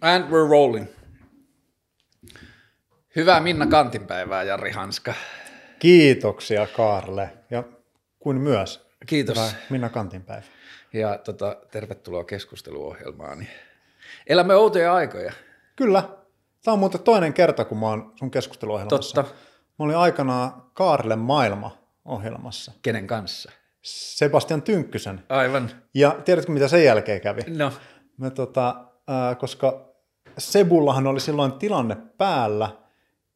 And we're rolling. Hyvää Minna Kantinpäivää, Jari Hanska. Kiitoksia Kaarle ja kuin myös Kiitos. hyvää Minna Kantinpäivä. Ja tota, tervetuloa keskusteluohjelmaan. Elämme outoja aikoja. Kyllä. Tämä on muuten toinen kerta, kun mä oon sun keskusteluohjelmassa. Totta. Mä olin aikanaan Kaarle maailma ohjelmassa. Kenen kanssa? Sebastian Tynkkysen. Aivan. Ja tiedätkö, mitä sen jälkeen kävi? No, Me, tota, ää, koska Sebullahan oli silloin tilanne päällä,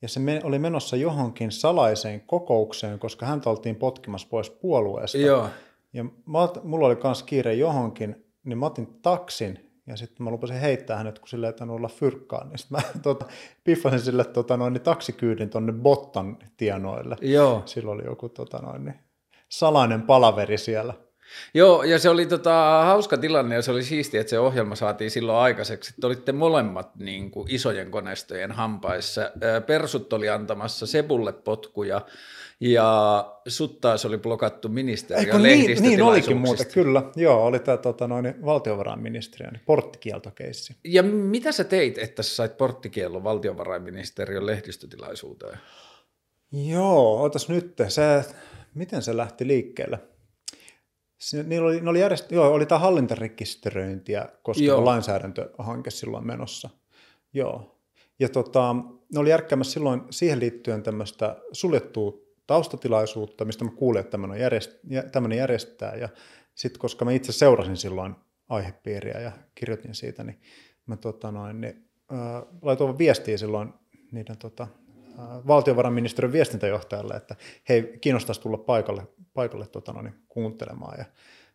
ja se me, oli menossa johonkin salaiseen kokoukseen, koska häntä oltiin potkimassa pois puolueesta. joo. Ja mä, mulla oli myös kiire johonkin, niin mä otin taksin ja sitten mä lupasin heittää hänet, kun sille ei tainnut olla fyrkkaan. Niin sitten mä tota, piffasin sille tota, noin, niin taksikyydin tonne Bottan tienoille. Joo. Silloin oli joku tota, noin, niin, salainen palaveri siellä. Joo, ja se oli tota, hauska tilanne ja se oli siistiä, että se ohjelma saatiin silloin aikaiseksi. Te olitte molemmat niin kuin, isojen koneistojen hampaissa. Persut oli antamassa Sebulle potkuja ja sut taas oli blokattu ministeriön Eikö niin, niin olikin muuten, kyllä. Joo, oli tämä tota, noin, valtiovarainministeriön porttikieltokeissi. Ja mitä sä teit, että sä sait porttikiellon valtiovarainministeriön lehdistötilaisuuteen? Joo, otas nyt. Se, miten se lähti liikkeelle? Niillä oli, ne oli, järjest, joo, oli tämä hallintarekisteröintiä koskeva Joo. lainsäädäntöhanke silloin menossa. Joo. Ja tota, ne oli järkkäämässä silloin siihen liittyen tämmöistä suljettua taustatilaisuutta, mistä mä kuulin, että tämmöinen, järjest, jä- tämmöinen järjestää. Ja sitten koska mä itse seurasin silloin aihepiiriä ja kirjoitin siitä, niin mä tota noin, niin, äh, laitoin viestiä silloin niiden tota, valtiovarainministeriön viestintäjohtajalle, että hei, kiinnostaisi tulla paikalle, paikalle tota noin, kuuntelemaan. Ja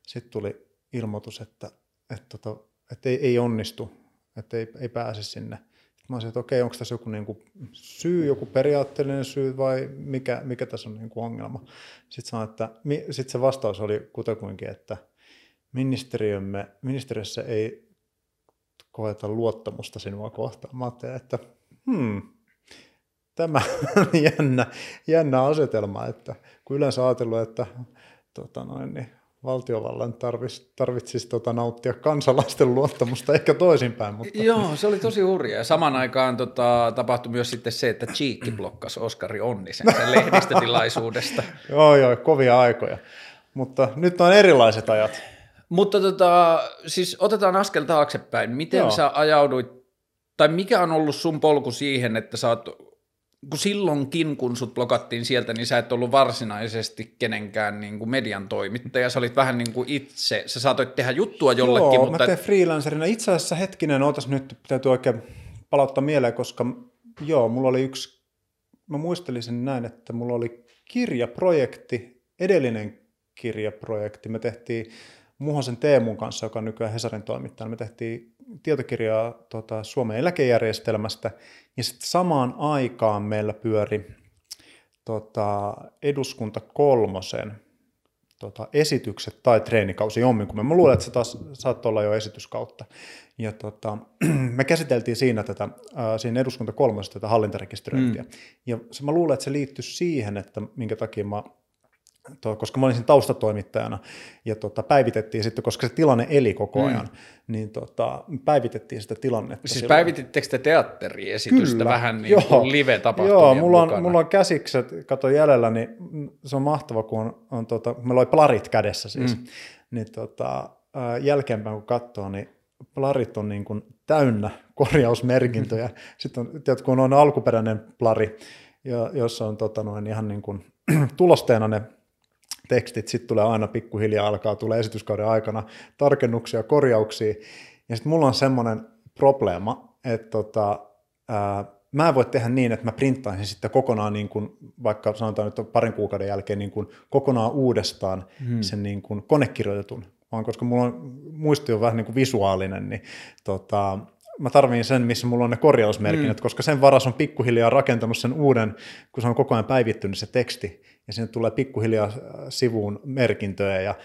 sitten tuli ilmoitus, että, että, tota, että ei, ei onnistu, että ei, ei pääse sinne. Sitten mä olisin, että okei, onko tässä joku niin kuin syy, joku periaatteellinen syy vai mikä, mikä tässä on niin kuin ongelma. Sitten sanoin, että mi- sit se vastaus oli kutakuinkin, että ministeriömme, ministeriössä ei koeta luottamusta sinua kohtaan. Mä ajattelin, että hmm, tämä on jännä, jännä asetelma, että kun yleensä ajatellut, että tota noin, niin valtiovallan tarvitsisi, tarvitsisi tota, nauttia kansalaisten luottamusta, ehkä toisinpäin, mutta Joo, se oli tosi hurjaa. Ja samaan aikaan tota, tapahtui myös sitten se, että Cheekki blokkasi Oskari Onnisen sen lehdistötilaisuudesta. joo, joo, kovia aikoja. Mutta nyt on erilaiset ajat. Mutta tota, siis otetaan askel taaksepäin. Miten Joo. sä ajauduit, tai mikä on ollut sun polku siihen, että sä oot, kun silloinkin kun sut blokattiin sieltä, niin sä et ollut varsinaisesti kenenkään niin kuin median toimittaja, sä olit vähän niin kuin itse, sä saatoit tehdä juttua jollekin, Joo, mutta mä teen freelancerina. Itse asiassa hetkinen, ootas nyt, täytyy oikein palauttaa mieleen, koska joo, mulla oli yksi, mä muistelisin näin, että mulla oli kirjaprojekti, edellinen kirjaprojekti. Me tehtiin Muhosen Teemun kanssa, joka on nykyään Hesarin toimittaja, me tehtiin tietokirjaa tota, Suomen eläkejärjestelmästä, ja sitten samaan aikaan meillä pyöri tota, eduskunta kolmosen tota, esitykset tai treenikausi jomminkummin. Mä luulen, että se taas saattoi olla jo esityskautta. Ja tota, me käsiteltiin siinä, tätä, äh, siinä eduskunta kolmosessa tätä hallintarekisteröintiä. Mm. Ja se, mä luulen, että se liittyy siihen, että minkä takia mä koska mä olin siinä taustatoimittajana, ja tota, päivitettiin sitten, koska se tilanne eli koko ajan, mm. niin tota, päivitettiin sitä tilannetta. siis silloin. päivitittekö te teatteriesitystä Kyllä, vähän niin joo. kuin live-tapahtumia Joo, mulla on, mukana? mulla on käsikset, kato jäljellä, niin mm, se on mahtava, kun on, on tota, meillä oli plarit kädessä siis, mm. niin tota, jälkeenpäin kun katsoo, niin plarit on niin kuin täynnä korjausmerkintöjä. Mm. Sitten on, tiedät, kun on alkuperäinen plari, ja, jossa on tota, noin ihan niin kuin, tulosteena ne tekstit, sitten tulee aina pikkuhiljaa alkaa tulee esityskauden aikana tarkennuksia, korjauksia, ja sitten mulla on semmoinen probleema, että tota, ää, mä en voi tehdä niin, että mä printtaisin sitten kokonaan, niin kuin, vaikka sanotaan nyt parin kuukauden jälkeen, niin kuin kokonaan uudestaan hmm. sen niin kuin konekirjoitetun, vaan koska mulla on muisti on vähän niin kuin visuaalinen, niin tota, mä tarviin sen, missä mulla on ne korjausmerkinnät, mm. koska sen varas on pikkuhiljaa rakentanut sen uuden, kun se on koko ajan päivittynyt se teksti, ja sinne tulee pikkuhiljaa äh, sivuun merkintöjä ja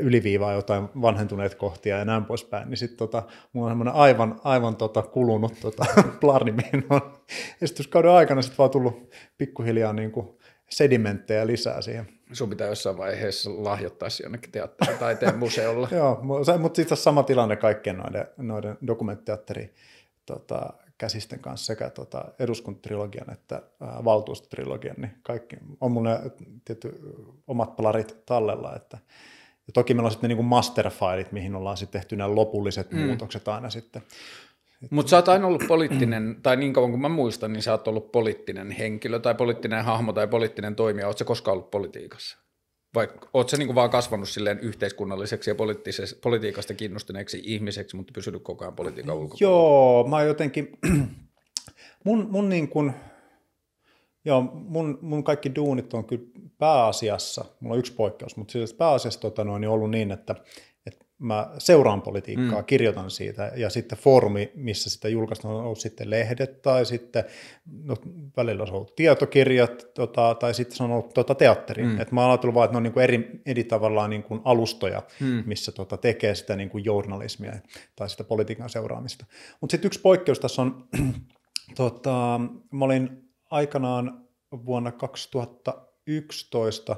yliviivaa jotain vanhentuneet kohtia ja näin poispäin, niin sitten tota, mulla on semmoinen aivan, aivan tota, kulunut tota, plani, mihin on esityskauden aikana sitten vaan tullut pikkuhiljaa niin kuin sedimenttejä lisää siihen. Sun pitää jossain vaiheessa lahjoittaa se jonnekin teatteritaiteen museolla. Joo, mutta itse asiassa sama tilanne kaikkien noiden, noiden dokumentteatterin tota, käsisten kanssa sekä tota, eduskuntatrilogian että ää, valtuustotrilogian, niin kaikki on mun tietty omat palarit tallella, että ja toki meillä on sitten niin masterfilit, mihin ollaan sitten tehty nämä lopulliset mm. muutokset aina sitten. Mutta sä oot aina ollut poliittinen, tai niin kauan kuin mä muistan, niin sä oot ollut poliittinen henkilö tai poliittinen hahmo tai poliittinen toimija. Oot sä koskaan ollut politiikassa? Vai oot sä niin vaan kasvanut silleen yhteiskunnalliseksi ja politiikasta kiinnostuneeksi ihmiseksi, mutta pysynyt koko ajan politiikan ulkopuolella? Joo, mä jotenkin, mun, mun niin kuin, joo, mun, mun kaikki duunit on kyllä pääasiassa, mulla on yksi poikkeus, mutta siis pääasiassa tota noin, niin ollut niin, että mä seuraan politiikkaa, mm. kirjoitan siitä ja sitten foorumi, missä sitä julkaistaan, on ollut sitten lehdet tai sitten no, välillä on ollut tietokirjat tota, tai sitten se on ollut tota, teatteri. Mm. Et mä oon ajatellut vaan, että ne on niin kuin eri, eri tavallaan niin kuin alustoja, mm. missä tota, tekee sitä niin kuin journalismia tai sitä politiikan seuraamista. Mutta sitten yksi poikkeus tässä on, tota, mä olin aikanaan vuonna 2011 äh,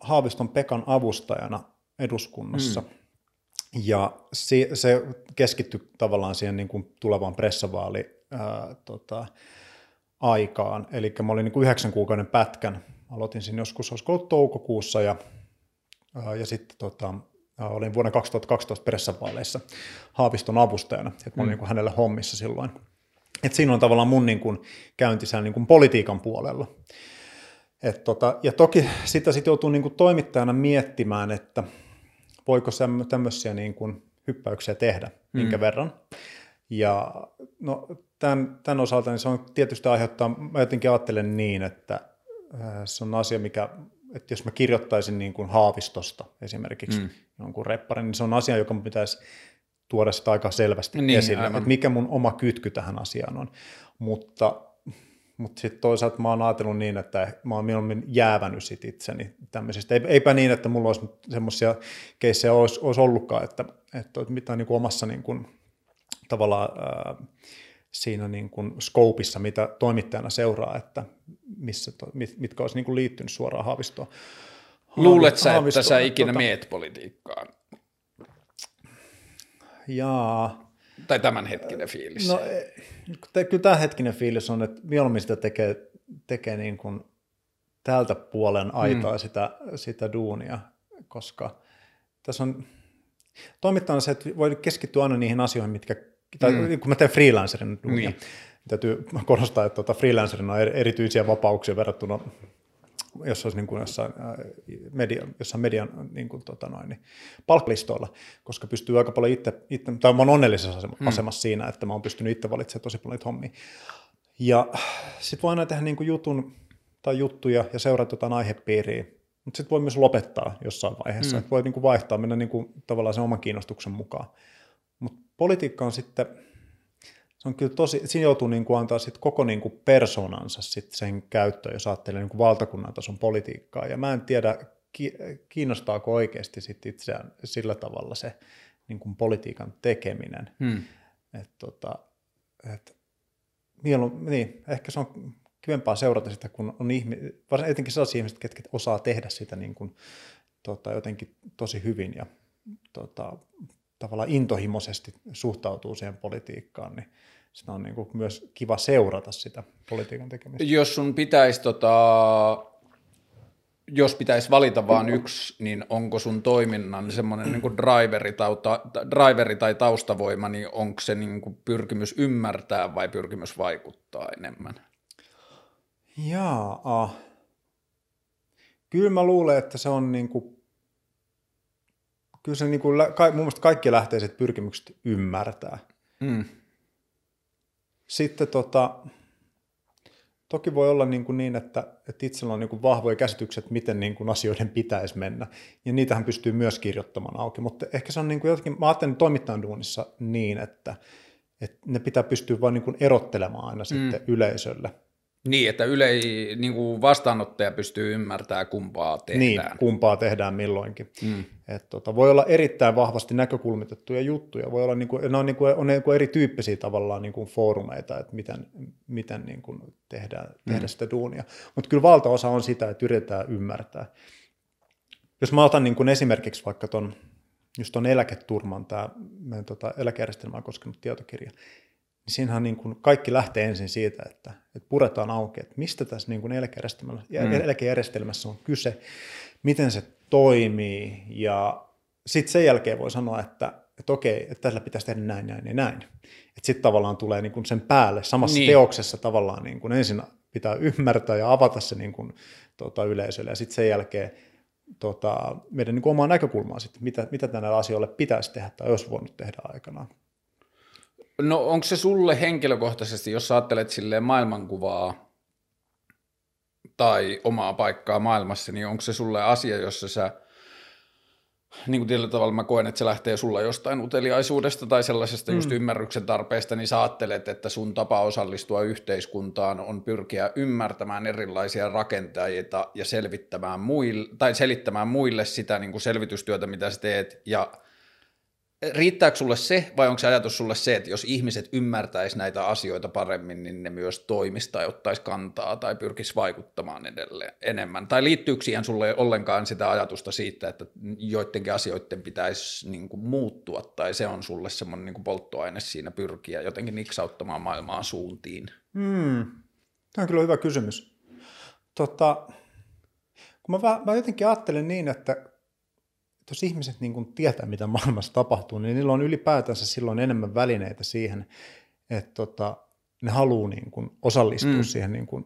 Haaviston Pekan avustajana eduskunnassa. Mm. Ja se, se keskittyi tavallaan siihen niin kuin tulevaan pressavaali ää, tota, aikaan. Eli mä olin niin kuin yhdeksän kuukauden pätkän. Aloitin siinä joskus, olisiko ollut toukokuussa ja, ää, ja sitten tota, olin vuonna 2012 pressavaaleissa Haaviston avustajana. Et mä olin mm. niin kuin hänelle hommissa silloin. Et siinä on tavallaan mun niin kuin, käynti niin kuin politiikan puolella. Et tota, ja toki sitä sitten joutuu niin kuin toimittajana miettimään, että – voiko tämmöisiä niin kuin hyppäyksiä tehdä, minkä mm. verran. Ja no, tämän, tämän osalta niin se on tietysti aiheuttaa, mä jotenkin ajattelen niin, että äh, se on asia, mikä, että jos mä kirjoittaisin niin kuin haavistosta esimerkiksi mm. jonkun repparin, niin se on asia, joka pitäisi tuoda sitä aika selvästi niin, esille, aivan. että mikä mun oma kytky tähän asiaan on. Mutta mutta sitten toisaalta mä oon ajatellut niin, että mä oon mieluummin jäävänyt sit itseni tämmöisistä. Eipä niin, että mulla olisi semmoisia keissejä olisi, olisi ollutkaan, että, että mitä niin kuin omassa niin kuin, tavallaan ää, siinä niin kuin scopeissa, mitä toimittajana seuraa, että missä, mit, mitkä olisi niin kuin liittynyt suoraan Haavistoon. Luulet sä, että sä ikinä tota, miet politiikkaan? Jaa. Tai tämänhetkinen fiilis? No, kyllä tämä hetkinen fiilis on, että mieluummin sitä tekee, tekee niin kuin tältä puolen aitaa mm. sitä, sitä duunia, koska tässä on toimittajana se, että voi keskittyä aina niihin asioihin, mitkä, tai mm. kun mä teen freelancerin duunia, niin. täytyy korostaa, että tuota freelancerina on erityisiä vapauksia verrattuna jos olisi niin kuin jossain, media, jossain median niin kuin, tota noin, niin palkkalistoilla, koska pystyy aika paljon itse, itse tai mä olen onnellisessa hmm. asemassa siinä, että mä oon pystynyt itse valitsemaan tosi paljon hommia. Ja sitten voi aina tehdä niin kuin jutun tai juttuja ja seurata jotain aihepiiriä, mutta sitten voi myös lopettaa jossain vaiheessa, hmm. että voi niin kuin vaihtaa, mennä niin kuin, tavallaan sen oman kiinnostuksen mukaan. Mutta politiikka on sitten, se on kyllä tosi, siinä joutuu niin kuin antaa sit koko niin kuin persoonansa sit sen käyttöön, jos ajattelee niin kuin valtakunnan tason politiikkaa. Ja mä en tiedä, kiinnostaako oikeasti sit itseään sillä tavalla se niin kuin politiikan tekeminen. Hmm. Et, tota, et, niin, ehkä se on kivempaa seurata sitä, kun on ihmi, varsin etenkin sellaisia ihmisiä, ketkä osaa tehdä sitä niin kuin, tota, jotenkin tosi hyvin ja tota, tavallaan intohimoisesti suhtautuu siihen politiikkaan, niin sitä on niin kuin myös kiva seurata sitä politiikan tekemistä. Jos sun pitäisi, tota, jos pitäisi valita vain yksi, niin onko sun toiminnan semmoinen niin kuin driveri, tai, driveri tai taustavoima, niin onko se niin kuin pyrkimys ymmärtää vai pyrkimys vaikuttaa enemmän? Jaa, kyllä mä luulen, että se on niin kuin kyllä se niin kuin, mun mielestä kaikki lähteiset pyrkimykset ymmärtää. Mm. Sitten tota, toki voi olla niin, kuin niin että, että itsellä on niin kuin vahvoja käsitykset, miten niin kuin asioiden pitäisi mennä. Ja niitähän pystyy myös kirjoittamaan auki. Mutta ehkä se on niin kuin jotenkin, mä ajattelen toimittajan duunissa niin, että, että ne pitää pystyä vain niin kuin erottelemaan aina mm. sitten yleisölle. Niin, että yle, niin kuin vastaanottaja pystyy ymmärtämään, kumpaa tehdään. Niin, kumpaa tehdään milloinkin. Mm. Et tota, voi olla erittäin vahvasti näkökulmitettuja juttuja. Voi olla, niin kuin, ne on, niin kuin, on niin kuin erityyppisiä tavallaan niin kuin foorumeita, että miten, miten niin kuin tehdään, mm. tehdä sitä duunia. Mutta kyllä valtaosa on sitä, että yritetään ymmärtää. Jos mä otan niin kuin esimerkiksi vaikka tuon just on eläketurman, tämä meidän tota, eläkejärjestelmää koskenut tietokirja, niin siinähän niin kuin kaikki lähtee ensin siitä, että, että puretaan auki, että mistä tässä niin kuin eläkejärjestelmässä, mm. eläkejärjestelmässä on kyse, miten se toimii, ja sitten sen jälkeen voi sanoa, että, että okei, että tällä pitäisi tehdä näin, näin ja näin. Että sitten tavallaan tulee niin kuin sen päälle, samassa niin. teoksessa tavallaan niin kuin ensin pitää ymmärtää ja avata se niin kuin, tota, yleisölle, ja sitten sen jälkeen tota, meidän niin kuin omaa näkökulmaa sitten, mitä, mitä tänne asioille pitäisi tehdä tai olisi voinut tehdä aikanaan. No onko se sulle henkilökohtaisesti, jos ajattelet silleen maailmankuvaa tai omaa paikkaa maailmassa, niin onko se sulle asia, jossa sä niin kuin tietyllä tavalla mä koen, että se lähtee sulla jostain uteliaisuudesta tai sellaisesta mm. just ymmärryksen tarpeesta, niin sä ajattelet, että sun tapa osallistua yhteiskuntaan on pyrkiä ymmärtämään erilaisia rakentajia ja selvittämään muille, tai selittämään muille sitä niin kuin selvitystyötä, mitä sä teet, ja riittääkö sulle se, vai onko se ajatus sulle se, että jos ihmiset ymmärtäisi näitä asioita paremmin, niin ne myös toimisi tai ottaisi kantaa tai pyrkisi vaikuttamaan edelleen enemmän? Tai liittyykö siihen sulle ollenkaan sitä ajatusta siitä, että joidenkin asioiden pitäisi niin kuin muuttua, tai se on sulle semmoinen niin polttoaine siinä pyrkiä jotenkin niksauttamaan maailmaa suuntiin? Hmm. Tämä on kyllä hyvä kysymys. Tota, kun mä, mä jotenkin ajattelen niin, että jos ihmiset niin kuin tietää, mitä maailmassa tapahtuu, niin niillä on ylipäätänsä silloin enemmän välineitä siihen, että tota, ne haluaa niin kuin osallistua mm. siihen niin kuin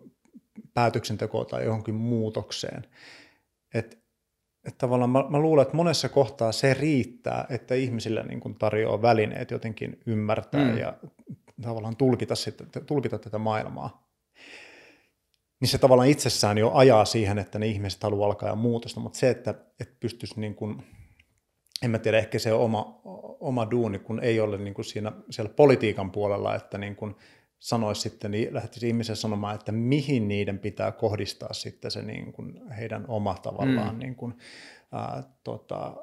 päätöksentekoon tai johonkin muutokseen. Et, et tavallaan mä, mä luulen, että monessa kohtaa se riittää, että ihmisille niin kuin tarjoaa välineet jotenkin ymmärtää mm. ja tavallaan tulkita, sit, tulkita tätä maailmaa. Niin se tavallaan itsessään jo ajaa siihen, että ne ihmiset haluaa alkaa ja muutosta, mutta se, että, että pystyisi niin kuin en mä tiedä, ehkä se oma, oma duuni, kun ei ole niin kuin siinä siellä politiikan puolella, että niin kuin sanoisi sitten, niin lähtisi ihmisen sanomaan, että mihin niiden pitää kohdistaa sitten se niin kuin heidän oma tavallaan, mm. niin kuin, ää, tota,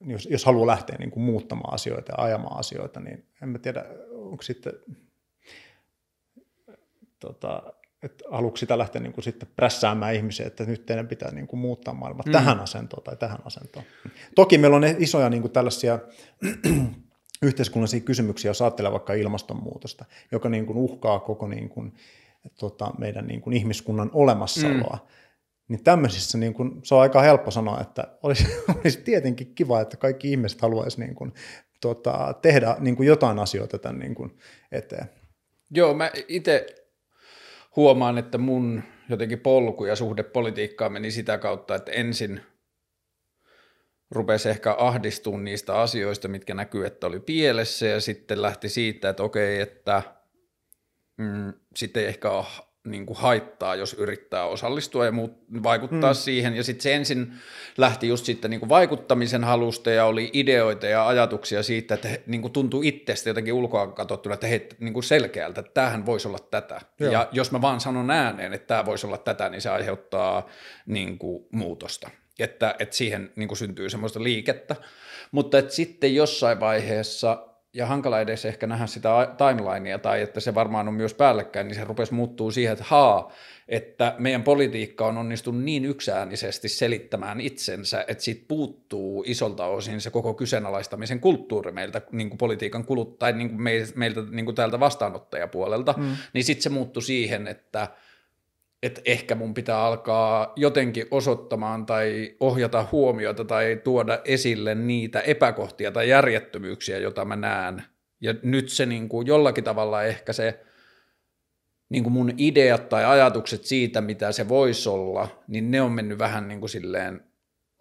jos, jos haluaa lähteä niin kuin muuttamaan asioita ja ajamaan asioita, niin en mä tiedä, onko sitten tota, että haluatko sitä lähteä niin kuin sitten prässäämään ihmisiä, että nyt teidän pitää niin kuin muuttaa maailma mm. tähän asentoon tai tähän asentoon. Toki meillä on isoja niin kuin tällaisia yhteiskunnallisia kysymyksiä, jos ajattelee vaikka ilmastonmuutosta, joka niin kuin uhkaa koko niin kuin, tota, meidän niin kuin ihmiskunnan olemassaoloa. Mm. Niin tämmöisissä niin kuin, se on aika helppo sanoa, että olisi, olisi tietenkin kiva, että kaikki ihmiset haluaisi niin kuin, tota, tehdä niin kuin jotain asioita tämän niin kuin eteen. Joo, mä itse huomaan, että mun jotenkin polku ja suhde politiikkaan meni sitä kautta, että ensin rupesi ehkä ahdistumaan niistä asioista, mitkä näkyy, että oli pielessä ja sitten lähti siitä, että okei, että mm, sitten ei ehkä ole niin kuin haittaa, jos yrittää osallistua ja muut, vaikuttaa mm. siihen. Ja sitten se ensin lähti just sitten niin kuin vaikuttamisen halusta ja oli ideoita ja ajatuksia siitä, että niin kuin tuntui itsestä jotenkin ulkoa katsottuna, että he, niin kuin selkeältä, että tämähän voisi olla tätä. Joo. Ja jos mä vaan sanon ääneen, että tämä voisi olla tätä, niin se aiheuttaa niin kuin muutosta. Että, että siihen niin kuin syntyy semmoista liikettä. Mutta että sitten jossain vaiheessa ja hankala edes ehkä nähdä sitä timelinea tai että se varmaan on myös päällekkäin, niin se rupesi muuttuu siihen, että haa, että meidän politiikka on onnistunut niin yksäänisesti selittämään itsensä, että siitä puuttuu isolta osin se koko kyseenalaistamisen kulttuuri meiltä niin kuin politiikan kulut, tai niin kuin meiltä niin kuin täältä vastaanottajapuolelta, mm. niin sitten se muuttui siihen, että – että ehkä mun pitää alkaa jotenkin osoittamaan tai ohjata huomiota tai tuoda esille niitä epäkohtia tai järjettömyyksiä, joita mä näen. Ja nyt se niin kuin jollakin tavalla ehkä se niin kuin mun ideat tai ajatukset siitä, mitä se voisi olla, niin ne on mennyt vähän niin kuin silleen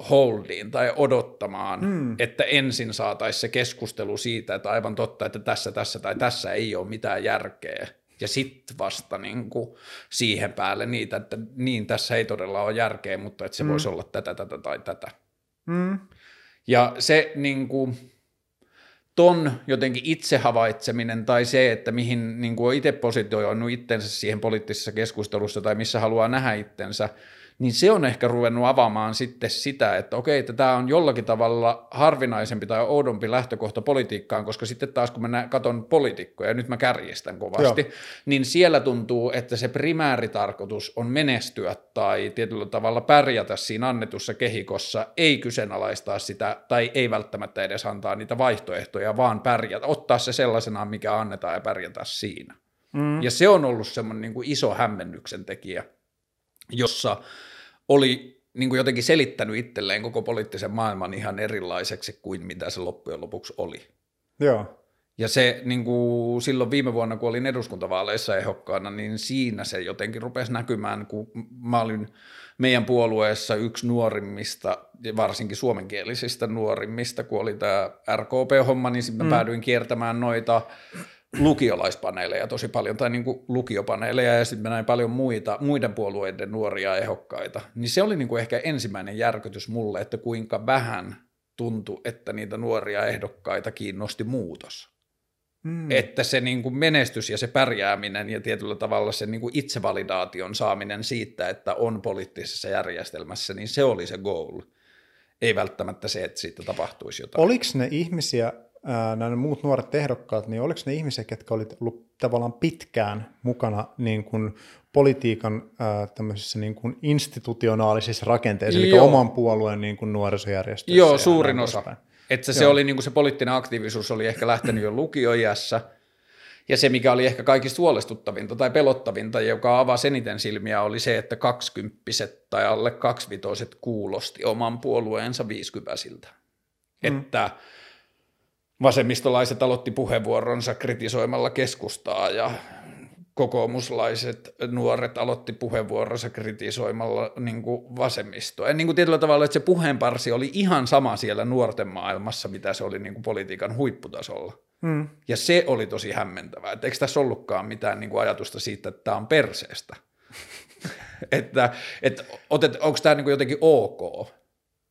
holdiin tai odottamaan, mm. että ensin saataisiin se keskustelu siitä, että aivan totta, että tässä, tässä tai tässä ei ole mitään järkeä ja sitten vasta niin kuin siihen päälle niitä, että niin tässä ei todella ole järkeä, mutta että se mm. voisi olla tätä, tätä tai tätä. Mm. Ja se niin kuin, ton jotenkin itse havaitseminen tai se, että mihin niin kuin on itse positioinut itsensä siihen poliittisessa keskustelussa tai missä haluaa nähdä itsensä, niin se on ehkä ruvennut avaamaan sitten sitä, että okei, että tämä on jollakin tavalla harvinaisempi tai oudompi lähtökohta politiikkaan, koska sitten taas kun mä katson poliitikkoja, ja nyt mä kärjistän kovasti, Joo. niin siellä tuntuu, että se primääritarkoitus on menestyä tai tietyllä tavalla pärjätä siinä annetussa kehikossa, ei kyseenalaistaa sitä tai ei välttämättä edes antaa niitä vaihtoehtoja, vaan pärjätä, ottaa se sellaisena, mikä annetaan ja pärjätä siinä. Mm. Ja se on ollut semmoinen niin kuin iso hämmennyksen tekijä, jossa oli niin kuin jotenkin selittänyt itselleen koko poliittisen maailman ihan erilaiseksi kuin mitä se loppujen lopuksi oli. Joo. Ja se niin kuin silloin viime vuonna, kun olin eduskuntavaaleissa ehdokkaana, niin siinä se jotenkin rupesi näkymään, kun mä olin meidän puolueessa yksi nuorimmista, varsinkin suomenkielisistä nuorimmista, kun oli tämä RKP-homma, niin sitten mä mm. päädyin kiertämään noita lukiolaispaneeleja tosi paljon, tai niin kuin lukiopaneeleja, ja sitten mä näin paljon muita, muiden puolueiden nuoria ehdokkaita. Niin se oli niin kuin ehkä ensimmäinen järkytys mulle, että kuinka vähän tuntui, että niitä nuoria ehdokkaita kiinnosti muutos. Mm. Että se niin kuin menestys ja se pärjääminen ja tietyllä tavalla se niin kuin itsevalidaation saaminen siitä, että on poliittisessa järjestelmässä, niin se oli se goal. Ei välttämättä se, että siitä tapahtuisi jotain. Oliko ne ihmisiä, nämä muut nuoret ehdokkaat, niin oliko ne ihmisiä, ketkä olivat ollut tavallaan pitkään mukana niin kuin politiikan tämmöisissä niin kuin institutionaalisissa rakenteissa, Joo. eli oman puolueen niin kuin nuorisojärjestöissä? Joo, suurin osa. Että se, oli niin kuin se poliittinen aktiivisuus oli ehkä lähtenyt jo lukioiässä, ja se, mikä oli ehkä kaikista huolestuttavinta tai pelottavinta, joka avasi eniten silmiä, oli se, että kaksikymppiset tai alle kaksivitoiset kuulosti oman puolueensa viiskyväsiltä. Mm. Että vasemmistolaiset aloitti puheenvuoronsa kritisoimalla keskustaa ja kokoomuslaiset nuoret aloitti puheenvuoronsa kritisoimalla niin kuin vasemmistoa. Ja niin kuin tietyllä tavalla, että se puheenparsi oli ihan sama siellä nuorten maailmassa, mitä se oli niin kuin politiikan huipputasolla. Hmm. Ja se oli tosi hämmentävää. Että eikö tässä ollutkaan mitään niin kuin ajatusta siitä, että tämä on perseestä? että, että otet, onko tämä niin kuin jotenkin ok?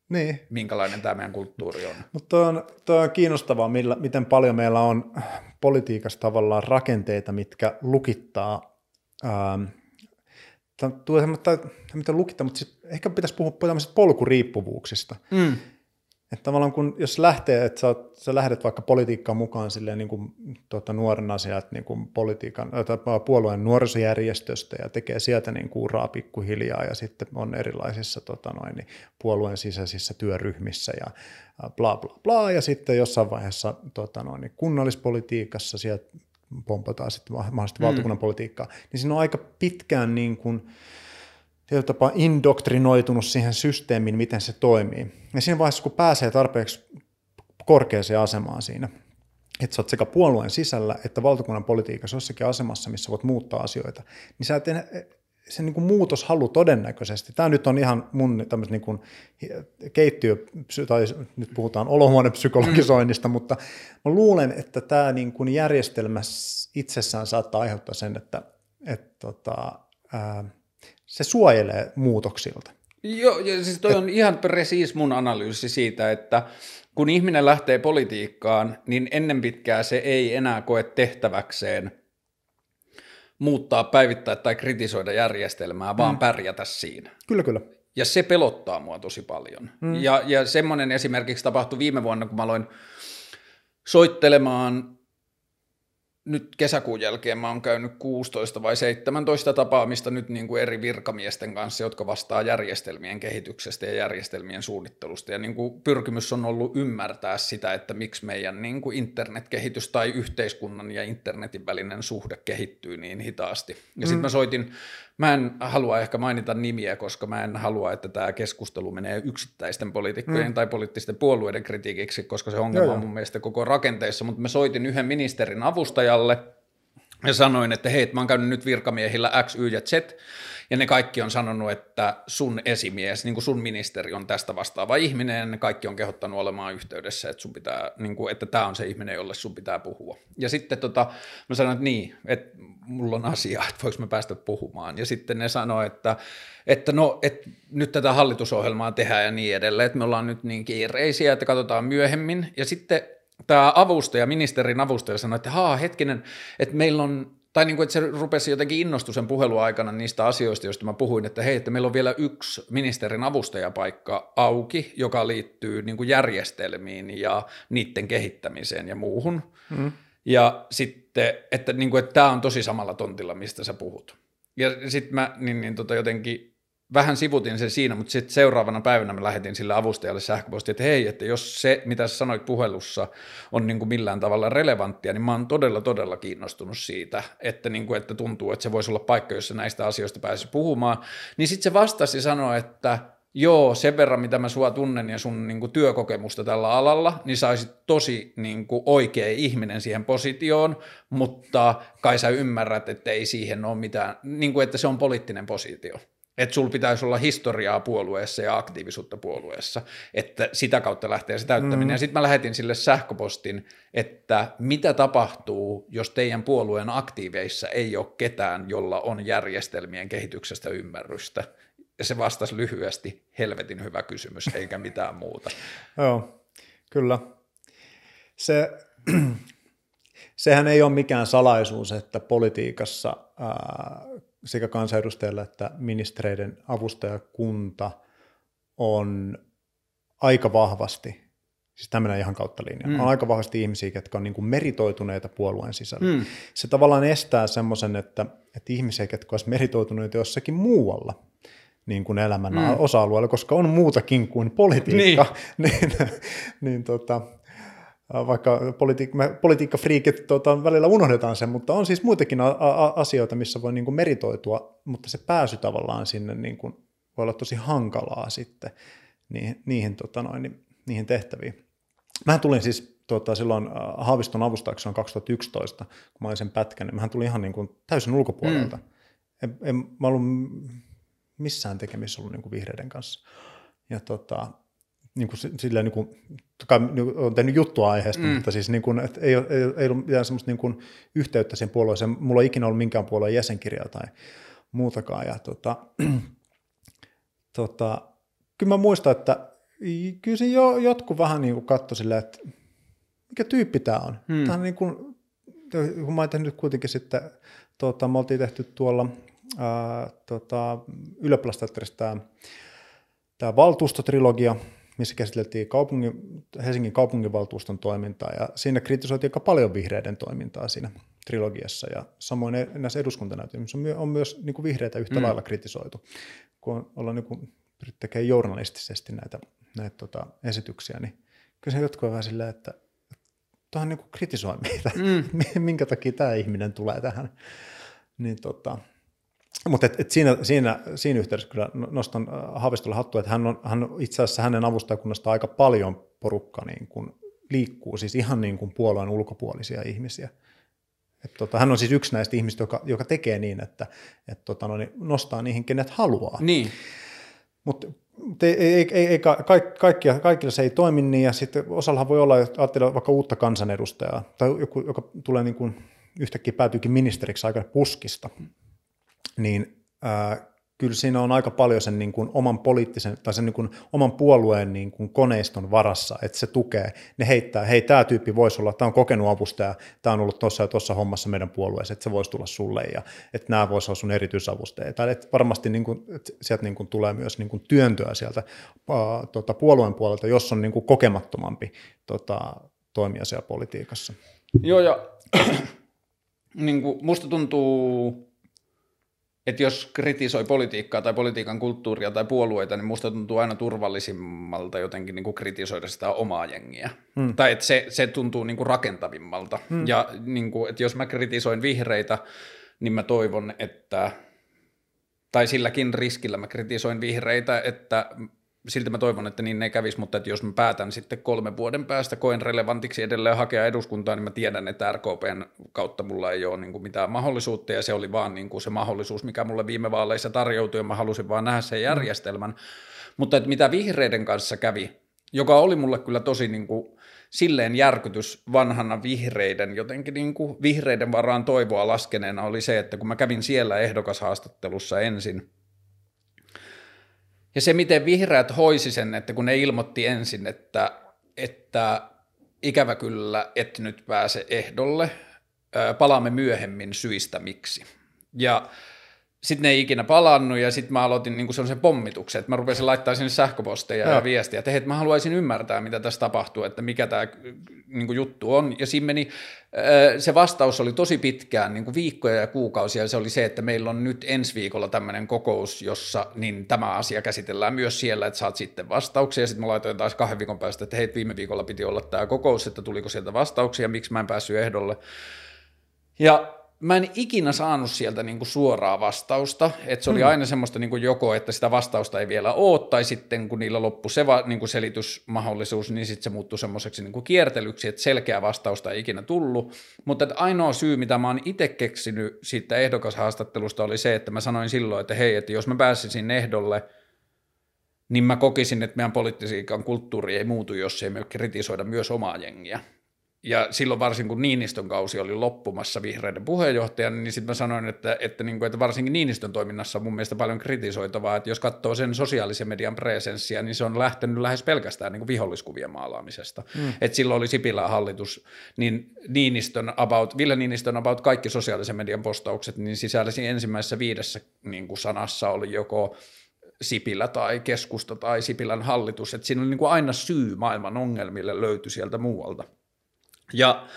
Niin. minkälainen tämä meidän kulttuuri on. Mutta on, toi on kiinnostavaa, millä, miten paljon meillä on politiikassa tavallaan rakenteita, mitkä lukittaa, ähm, tuo semmoista, miten lukittaa, mutta sit ehkä pitäisi puhua tämmöisistä polkuriippuvuuksista. Mm. Että tavallaan kun, jos lähtee, että sä, oot, sä lähdet vaikka politiikkaan mukaan silleen niin kuin, tuota, nuorena sieltä niin kuin politiikan, tai puolueen nuorisojärjestöstä ja tekee sieltä niin kuin uraa pikkuhiljaa ja sitten on erilaisissa tota noin, niin puolueen sisäisissä työryhmissä ja bla bla bla ja sitten jossain vaiheessa tota noin, niin kunnallispolitiikassa sieltä pompataan sitten mahdollisesti mm. valtakunnan politiikkaa, niin siinä on aika pitkään niin kuin, tietyllä tapaa indoktrinoitunut siihen systeemiin, miten se toimii. Ja siinä vaiheessa, kun pääsee tarpeeksi korkeaseen asemaan siinä, että sä oot sekä puolueen sisällä että valtakunnan politiikassa jossakin asemassa, missä voit muuttaa asioita, niin sä et se niin kuin muutoshalu todennäköisesti, tämä nyt on ihan mun tämmöisen niin kuin keittiö, tai nyt puhutaan olohuonepsykologisoinnista, mutta mä luulen, että tämä niin kuin järjestelmä itsessään saattaa aiheuttaa sen, että, että tota, ää, se suojelee muutoksilta. Joo, ja siis toi on ihan presiis mun analyysi siitä, että kun ihminen lähtee politiikkaan, niin ennen pitkää se ei enää koe tehtäväkseen muuttaa, päivittää tai kritisoida järjestelmää, vaan mm. pärjätä siinä. Kyllä, kyllä. Ja se pelottaa mua tosi paljon. Mm. Ja, ja semmoinen esimerkiksi tapahtui viime vuonna, kun mä aloin soittelemaan nyt kesäkuun jälkeen mä oon käynyt 16 vai 17 tapaamista nyt niin kuin eri virkamiesten kanssa, jotka vastaa järjestelmien kehityksestä ja järjestelmien suunnittelusta. Ja niin kuin pyrkimys on ollut ymmärtää sitä, että miksi meidän niin kuin internetkehitys tai yhteiskunnan ja internetin välinen suhde kehittyy niin hitaasti. Ja mm. sitten mä soitin Mä en halua ehkä mainita nimiä, koska mä en halua, että tämä keskustelu menee yksittäisten poliitikkojen mm. tai poliittisten puolueiden kritiikiksi, koska se ongelma on mun mielestä koko rakenteessa, mutta mä soitin yhden ministerin avustajalle ja sanoin, että hei, mä oon käynyt nyt virkamiehillä X, Y ja Z, ja ne kaikki on sanonut, että sun esimies, niin kuin sun ministeri on tästä vastaava ihminen, ja ne kaikki on kehottanut olemaan yhteydessä, että, sun pitää, niin kuin, että tämä on se ihminen, jolle sun pitää puhua. Ja sitten tota, mä sanoin, että niin, että mulla on asia, että voiko mä päästä puhumaan. Ja sitten ne sanoi, että, että no, että nyt tätä hallitusohjelmaa tehdään ja niin edelleen, että me ollaan nyt niin kiireisiä, että katsotaan myöhemmin. Ja sitten tämä avustaja, ministerin avustaja sanoi, että haa hetkinen, että meillä on tai niin kuin, että se rupesi jotenkin innostu sen puhelun aikana niistä asioista, joista mä puhuin, että hei, että meillä on vielä yksi ministerin avustajapaikka auki, joka liittyy niin kuin järjestelmiin ja niiden kehittämiseen ja muuhun. Mm. Ja sitten, että, niin kuin, että tämä on tosi samalla tontilla, mistä sä puhut. Ja sitten mä niin, niin tota jotenkin vähän sivutin sen siinä, mutta sitten seuraavana päivänä mä lähetin sille avustajalle sähköposti, että hei, että jos se, mitä sä sanoit puhelussa, on niin kuin millään tavalla relevanttia, niin mä oon todella, todella kiinnostunut siitä, että, niin kuin, että tuntuu, että se voisi olla paikka, jossa näistä asioista pääsisi puhumaan. Niin sitten se vastasi sanoa, että joo, sen verran mitä mä sua tunnen ja sun niin kuin, työkokemusta tällä alalla, niin saisit tosi niin kuin, oikea ihminen siihen positioon, mutta kai sä ymmärrät, että ei siihen ole mitään, niin kuin, että se on poliittinen positio. Että sulla pitäisi olla historiaa puolueessa ja aktiivisuutta puolueessa, että sitä kautta lähtee se täyttäminen. Mm. Ja sitten mä lähetin sille sähköpostin, että mitä tapahtuu, jos teidän puolueen aktiiveissa ei ole ketään, jolla on järjestelmien kehityksestä ymmärrystä. Ja se vastasi lyhyesti, helvetin hyvä kysymys, eikä mitään muuta. Joo, kyllä. Se, sehän ei ole mikään salaisuus, että politiikassa ää, sekä kansanedustajilla että ministereiden avustajakunta on aika vahvasti, siis tämmöinen ihan kautta linja, mm. on aika vahvasti ihmisiä, jotka on niin kuin meritoituneita puolueen sisällä. Mm. Se tavallaan estää semmoisen, että, että ihmisiä, jotka olisivat meritoituneita jossakin muualla, niin kuin elämän mm. osa-alueella, koska on muutakin kuin politiikka, niin, niin, niin tota, Äh, vaikka politi- me politiikkafriikit tota, välillä unohdetaan sen, mutta on siis muitakin a- a- asioita, missä voi niin kuin meritoitua, mutta se pääsy tavallaan sinne niin kuin, voi olla tosi hankalaa sitten niihin, niihin, tota noin, niin, niihin tehtäviin. Mä tulin siis tota, silloin Haaviston avustajaksi 2011, kun mä olin sen pätkän, niin mä tulin ihan niin kuin täysin ulkopuolelta. Mm. En, en, mä ollut missään tekemisissä ollut niin kuin vihreiden kanssa. Ja tota, niin kuin, silleen, niin kuin, toki niin olen tehnyt juttua aiheesta, mm. mutta siis niin kuin, että ei, ei, ei ollut mitään semmoista niin kuin, yhteyttä sen puolueeseen. Mulla ei ikinä ollut minkään puolueen jäsenkirjaa tai muutakaan. Ja, tota, tota, kyllä mä muistan, että kyllä se jo, jotkut vähän niin kuin katsoi silleen, että mikä tyyppi tämä on. Mm. Tämä on niin kuin, kun mä oon tehnyt kuitenkin sitten, tota, me oltiin tehty tuolla ää, tota, ylioppilasteatterissa tämä, tämä valtuustotrilogia, missä käsiteltiin kaupungin, Helsingin kaupunginvaltuuston toimintaa, ja siinä kritisoitiin aika paljon vihreiden toimintaa siinä trilogiassa, ja samoin e- näissä eduskuntanäytelmissä on myös niin kuin vihreitä yhtä mm. lailla kritisoitu, kun ollaan niin kuin, tekemään journalistisesti näitä, näitä tota, esityksiä, niin kyllä se jotkut on vähän silleen, että tuohan niin kritisoi meitä, mm. minkä takia tämä ihminen tulee tähän. Niin tota, mutta et, et siinä, siinä, siinä yhteydessä kyllä nostan äh, Haavistolle hattua, että hän on, hän itse asiassa hänen avustajakunnasta aika paljon porukka niin kuin liikkuu, siis ihan niin kuin puolueen ulkopuolisia ihmisiä. Et tota, hän on siis yksi näistä ihmistä, joka, joka tekee niin, että et tota, no, niin nostaa niihin, kenet haluaa. Niin. Mutta ei, ei, ei, ei ka, kaikkia, kaikilla se ei toimi niin, ja sitten osallahan voi olla, että ajattelee vaikka uutta kansanedustajaa, tai joku, joka tulee niin kuin, yhtäkkiä päätyykin ministeriksi aika puskista, niin ää, kyllä siinä on aika paljon sen niin kuin oman poliittisen tai sen niin kuin oman puolueen niin kuin koneiston varassa, että se tukee. Ne heittää, hei tämä tyyppi voisi olla, tämä on kokenut avustaja, tämä on ollut tuossa ja tuossa hommassa meidän puolueessa, että se voisi tulla sulle ja että nämä voisi olla sun erityisavustajia. Tai että varmasti niin kuin, että sieltä niin kuin tulee myös niin kuin työntöä sieltä ää, tota, puolueen puolelta, jos on niin kuin kokemattomampi tota, toimija siellä politiikassa. Joo ja niin kuin musta tuntuu että jos kritisoi politiikkaa tai politiikan kulttuuria tai puolueita, niin musta tuntuu aina turvallisimmalta jotenkin niin kuin kritisoida sitä omaa jengiä. Hmm. Tai että se, se tuntuu niin kuin rakentavimmalta. Hmm. Ja niin kuin, että jos mä kritisoin vihreitä, niin mä toivon, että, tai silläkin riskillä mä kritisoin vihreitä, että silti mä toivon, että niin ei kävisi, mutta että jos mä päätän sitten kolmen vuoden päästä, koen relevantiksi edelleen hakea eduskuntaa, niin mä tiedän, että RKPn kautta mulla ei ole niin kuin mitään mahdollisuutta, ja se oli vaan niin kuin se mahdollisuus, mikä mulle viime vaaleissa tarjoutui, ja mä halusin vaan nähdä sen järjestelmän. Mm. Mutta että mitä vihreiden kanssa kävi, joka oli mulle kyllä tosi niin kuin silleen järkytys vanhana vihreiden, jotenkin niin kuin vihreiden varaan toivoa laskeneena oli se, että kun mä kävin siellä ehdokashaastattelussa ensin, ja se, miten vihreät hoisi sen, että kun ne ilmoitti ensin, että, että ikävä kyllä et nyt pääse ehdolle, palaamme myöhemmin syistä miksi. Ja sitten ne ei ikinä palannut ja sitten mä aloitin niin sellaisen pommituksen, että mä rupesin laittaa sinne sähköposteja ja, ja viestiä, että hei, että mä haluaisin ymmärtää, mitä tässä tapahtuu, että mikä tämä niin juttu on. Ja siinä meni, se vastaus oli tosi pitkään, niin kuin viikkoja ja kuukausia, ja se oli se, että meillä on nyt ensi viikolla tämmöinen kokous, jossa niin tämä asia käsitellään myös siellä, että saat sitten vastauksia. Ja sitten mä laitoin taas kahden viikon päästä, että hei, viime viikolla piti olla tämä kokous, että tuliko sieltä vastauksia, miksi mä en päässyt ehdolle. Ja mä en ikinä saanut sieltä niin kuin suoraa vastausta, että se oli hmm. aina semmoista niin kuin joko, että sitä vastausta ei vielä ole, tai sitten kun niillä loppui se va, niin kuin selitysmahdollisuus, niin sitten se muuttui semmoiseksi niin kuin kiertelyksi, että selkeä vastausta ei ikinä tullut, mutta että ainoa syy, mitä mä oon itse keksinyt siitä ehdokashaastattelusta oli se, että mä sanoin silloin, että hei, että jos mä pääsisin ehdolle, niin mä kokisin, että meidän poliittisiikan kulttuuri ei muutu, jos ei me kritisoida myös omaa jengiä. Ja silloin varsin kun Niinistön kausi oli loppumassa vihreiden puheenjohtajana, niin sitten mä sanoin, että, että, niin kuin, että varsinkin Niinistön toiminnassa on mun mielestä paljon kritisoitavaa, että jos katsoo sen sosiaalisen median presenssiä, niin se on lähtenyt lähes pelkästään niin kuin viholliskuvien maalaamisesta. Mm. Että silloin oli Sipilän hallitus, niin Niinistön about, Ville Niinistön about kaikki sosiaalisen median postaukset, niin sisälsi ensimmäisessä viidessä niin kuin sanassa oli joko Sipilä tai keskusta tai Sipilän hallitus, että siinä oli niin kuin aina syy maailman ongelmille löytyi sieltä muualta. Ja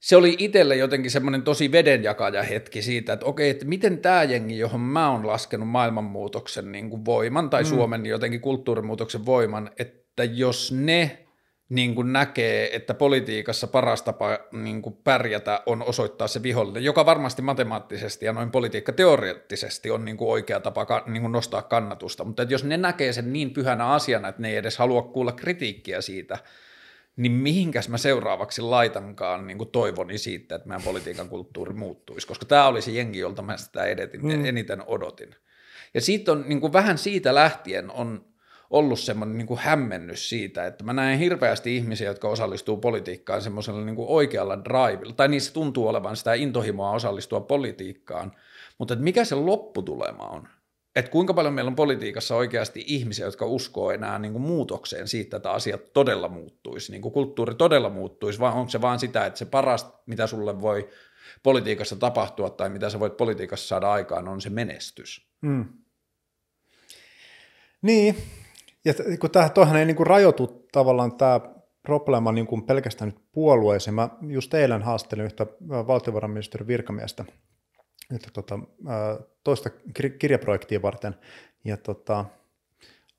se oli itselle jotenkin semmoinen tosi vedenjakaja hetki siitä, että okei, että miten tämä jengi, johon mä oon laskenut maailmanmuutoksen niin kuin voiman tai mm. Suomen jotenkin kulttuurimuutoksen voiman, että jos ne niin kuin näkee, että politiikassa paras tapa niin kuin pärjätä on osoittaa se vihollinen, joka varmasti matemaattisesti ja noin politiikka teoreettisesti on niin kuin oikea tapa niin kuin nostaa kannatusta, mutta että jos ne näkee sen niin pyhänä asiana, että ne ei edes halua kuulla kritiikkiä siitä, niin mihinkäs mä seuraavaksi laitankaan niin kuin toivoni siitä, että meidän politiikan kulttuuri muuttuisi, koska tämä oli se jengi, jolta mä sitä edetin, mm. eniten odotin. Ja siitä on niin kuin vähän siitä lähtien on ollut semmoinen niin kuin hämmennys siitä, että mä näen hirveästi ihmisiä, jotka osallistuu politiikkaan semmoisella niin kuin oikealla drivilla, tai niissä tuntuu olevan sitä intohimoa osallistua politiikkaan, mutta että mikä se lopputulema on? Että kuinka paljon meillä on politiikassa oikeasti ihmisiä, jotka uskoo enää niin kuin muutokseen siitä, että asiat todella muuttuisi, niin kuin kulttuuri todella muuttuisi, vai onko se vaan sitä, että se paras, mitä sulle voi politiikassa tapahtua tai mitä sä voit politiikassa saada aikaan, on se menestys. Hmm. Niin, ja kun tähän, toihan ei niin kuin rajoitu tavallaan tämä probleema niin kuin pelkästään nyt puolueeseen. Mä just eilen haastelin yhtä valtiovarainministeriön virkamiestä, että tota, toista kirjaprojektia varten. Ja tota,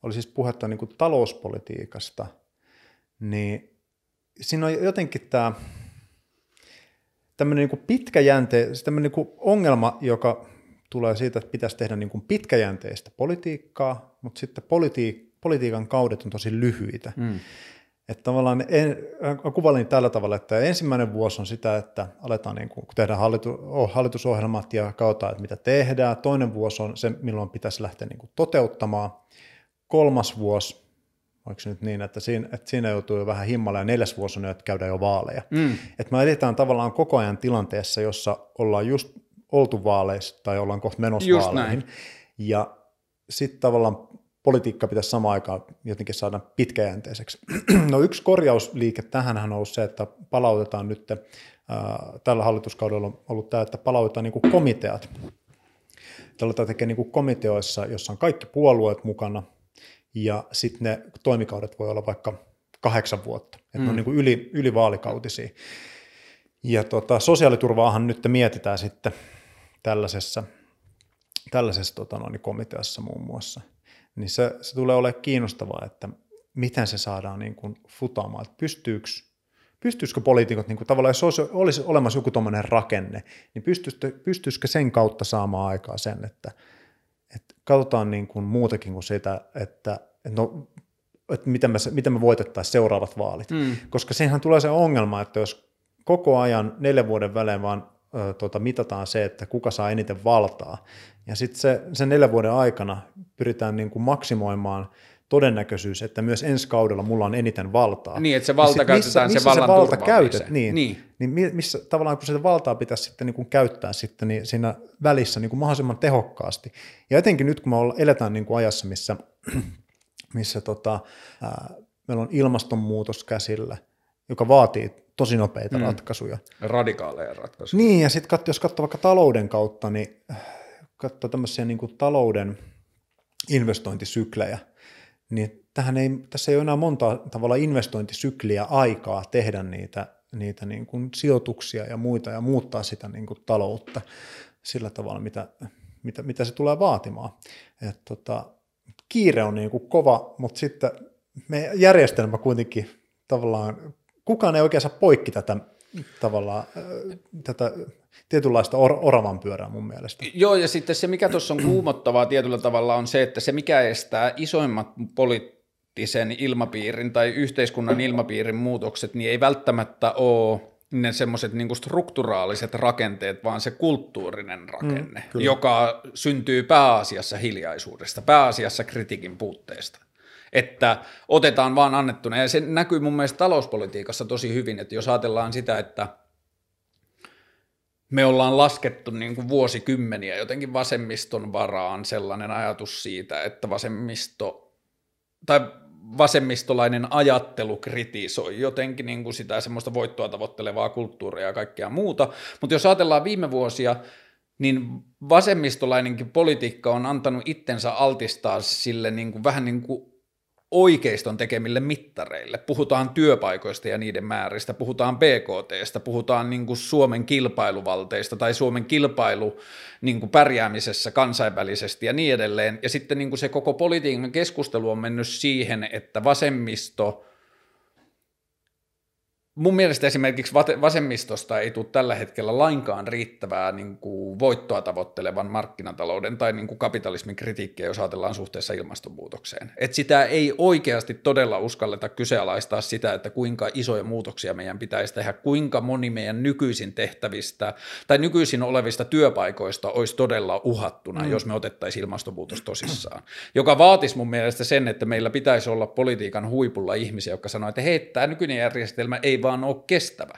oli siis puhetta niin kuin talouspolitiikasta, niin siinä on jotenkin tämä tämmöinen niin pitkäjänte, tämmöinen niin ongelma, joka tulee siitä, että pitäisi tehdä niin kuin pitkäjänteistä politiikkaa, mutta sitten politi- politiikan kaudet on tosi lyhyitä. Mm. Että tavallaan en, kuvailin tällä tavalla, että ensimmäinen vuosi on sitä, että aletaan niin kuin, kun tehdään hallitu, oh, hallitusohjelmat ja kautta, että mitä tehdään. Toinen vuosi on se, milloin pitäisi lähteä niin kuin toteuttamaan. Kolmas vuosi, oliko se nyt niin, että siinä, että siinä joutuu jo vähän himmalla ja neljäs vuosi on jo, että käydään jo vaaleja. Mm. Että me edetään tavallaan koko ajan tilanteessa, jossa ollaan just oltu vaaleissa tai ollaan kohta menossa just vaaleihin. Näin. Ja sitten tavallaan politiikka pitäisi samaan aikaan jotenkin saada pitkäjänteiseksi. No yksi korjausliike tähän on ollut se, että palautetaan nyt, äh, tällä hallituskaudella on ollut tämä, että palautetaan niin komiteat. Tällä tekee niin komiteoissa, jossa on kaikki puolueet mukana, ja sitten ne toimikaudet voi olla vaikka kahdeksan vuotta, että mm. ne on niin yli, yli vaalikautisia. Ja tota, sosiaaliturvaahan nyt mietitään sitten tällaisessa, tällaisessa tota, noin, komiteassa muun muassa – niin se, se tulee olemaan kiinnostavaa, että miten se saadaan niin kuin futaamaan, että pystyykö, pystyisikö poliitikot, niin kuin tavallaan jos olisi, olisi olemassa joku tuommoinen rakenne, niin pystyisikö, pystyisikö sen kautta saamaan aikaa sen, että, että katsotaan niin kuin muutakin kuin sitä, että, että no, että miten me, miten me voitettaisiin seuraavat vaalit. Mm. Koska siinähän tulee se ongelma, että jos koko ajan neljän vuoden välein vaan ö, tuota, mitataan se, että kuka saa eniten valtaa, ja sitten se, sen neljän vuoden aikana pyritään niin kuin maksimoimaan todennäköisyys, että myös ensi kaudella mulla on eniten valtaa. Niin, että se valta niin käytetään missä, missä se vallan valta käytät, niin, niin. niin missä tavallaan kun sitä valtaa pitäisi sitten niin kuin käyttää sitten niin siinä välissä niin kuin mahdollisimman tehokkaasti. Ja etenkin nyt kun me eletään niin kuin ajassa, missä, missä tota, ää, meillä on ilmastonmuutos käsillä, joka vaatii tosi nopeita mm. ratkaisuja. Radikaaleja ratkaisuja. Niin, ja sitten jos katsoo vaikka talouden kautta, niin katsoo tämmöisiä niin kuin talouden investointisyklejä, niin tähän ei, tässä ei ole enää monta tavalla investointisykliä aikaa tehdä niitä, niitä niin kuin sijoituksia ja muita ja muuttaa sitä niin kuin taloutta sillä tavalla, mitä, mitä, mitä se tulee vaatimaan. Et tota, kiire on niin kuin kova, mutta sitten me järjestelmä kuitenkin tavallaan, kukaan ei oikein saa poikki tätä tavallaan tätä tietynlaista or- oravan pyörää mun mielestä. Joo, ja sitten se, mikä tuossa on kuumottavaa tietyllä tavalla, on se, että se, mikä estää isoimmat poliittisen ilmapiirin tai yhteiskunnan ilmapiirin muutokset, niin ei välttämättä ole ne semmoiset niin strukturaaliset rakenteet, vaan se kulttuurinen rakenne, mm, joka syntyy pääasiassa hiljaisuudesta, pääasiassa kritiikin puutteesta. Että otetaan vaan annettuna, ja se näkyy mun mielestä talouspolitiikassa tosi hyvin, että jos ajatellaan sitä, että me ollaan laskettu niin kuin vuosikymmeniä jotenkin vasemmiston varaan sellainen ajatus siitä, että vasemmisto, tai vasemmistolainen ajattelu kritisoi jotenkin niin kuin sitä semmoista voittoa tavoittelevaa kulttuuria ja kaikkea muuta. Mutta jos ajatellaan viime vuosia, niin vasemmistolainenkin politiikka on antanut itsensä altistaa sille niin kuin, vähän niin kuin oikeiston tekemille mittareille. Puhutaan työpaikoista ja niiden määristä, puhutaan BKTstä, puhutaan niin kuin Suomen kilpailuvalteista tai Suomen kilpailu niin kuin pärjäämisessä kansainvälisesti ja niin edelleen. Ja sitten niin kuin se koko politiikan keskustelu on mennyt siihen, että vasemmisto – mun mielestä esimerkiksi vasemmistosta ei tule tällä hetkellä lainkaan riittävää niin kuin voittoa tavoittelevan markkinatalouden tai niin kuin kapitalismin kritiikkiä, jos ajatellaan suhteessa ilmastonmuutokseen. Et sitä ei oikeasti todella uskalleta kyseenalaistaa sitä, että kuinka isoja muutoksia meidän pitäisi tehdä, kuinka moni meidän nykyisin tehtävistä tai nykyisin olevista työpaikoista olisi todella uhattuna, mm. jos me otettaisiin ilmastonmuutos tosissaan. Joka vaatisi mun mielestä sen, että meillä pitäisi olla politiikan huipulla ihmisiä, jotka sanoo, että hei, tämä nykyinen järjestelmä ei vaan ole kestävä.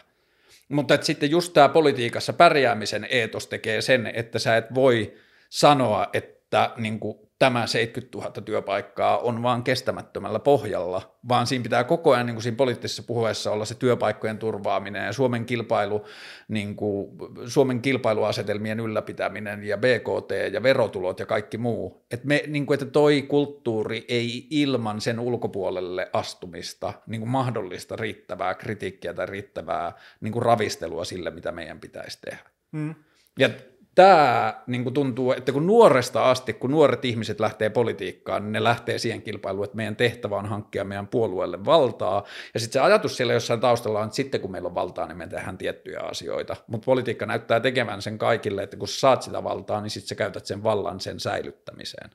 Mutta että sitten just tämä politiikassa pärjäämisen eetos tekee sen, että sä et voi sanoa, että niin kuin tämä 70 000 työpaikkaa on vaan kestämättömällä pohjalla, vaan siinä pitää koko ajan niin kuin siinä poliittisessa puheessa olla se työpaikkojen turvaaminen ja Suomen, kilpailu, niin kuin, Suomen kilpailuasetelmien ylläpitäminen ja BKT ja verotulot ja kaikki muu. Että, me, niin kuin, että toi kulttuuri ei ilman sen ulkopuolelle astumista niin kuin mahdollista riittävää kritiikkiä tai riittävää niin kuin ravistelua sille, mitä meidän pitäisi tehdä. Mm. Ja tämä niin kuin tuntuu, että kun nuoresta asti, kun nuoret ihmiset lähtee politiikkaan, niin ne lähtee siihen kilpailuun, että meidän tehtävä on hankkia meidän puolueelle valtaa. Ja sitten se ajatus siellä jossain taustalla on, että sitten kun meillä on valtaa, niin me tehdään tiettyjä asioita. Mutta politiikka näyttää tekevän sen kaikille, että kun sä saat sitä valtaa, niin sitten sä käytät sen vallan sen säilyttämiseen.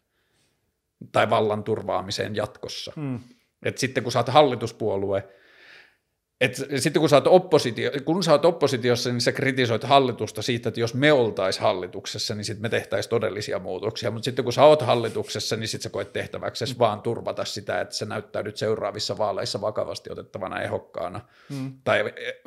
Tai vallan turvaamiseen jatkossa. Hmm. Et sitten kun sä oot hallituspuolue, et sitten kun sä, oot oppositio, kun sä oot oppositiossa, niin sä kritisoit hallitusta siitä, että jos me oltaisiin hallituksessa, niin sitten me tehtäisiin todellisia muutoksia, mutta sitten kun sä oot hallituksessa, niin sitten sä koet tehtäväksi mm. vaan turvata sitä, että sä näyttäydyt seuraavissa vaaleissa vakavasti otettavana ehokkaana mm. tai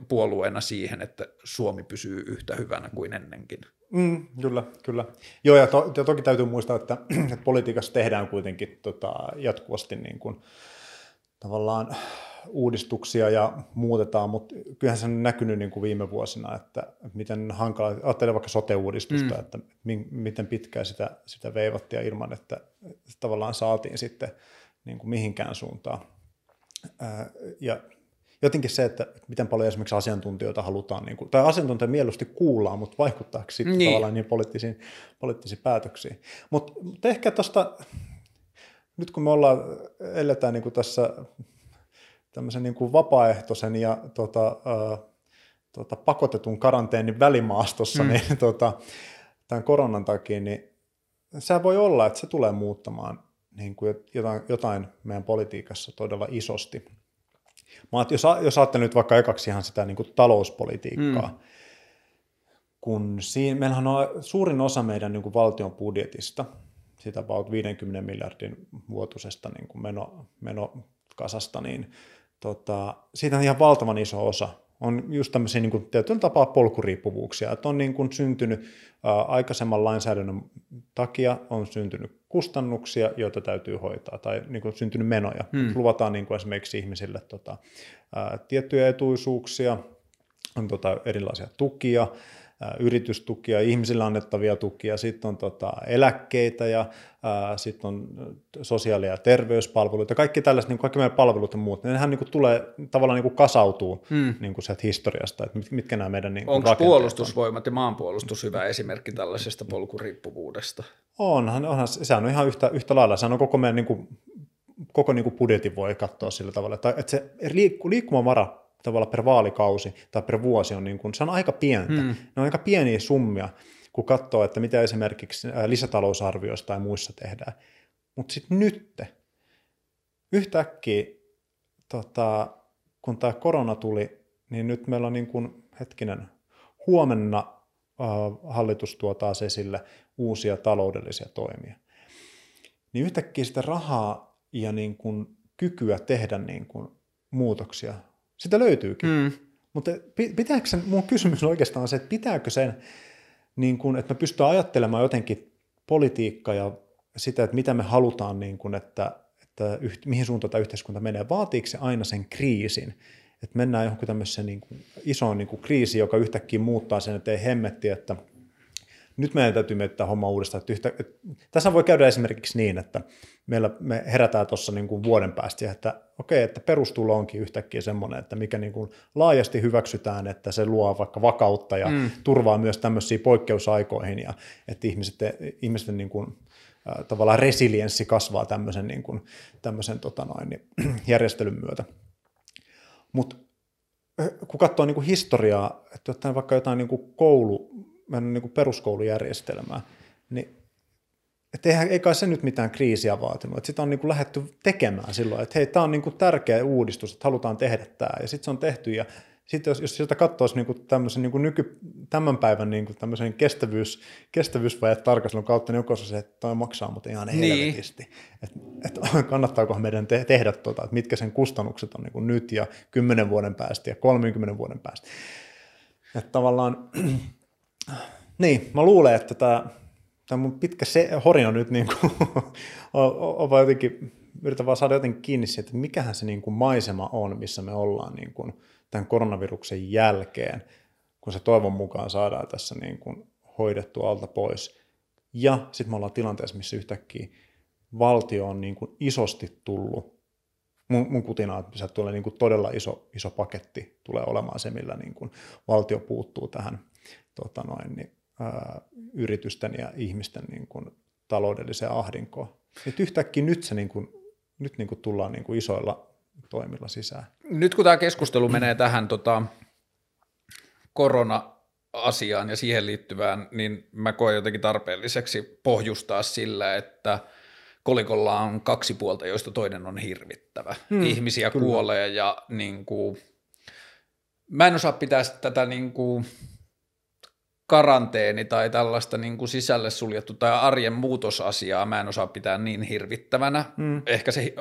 puolueena siihen, että Suomi pysyy yhtä hyvänä kuin ennenkin. Mm, kyllä, kyllä. Joo, ja, to, ja toki täytyy muistaa, että, että politiikassa tehdään kuitenkin tota, jatkuvasti niin kuin, tavallaan uudistuksia ja muutetaan, mutta kyllähän se on näkynyt niin kuin viime vuosina, että miten hankala, ajattelen vaikka sote-uudistusta, mm. että mi, miten pitkään sitä, sitä veivattiin ilman, että tavallaan saatiin sitten niin kuin mihinkään suuntaan. Ää, ja jotenkin se, että miten paljon esimerkiksi asiantuntijoita halutaan, niin kuin, tai asiantuntijoita mieluusti kuullaan, mutta vaikuttaako sitten niin. tavallaan niin poliittisiin, poliittisiin päätöksiin. Mutta mut ehkä tuosta, nyt kun me ollaan, eletään niin kuin tässä tämmöisen niin kuin vapaaehtoisen ja tota, tota, pakotetun karanteenin välimaastossa mm. niin, tota, tämän koronan takia, niin se voi olla, että se tulee muuttamaan niin kuin jotain, jotain meidän politiikassa todella isosti. Mä jos, jos ajattelee nyt vaikka ekaksi ihan sitä niin kuin talouspolitiikkaa, mm. kun siinä, meillähän on suurin osa meidän niin kuin valtion budjetista, sitä about 50 miljardin vuotuisesta niin kuin meno, menokasasta, niin tota, siitä on ihan valtavan iso osa. On just tämmöisiä niin kuin, tietyllä tapaa polkuriippuvuuksia, että on niin kuin syntynyt ää, aikaisemman lainsäädännön takia on syntynyt kustannuksia, joita täytyy hoitaa, tai niin kuin syntynyt menoja. Hmm. Luvataan niin kuin esimerkiksi ihmisille tota, ää, tiettyjä etuisuuksia, on tota erilaisia tukia, yritystukia, ihmisille annettavia tukia, sitten on tota eläkkeitä ja sitten on sosiaali- ja terveyspalveluita, kaikki tällaiset, niin kaikki meidän palvelut ja muut, nehän niin kuin tulee, tavallaan niin kuin kasautuu hmm. niin kuin sieltä historiasta, että mitkä nämä meidän niin Onko puolustusvoimat ja maanpuolustus hyvä esimerkki tällaisesta polkuriippuvuudesta? Onhan, onhan sehän on ihan yhtä, yhtä lailla, sehän on koko meidän niin kuin, koko niin kuin budjetin voi katsoa sillä tavalla, että, että se liikku, liikkumavara tavalla per vaalikausi tai per vuosi on, niin kuin, se on aika pientä. Hmm. Ne on aika pieniä summia, kun katsoo, että mitä esimerkiksi lisätalousarvioissa tai muissa tehdään. Mutta sitten nyt, yhtäkkiä, tota, kun tämä korona tuli, niin nyt meillä on niin kuin, hetkinen, huomenna äh, hallitus tuo taas esille uusia taloudellisia toimia. Niin yhtäkkiä sitä rahaa ja niin kuin kykyä tehdä niin kuin muutoksia sitä löytyykin. Mm. Mutta pitääkö sen, mun kysymys on oikeastaan se, että pitääkö sen, niin kun, että me pystytään ajattelemaan jotenkin politiikkaa ja sitä, että mitä me halutaan, niin kun, että, että yht, mihin suuntaan tämä yhteiskunta menee. Vaatiiko se aina sen kriisin? Että mennään johonkin tämmöiseen niin kuin isoon niin kuin kriisiin, joka yhtäkkiä muuttaa sen, että ei hemmetti, että – nyt meidän täytyy miettiä homma uudestaan. Että yhtä, että, tässä voi käydä esimerkiksi niin, että meillä, me herätään tuossa niin kuin vuoden päästä, että okei, että perustulo onkin yhtäkkiä semmoinen, että mikä niin kuin laajasti hyväksytään, että se luo vaikka vakautta ja mm. turvaa myös tämmöisiä poikkeusaikoihin ja että ihmiset, ihmisten niin kuin, äh, tavallaan resilienssi kasvaa tämmöisen, niin kuin, tämmöisen tota noin, niin, järjestelyn myötä. Mutta kun katsoo niin kuin historiaa, että vaikka jotain niin kuin koulu, meidän niin kuin peruskoulujärjestelmää, niin että eihän, ei kai se nyt mitään kriisiä vaatinut, että sitä on niin kuin lähdetty tekemään silloin, että hei, tämä on niin kuin tärkeä uudistus, että halutaan tehdä tämä, ja sitten se on tehty, ja sitten jos, jos sitä katsoisi niin kuin tämmöisen niin kuin nyky, tämän päivän niin kuin tämmöisen kestävyys, kestävyysvajat tarkastelun kautta, niin joko se, että toi maksaa, mutta ihan niin. helvetisti. Että, että kannattaako meidän te, tehdä tuota, että mitkä sen kustannukset on niin kuin nyt ja 10 vuoden päästä ja 30 vuoden päästä. Että tavallaan niin, mä luulen, että tämä, tämä mun pitkä se, horina nyt niin kuin, on, on vaan jotenkin, yritän vaan saada jotenkin kiinni siitä, että mikähän se niin kuin maisema on, missä me ollaan niin kuin tämän koronaviruksen jälkeen, kun se toivon mukaan saadaan tässä niin kuin hoidettu alta pois. Ja sitten me ollaan tilanteessa, missä yhtäkkiä valtio on niin kuin isosti tullut mun, mun kutina, että tulee niin kuin todella iso, iso paketti, tulee olemaan se, millä niin kuin valtio puuttuu tähän tota noin, niin, ää, yritysten ja ihmisten niin kuin, taloudelliseen ahdinkoon. Et yhtäkkiä nyt, se, niin kuin, nyt niin kuin tullaan niin kuin isoilla toimilla sisään. Nyt kun tämä keskustelu menee tähän tota, korona-asiaan ja siihen liittyvään, niin mä koen jotenkin tarpeelliseksi pohjustaa sillä, että kolikolla on kaksi puolta, joista toinen on hirvittävä. Hmm, Ihmisiä kyllä. kuolee ja niin kuin, mä en osaa pitää tätä niin kuin, karanteeni tai tällaista niin kuin sisälle suljettu tai arjen muutosasiaa mä en osaa pitää niin hirvittävänä. Mm. Ehkä se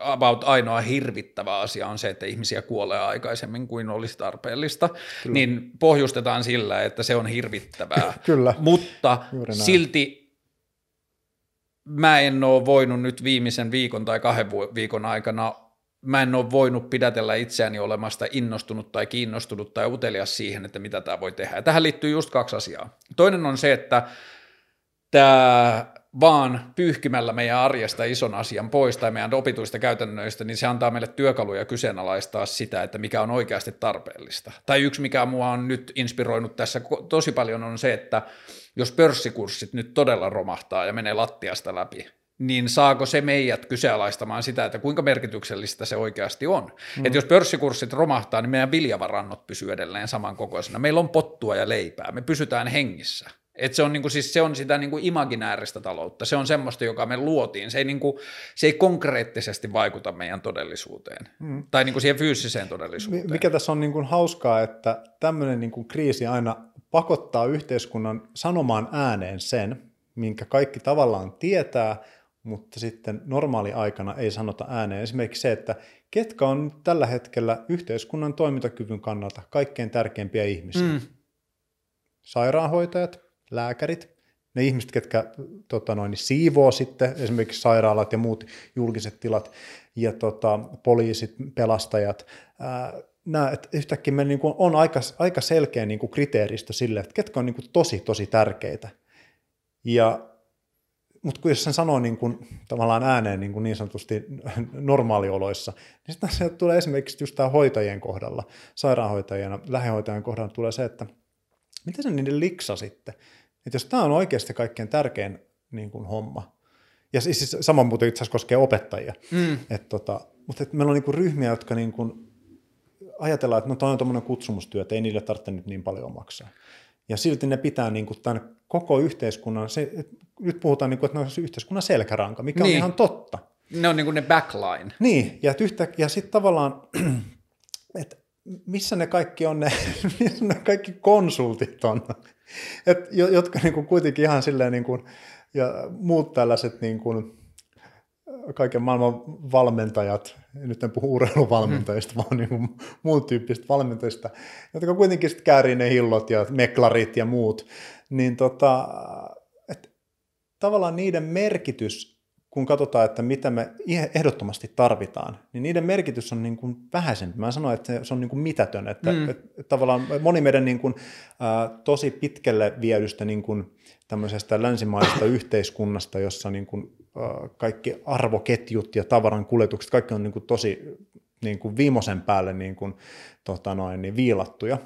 about ainoa hirvittävä asia on se, että ihmisiä kuolee aikaisemmin kuin olisi tarpeellista. Kyllä. Niin pohjustetaan sillä, että se on hirvittävää. Kyllä. Mutta silti mä en ole voinut nyt viimeisen viikon tai kahden viikon aikana mä en ole voinut pidätellä itseäni olemasta innostunut tai kiinnostunut tai utelias siihen, että mitä tämä voi tehdä. Ja tähän liittyy just kaksi asiaa. Toinen on se, että tämä vaan pyyhkimällä meidän arjesta ison asian pois tai meidän opituista käytännöistä, niin se antaa meille työkaluja kyseenalaistaa sitä, että mikä on oikeasti tarpeellista. Tai yksi, mikä mua on nyt inspiroinut tässä tosi paljon, on se, että jos pörssikurssit nyt todella romahtaa ja menee lattiasta läpi, niin saako se meidät kyseenalaistamaan sitä, että kuinka merkityksellistä se oikeasti on. Mm. Että jos pörssikurssit romahtaa, niin meidän viljavarannot pysyy edelleen samankokoisena. Meillä on pottua ja leipää, me pysytään hengissä. Et se, on niinku, siis se on sitä niinku imaginääristä taloutta, se on semmoista, joka me luotiin. Se ei, niinku, se ei konkreettisesti vaikuta meidän todellisuuteen mm. tai niinku siihen fyysiseen todellisuuteen. Mikä tässä on niinku hauskaa, että tämmöinen niinku kriisi aina pakottaa yhteiskunnan sanomaan ääneen sen, minkä kaikki tavallaan tietää – mutta sitten normaali aikana ei sanota ääneen. Esimerkiksi se, että ketkä on tällä hetkellä yhteiskunnan toimintakyvyn kannalta kaikkein tärkeimpiä ihmisiä. Mm. Sairaanhoitajat, lääkärit, ne ihmiset, ketkä tota noin, siivoo sitten esimerkiksi sairaalat ja muut julkiset tilat, ja tota, poliisit, pelastajat, ää, nämä, että yhtäkkiä meillä niin kuin on aika, aika selkeä niin kuin kriteeristö sille, että ketkä on niin kuin tosi, tosi tärkeitä. Ja, mutta kun jos sen sanoo niin kuin, tavallaan ääneen niin, kuin niin sanotusti normaalioloissa, niin sitten se tulee esimerkiksi just tämä hoitajien kohdalla, sairaanhoitajien, lähihoitajien kohdalla tulee se, että miten se niiden liksa sitten? Että jos tämä on oikeasti kaikkein tärkein niin kuin homma, ja siis sama muuten itse asiassa koskee opettajia, mm. että tota, mutta että meillä on niin kuin ryhmiä, jotka niin kuin ajatellaan, että no toi on tuommoinen kutsumustyö, että ei niille tarvitse nyt niin paljon maksaa. Ja silti ne pitää niin kuin tämän koko yhteiskunnan, se, nyt puhutaan, niin kuin, että ne on yhteiskunnan selkäranka, mikä niin. on ihan totta. Ne on niin kuin ne backline. Niin, ja, yhtä, ja sitten tavallaan, että missä ne kaikki on ne, missä ne kaikki konsultit on, Et, jotka niin kuin kuitenkin ihan silleen niin kuin, ja muut tällaiset niin kuin, kaiken maailman valmentajat, nyt en puhu urheiluvalmentajista, mm. vaan niin kuin muun tyyppisistä valmentajista, jotka kuitenkin sitten käärii ne hillot ja meklarit ja muut, niin tota, et, tavallaan niiden merkitys, kun katsotaan, että mitä me ehdottomasti tarvitaan, niin niiden merkitys on niin kuin vähäisempi. Mä sanoin, että se on niin kuin mitätön, että, mm. että, että tavallaan moni meidän niin kuin, äh, tosi pitkälle viedystä niin kuin, tämmöisestä länsimaisesta yhteiskunnasta, jossa niin kuin, kaikki arvoketjut ja tavaran kuljetukset, kaikki on niin kuin tosi niin kuin viimeisen päälle niin kuin, tota noin, niin viilattuja,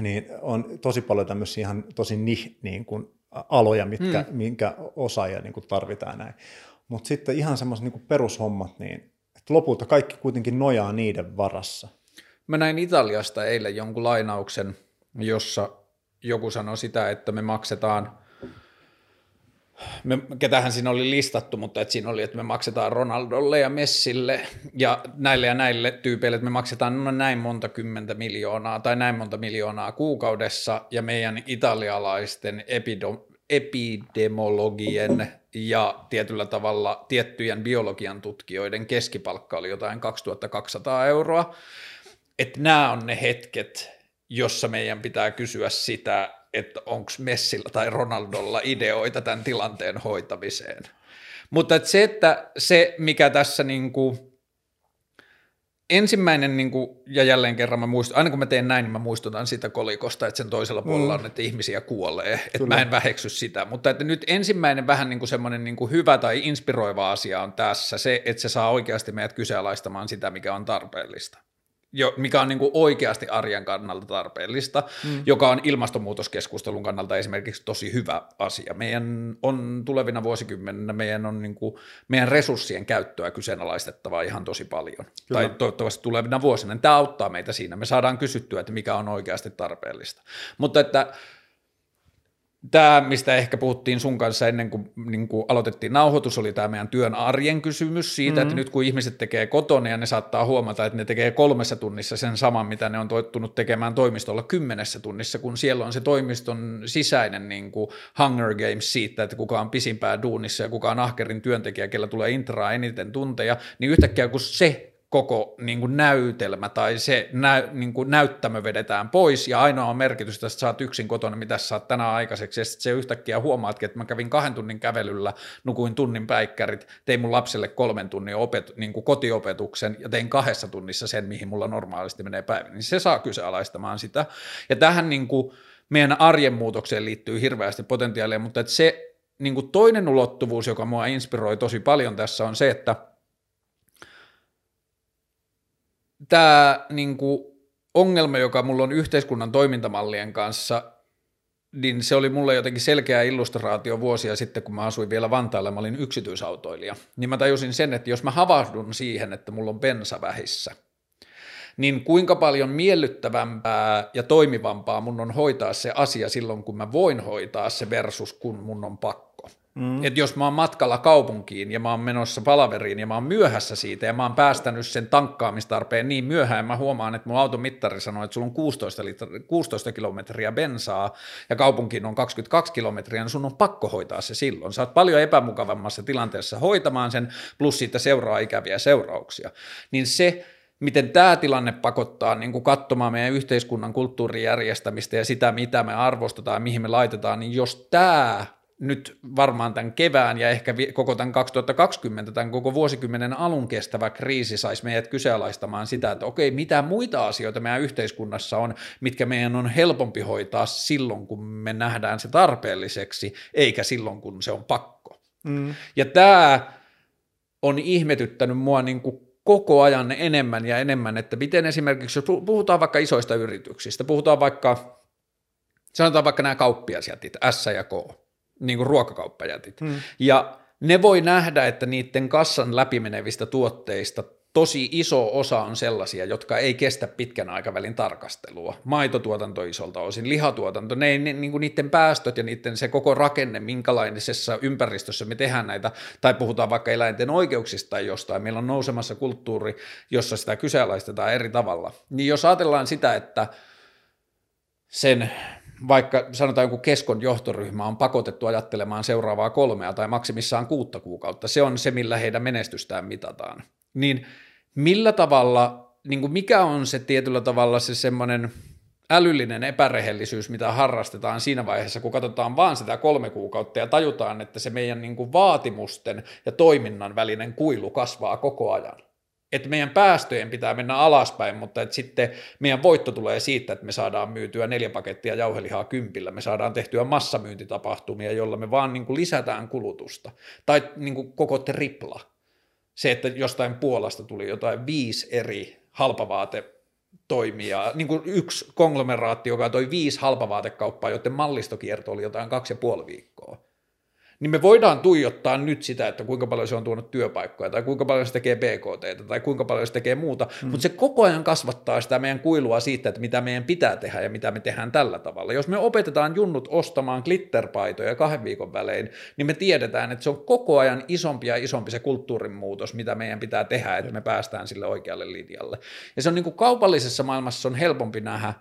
niin on tosi paljon tämmöisiä ihan tosi nih, niin kuin, aloja, mitkä, mm. minkä osaajia niin kuin tarvitaan näin. Mutta sitten ihan semmoiset niin perushommat, niin että lopulta kaikki kuitenkin nojaa niiden varassa. Mä näin Italiasta eilen jonkun lainauksen, jossa joku sanoi sitä, että me maksetaan me, ketähän siinä oli listattu, mutta että siinä oli, että me maksetaan Ronaldolle ja Messille ja näille ja näille tyypeille, että me maksetaan no näin monta kymmentä miljoonaa tai näin monta miljoonaa kuukaudessa ja meidän italialaisten epido, epidemologien ja tietyllä tavalla tiettyjen biologian tutkijoiden keskipalkka oli jotain 2200 euroa. Että nämä on ne hetket, jossa meidän pitää kysyä sitä, että onko Messillä tai Ronaldolla ideoita tämän tilanteen hoitamiseen. Mutta että se, että se, mikä tässä niin kuin, ensimmäinen, niin kuin, ja jälleen kerran mä muistan, aina kun mä teen näin, niin mä muistutan sitä kolikosta, että sen toisella puolella mm. on, että ihmisiä kuolee, että Kyllä. mä en väheksy sitä, mutta että nyt ensimmäinen vähän niin kuin semmoinen niin kuin hyvä tai inspiroiva asia on tässä se, että se saa oikeasti meidät kyseenalaistamaan sitä, mikä on tarpeellista jo, mikä on niin kuin oikeasti arjen kannalta tarpeellista, mm. joka on ilmastonmuutoskeskustelun kannalta esimerkiksi tosi hyvä asia. Meidän on tulevina vuosikymmeninä meidän on niin kuin, meidän resurssien käyttöä kyseenalaistettava ihan tosi paljon. Kyllä. Tai toivottavasti tulevina vuosina. Tämä auttaa meitä siinä. Me saadaan kysyttyä, että mikä on oikeasti tarpeellista. Mutta että Tämä, mistä ehkä puhuttiin sun kanssa ennen kuin, niin kuin aloitettiin nauhoitus, oli tämä meidän työn arjen kysymys siitä, mm-hmm. että nyt kun ihmiset tekee kotona ja ne saattaa huomata, että ne tekee kolmessa tunnissa sen saman, mitä ne on toittunut tekemään toimistolla kymmenessä tunnissa, kun siellä on se toimiston sisäinen niin kuin Hunger Games siitä, että kuka on pisimpää duunissa ja kuka on ahkerin työntekijä, kellä tulee intraa eniten tunteja, niin yhtäkkiä kun se koko niin kuin näytelmä tai se nä, niin kuin näyttämö vedetään pois ja ainoa on merkitys, että sä oot yksin kotona, mitä sä saat tänään aikaiseksi. Ja sitten se yhtäkkiä huomaatkin, että mä kävin kahden tunnin kävelyllä, nukuin tunnin päikkärit, tein mun lapselle kolmen tunnin opet, niin kuin kotiopetuksen ja tein kahdessa tunnissa sen, mihin mulla normaalisti menee päivä, niin se saa kyseenalaistamaan sitä. Ja tähän niin kuin meidän arjen muutokseen liittyy hirveästi potentiaalia, mutta että se niin kuin toinen ulottuvuus, joka mua inspiroi tosi paljon tässä on se, että – tämä niin kuin, ongelma, joka mulla on yhteiskunnan toimintamallien kanssa, niin se oli mulle jotenkin selkeä illustraatio vuosia sitten, kun mä asuin vielä Vantaalla, mä olin yksityisautoilija. Niin mä tajusin sen, että jos mä havahdun siihen, että mulla on bensa vähissä, niin kuinka paljon miellyttävämpää ja toimivampaa mun on hoitaa se asia silloin, kun mä voin hoitaa se versus kun mun on pakko. Mm. Että jos mä oon matkalla kaupunkiin ja mä oon menossa palaveriin ja mä oon myöhässä siitä ja mä oon päästänyt sen tankkaamistarpeen niin myöhään, mä huomaan, että mun auton mittari sanoo, että sulla on 16, litra, 16 kilometriä bensaa ja kaupunkiin on 22 kilometriä, niin sun on pakko hoitaa se silloin. Sä oot paljon epämukavammassa tilanteessa hoitamaan sen, plus siitä seuraa ikäviä seurauksia. Niin se, miten tämä tilanne pakottaa niin kuin katsomaan meidän yhteiskunnan kulttuurijärjestämistä ja sitä, mitä me arvostetaan, mihin me laitetaan, niin jos tämä nyt varmaan tämän kevään ja ehkä koko tämän 2020, tämän koko vuosikymmenen alun kestävä kriisi saisi meidät kyseenalaistamaan sitä, että okei, mitä muita asioita meidän yhteiskunnassa on, mitkä meidän on helpompi hoitaa silloin, kun me nähdään se tarpeelliseksi, eikä silloin, kun se on pakko. Mm. Ja tämä on ihmetyttänyt mua niin kuin koko ajan enemmän ja enemmän, että miten esimerkiksi, jos puhutaan vaikka isoista yrityksistä, puhutaan vaikka, sanotaan vaikka nämä kauppiasjätit, S ja K, niin kuin ruokakauppajätit, hmm. ja ne voi nähdä, että niiden kassan läpimenevistä tuotteista tosi iso osa on sellaisia, jotka ei kestä pitkän aikavälin tarkastelua. Maitotuotanto isolta osin, lihatuotanto, ne, ne, niin kuin niiden päästöt ja niiden se koko rakenne, minkälaisessa ympäristössä me tehdään näitä, tai puhutaan vaikka eläinten oikeuksista tai jostain, meillä on nousemassa kulttuuri, jossa sitä kyseenalaistetaan eri tavalla. Niin jos ajatellaan sitä, että sen vaikka sanotaan joku keskon johtoryhmä on pakotettu ajattelemaan seuraavaa kolmea tai maksimissaan kuutta kuukautta, se on se, millä heidän menestystään mitataan niin millä tavalla, niin kuin mikä on se tietyllä tavalla se semmoinen älyllinen epärehellisyys, mitä harrastetaan siinä vaiheessa, kun katsotaan vaan sitä kolme kuukautta ja tajutaan, että se meidän niin kuin vaatimusten ja toiminnan välinen kuilu kasvaa koko ajan. Että meidän päästöjen pitää mennä alaspäin, mutta että sitten meidän voitto tulee siitä, että me saadaan myytyä neljä pakettia jauhelihaa kympillä, me saadaan tehtyä massamyyntitapahtumia, jolla me vaan niin kuin lisätään kulutusta. Tai niin kuin koko tripla. Se, että jostain Puolasta tuli jotain viisi eri halpavaate toimijaa, niin kuin yksi konglomeraatti, joka toi viisi halpavaatekauppaa, joiden mallistokierto oli jotain kaksi ja puoli viikkoa niin me voidaan tuijottaa nyt sitä, että kuinka paljon se on tuonut työpaikkoja, tai kuinka paljon se tekee BKT, tai kuinka paljon se tekee muuta, mm. mutta se koko ajan kasvattaa sitä meidän kuilua siitä, että mitä meidän pitää tehdä ja mitä me tehdään tällä tavalla. Jos me opetetaan junnut ostamaan glitterpaitoja kahden viikon välein, niin me tiedetään, että se on koko ajan isompi ja isompi se kulttuurin muutos, mitä meidän pitää tehdä, että me päästään sille oikealle linjalle. Ja se on niin kuin kaupallisessa maailmassa on helpompi nähdä,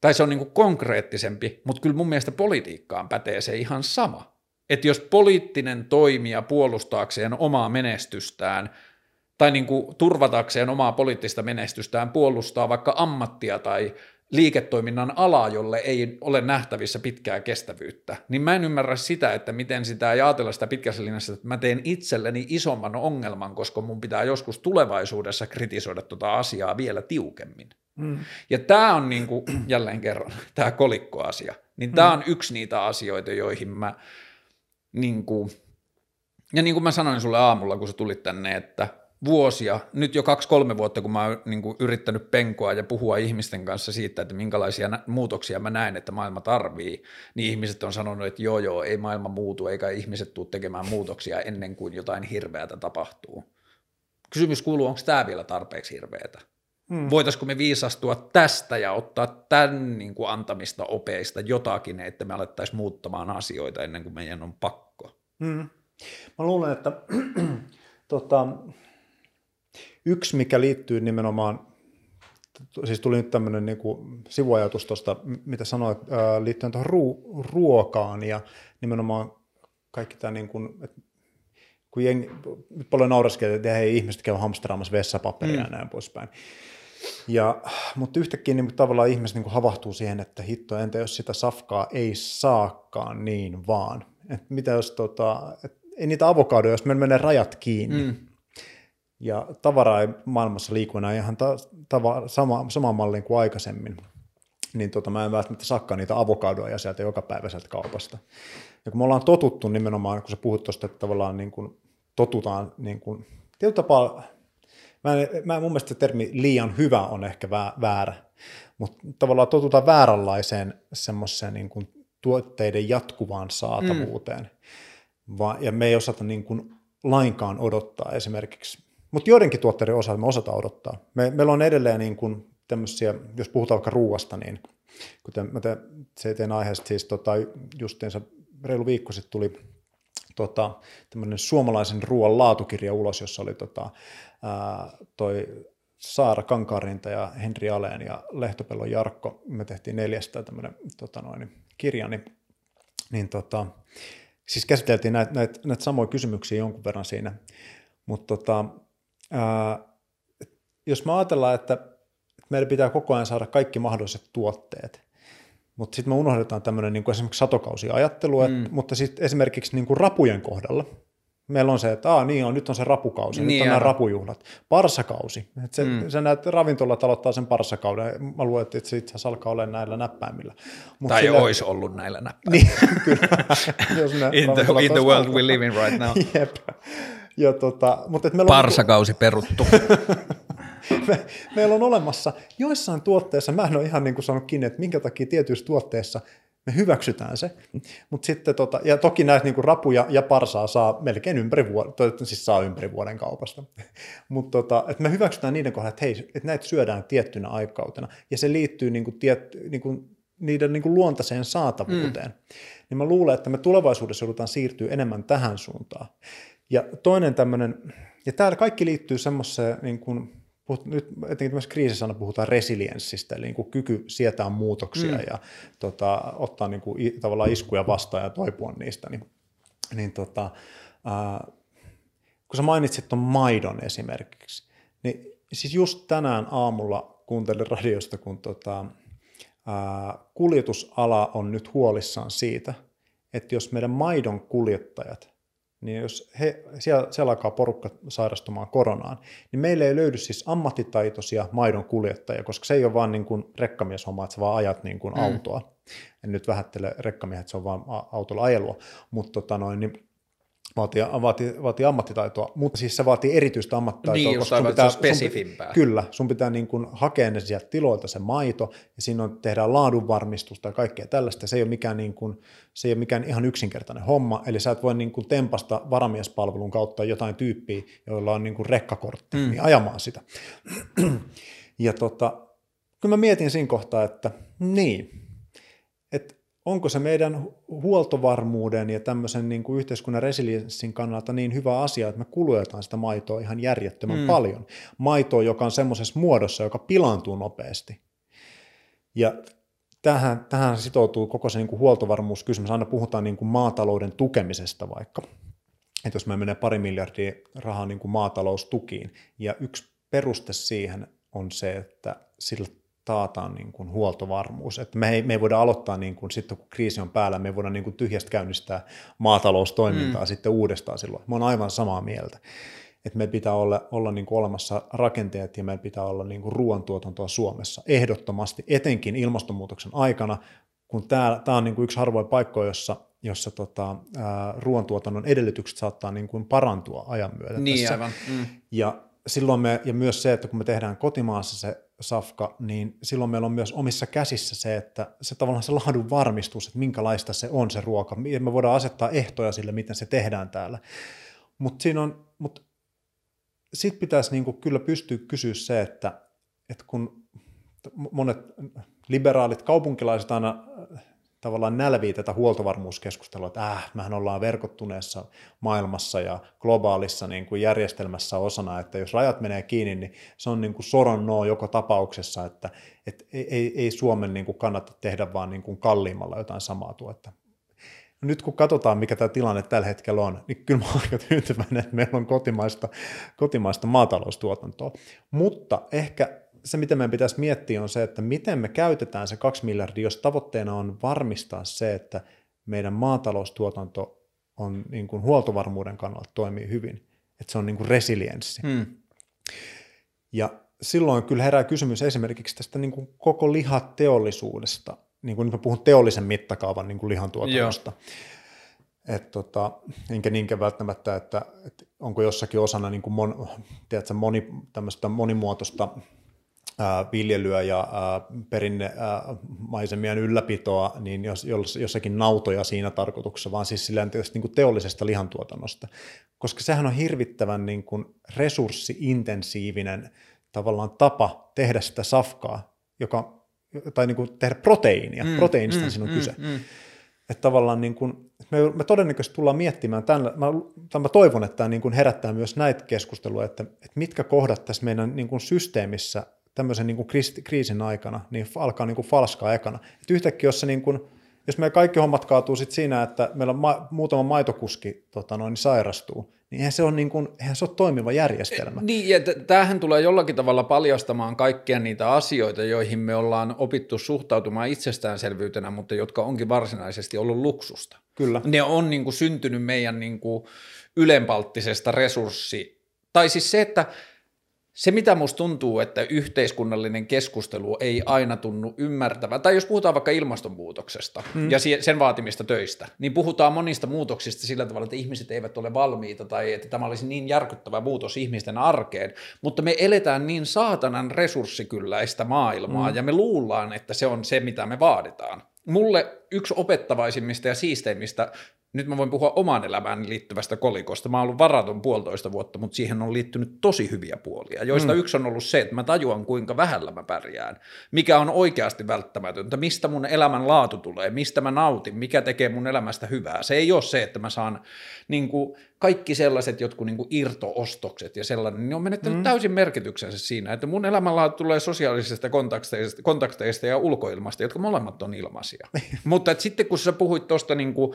tai se on niin kuin konkreettisempi, mutta kyllä mun mielestä politiikkaan pätee se ihan sama että jos poliittinen toimija puolustaakseen omaa menestystään tai niin kuin turvatakseen omaa poliittista menestystään puolustaa vaikka ammattia tai liiketoiminnan alaa, jolle ei ole nähtävissä pitkää kestävyyttä, niin mä en ymmärrä sitä, että miten sitä ei ajatella sitä pitkässä linjassa, että mä teen itselleni isomman ongelman, koska mun pitää joskus tulevaisuudessa kritisoida tuota asiaa vielä tiukemmin. Mm. Ja tämä on niin kuin, jälleen kerran tämä kolikkoasia, niin tämä mm. on yksi niitä asioita, joihin mä niin kuin, ja niin kuin mä sanoin sulle aamulla, kun sä tulit tänne, että vuosia, nyt jo kaksi-kolme vuotta, kun mä oon niin kuin yrittänyt penkoa ja puhua ihmisten kanssa siitä, että minkälaisia muutoksia mä näen, että maailma tarvii, niin ihmiset on sanonut, että joo joo, ei maailma muutu, eikä ihmiset tule tekemään muutoksia ennen kuin jotain hirveätä tapahtuu. Kysymys kuuluu, onko tämä vielä tarpeeksi hirveätä? Hmm. Voitaisiko me viisastua tästä ja ottaa tämän niin kuin antamista opeista jotakin, että me alettaisiin muuttamaan asioita ennen kuin meidän on pakko? Hmm. Mä luulen, että tota, yksi, mikä liittyy nimenomaan, siis tuli nyt tämmöinen niin sivuajatus tuosta, mitä sanoit, liittyen tuohon ruokaan ja nimenomaan kaikki tämä, niin kuin, että kun jengi, paljon nauraskelee, että hei, ihmiset käy hamstraamassa vessapaperia mm. ja näin poispäin. Ja, mutta yhtäkkiä niin tavallaan ihmiset niin havahtuu siihen, että hitto, entä jos sitä safkaa ei saakaan niin vaan. Et mitä jos tota, et, ei niitä avokadoja, jos meillä menee rajat kiinni. Mm. Ja tavara ei maailmassa liiku enää ihan ta, tava, sama, sama mallin kuin aikaisemmin. Niin tota, mä en välttämättä sakkaa niitä avokadoja sieltä joka päivä sieltä kaupasta. Ja kun me ollaan totuttu nimenomaan, kun sä puhut tuosta, että tavallaan niin kuin totutaan niin kuin, tietyllä tapaa Mä, en, mä mun mielestä se termi liian hyvä on ehkä väärä, mutta tavallaan totutaan vääränlaiseen semmoiseen niin kuin tuotteiden jatkuvaan saatavuuteen. Mm. Va, ja me ei osata niin kuin lainkaan odottaa esimerkiksi. Mutta joidenkin tuotteiden osalta me osataan odottaa. Me, meillä on edelleen niin kuin tämmöisiä, jos puhutaan vaikka ruuasta, niin kuten mä te, se teen aiheesta siis tota, justiinsa reilu viikko sitten tuli tota, tämmöinen suomalaisen ruoan laatukirja ulos, jossa oli tota, ää, toi Saara Kankarinta ja Henri Aleen ja Lehtopellon Jarkko, me tehtiin neljästä tämmöinen tota noin, kirja, niin, niin tota, siis käsiteltiin näitä, näitä, näitä samoja kysymyksiä jonkun verran siinä, mutta tota, ää, jos me ajatellaan, että meidän pitää koko ajan saada kaikki mahdolliset tuotteet, Mutta sitten me unohdetaan tämmöinen niin esimerkiksi satokausiajattelu, mm. mutta sitten esimerkiksi niin kuin rapujen kohdalla, meillä on se, että Aa, niin on, nyt on se rapukausi, niin nyt on nämä rapujuhlat. Parsakausi. Et se, mm. se näet, ravintolat aloittaa sen parsakauden. Mä luulen, että se itse asiassa alkaa olla näillä näppäimillä. Mut tai sillä... olisi ollut näillä näppäimillä. niin, kyllä. in, the, in the world we live in right now. Jep. Ja tota, mutta et meillä Parsakausi on... peruttu. me, meillä on olemassa joissain tuotteissa, mä en ole ihan niin kuin sanonut kiinni, että minkä takia tietyissä tuotteissa me hyväksytään se. Mut sitten tota, ja toki näitä niin kuin rapuja ja parsaa saa melkein ympäri vuoden, siis saa ympäri vuoden kaupasta. Mutta tota, että me hyväksytään niiden kohdalla, että hei, että näitä syödään tiettynä aikakautena. Ja se liittyy niin kuin tiet, niin kuin niiden niin kuin luontaiseen saatavuuteen. Mm. Niin mä luulen, että me tulevaisuudessa joudutaan siirtyä enemmän tähän suuntaan. Ja toinen tämmöinen, ja täällä kaikki liittyy semmoiseen niin kuin puhut, nyt etenkin tämmöisessä kriisissä aina puhutaan resilienssistä, eli niin kuin kyky sietää muutoksia mm. ja tota, ottaa niin kuin, tavallaan iskuja vastaan ja toipua niistä. Niin, niin tota, ää, kun sä mainitsit tuon maidon esimerkiksi, niin siis just tänään aamulla kuuntelin radiosta, kun tota, ää, kuljetusala on nyt huolissaan siitä, että jos meidän maidon kuljettajat niin jos he, siellä, siellä alkaa porukka sairastumaan koronaan, niin meille ei löydy siis ammattitaitoisia maidon kuljettajia, koska se ei ole vaan niin kuin rekkamieshomma, että sä vaan ajat niin kuin mm. autoa. En nyt vähättele rekkamiehet, se on vaan autolla ajelua, mutta tota noin, niin vaatii, vaatii, vaatii ammattitaitoa, mutta siis se vaatii erityistä ammattitaitoa. Niin, koska sun pitää, spesifimpää. Sun, kyllä, sun pitää niin kuin hakea ne sieltä tiloilta se maito, ja siinä on, tehdään laadunvarmistusta ja kaikkea tällaista. Se ei ole mikään, niin kuin, se ei ole mikään ihan yksinkertainen homma, eli sä et voi niin kuin tempasta varamiespalvelun kautta jotain tyyppiä, joilla on niin kuin rekkakortti, mm. niin ajamaan sitä. ja tota, kyllä mä mietin siinä kohtaa, että niin, onko se meidän huoltovarmuuden ja tämmöisen niin kuin yhteiskunnan resilienssin kannalta niin hyvä asia, että me kulutetaan sitä maitoa ihan järjettömän mm. paljon. Maitoa, joka on semmoisessa muodossa, joka pilaantuu nopeasti. Ja tähän, tähän sitoutuu koko se niin kuin huoltovarmuuskysymys. Aina puhutaan niin kuin maatalouden tukemisesta vaikka. Että jos me menee pari miljardia rahaa niin kuin maataloustukiin, ja yksi peruste siihen on se, että sillä taataan niin kuin huoltovarmuus. Että me, ei, me ei voida aloittaa niin kuin, sitten, kun kriisi on päällä, me ei voida niin kuin tyhjästä käynnistää maataloustoimintaa mm. sitten uudestaan silloin. Mä oon aivan samaa mieltä. Että meillä pitää olla, olla niin kuin olemassa rakenteet ja meillä pitää olla niin kuin ruoantuotantoa Suomessa ehdottomasti, etenkin ilmastonmuutoksen aikana, kun tämä, on niin kuin yksi harvoin paikkoja, jossa, jossa tota, ää, ruoantuotannon edellytykset saattaa niin kuin parantua ajan myötä. Niin, tässä. aivan. Mm. Ja silloin me, ja myös se, että kun me tehdään kotimaassa se safka, niin silloin meillä on myös omissa käsissä se, että se tavallaan se laadun varmistus, että minkälaista se on se ruoka. Me voidaan asettaa ehtoja sille, miten se tehdään täällä. Mutta siinä on, mut sitten pitäisi niinku kyllä pystyä kysyä se, että, että kun monet liberaalit kaupunkilaiset aina tavallaan nälvii tätä huoltovarmuuskeskustelua, että äh, mehän ollaan verkottuneessa maailmassa ja globaalissa niin kuin järjestelmässä osana, että jos rajat menee kiinni, niin se on niin kuin soron no joko tapauksessa, että, että ei, ei Suomen niin kuin kannata tehdä vaan niin kuin kalliimmalla jotain samaa tuotetta. Nyt kun katsotaan, mikä tämä tilanne tällä hetkellä on, niin kyllä mä olen tyytyväinen, että meillä on kotimaista, kotimaista maataloustuotantoa. Mutta ehkä se, mitä meidän pitäisi miettiä, on se, että miten me käytetään se kaksi miljardia, jos tavoitteena on varmistaa se, että meidän maataloustuotanto on niin kuin huoltovarmuuden kannalta toimii hyvin, että se on niin kuin resilienssi. Hmm. Ja silloin kyllä herää kysymys esimerkiksi tästä niin kuin koko lihateollisuudesta, niin kuin nyt mä puhun teollisen mittakaavan niin kuin lihantuotannosta. Et tota, enkä niinkään välttämättä, että, että onko jossakin osana niin kuin mon, tiedätkö, moni, tämmöistä monimuotoista viljelyä ja perinnemaisemien ylläpitoa, niin jos, jossakin nautoja siinä tarkoituksessa, vaan siis sillä tietysti niin kuin teollisesta lihantuotannosta, koska sehän on hirvittävän niin kuin resurssiintensiivinen tavallaan tapa tehdä sitä safkaa, joka, tai niin kuin tehdä proteiinia, mm, proteiinista mm, siinä on mm, kyse. Mm. Että tavallaan niin kuin, me, me todennäköisesti tullaan miettimään, tämän, mä, mä toivon, että tämä niin kuin herättää myös näitä keskusteluja, että, että mitkä kohdat tässä meidän niin kuin systeemissä tämmöisen niin kuin kriisin aikana, niin alkaa niin kuin falskaa ekana. Et yhtäkkiä, jos, se niin kuin, jos meidän kaikki hommat kaatuu sit siinä, että meillä ma- muutama maitokuski tota noin, niin sairastuu, niin eihän se ole, niin kuin, eihän se ole toimiva järjestelmä. Niin, ja t- tämähän tulee jollakin tavalla paljastamaan kaikkia niitä asioita, joihin me ollaan opittu suhtautumaan itsestäänselvyytenä, mutta jotka onkin varsinaisesti ollut luksusta. Kyllä. Ne on niin kuin syntynyt meidän niin kuin ylenpalttisesta resurssi, tai siis se, että se, mitä musta tuntuu, että yhteiskunnallinen keskustelu ei aina tunnu ymmärtävän, tai jos puhutaan vaikka ilmastonmuutoksesta mm. ja sen vaatimista töistä, niin puhutaan monista muutoksista sillä tavalla, että ihmiset eivät ole valmiita tai että tämä olisi niin järkyttävä muutos ihmisten arkeen, mutta me eletään niin saatanan resurssikylläistä maailmaa mm. ja me luullaan, että se on se, mitä me vaaditaan. Mulle yksi opettavaisimmista ja siisteimmistä nyt mä voin puhua omaan elämään liittyvästä kolikosta. Mä oon ollut varaton puolitoista vuotta, mutta siihen on liittynyt tosi hyviä puolia, joista mm. yksi on ollut se, että mä tajuan kuinka vähällä mä pärjään, mikä on oikeasti välttämätöntä, mistä mun elämän laatu tulee, mistä mä nautin, mikä tekee mun elämästä hyvää. Se ei ole se, että mä saan niin kuin, kaikki sellaiset jotkut niin irtoostokset ja sellainen, niin on menettänyt mm. täysin merkityksensä siinä, että mun elämänlaatu tulee sosiaalisista kontakteista, kontakteista ja ulkoilmasta, jotka molemmat on ilmaisia. mutta että sitten kun sä puhuit tuosta niin kuin,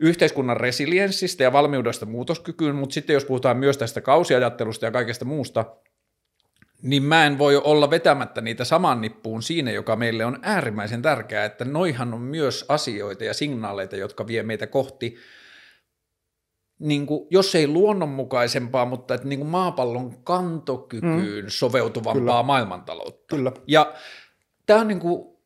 yhteiskunnan resilienssistä ja valmiudesta muutoskykyyn, mutta sitten jos puhutaan myös tästä kausiajattelusta ja kaikesta muusta, niin mä en voi olla vetämättä niitä saman nippuun siinä, joka meille on äärimmäisen tärkeää, että noihan on myös asioita ja signaaleita, jotka vie meitä kohti, niin kuin, jos ei luonnonmukaisempaa, mutta että niin kuin maapallon kantokykyyn mm. soveutuvampaa Kyllä. maailmantaloutta. Kyllä. Ja tämä on niin kuin,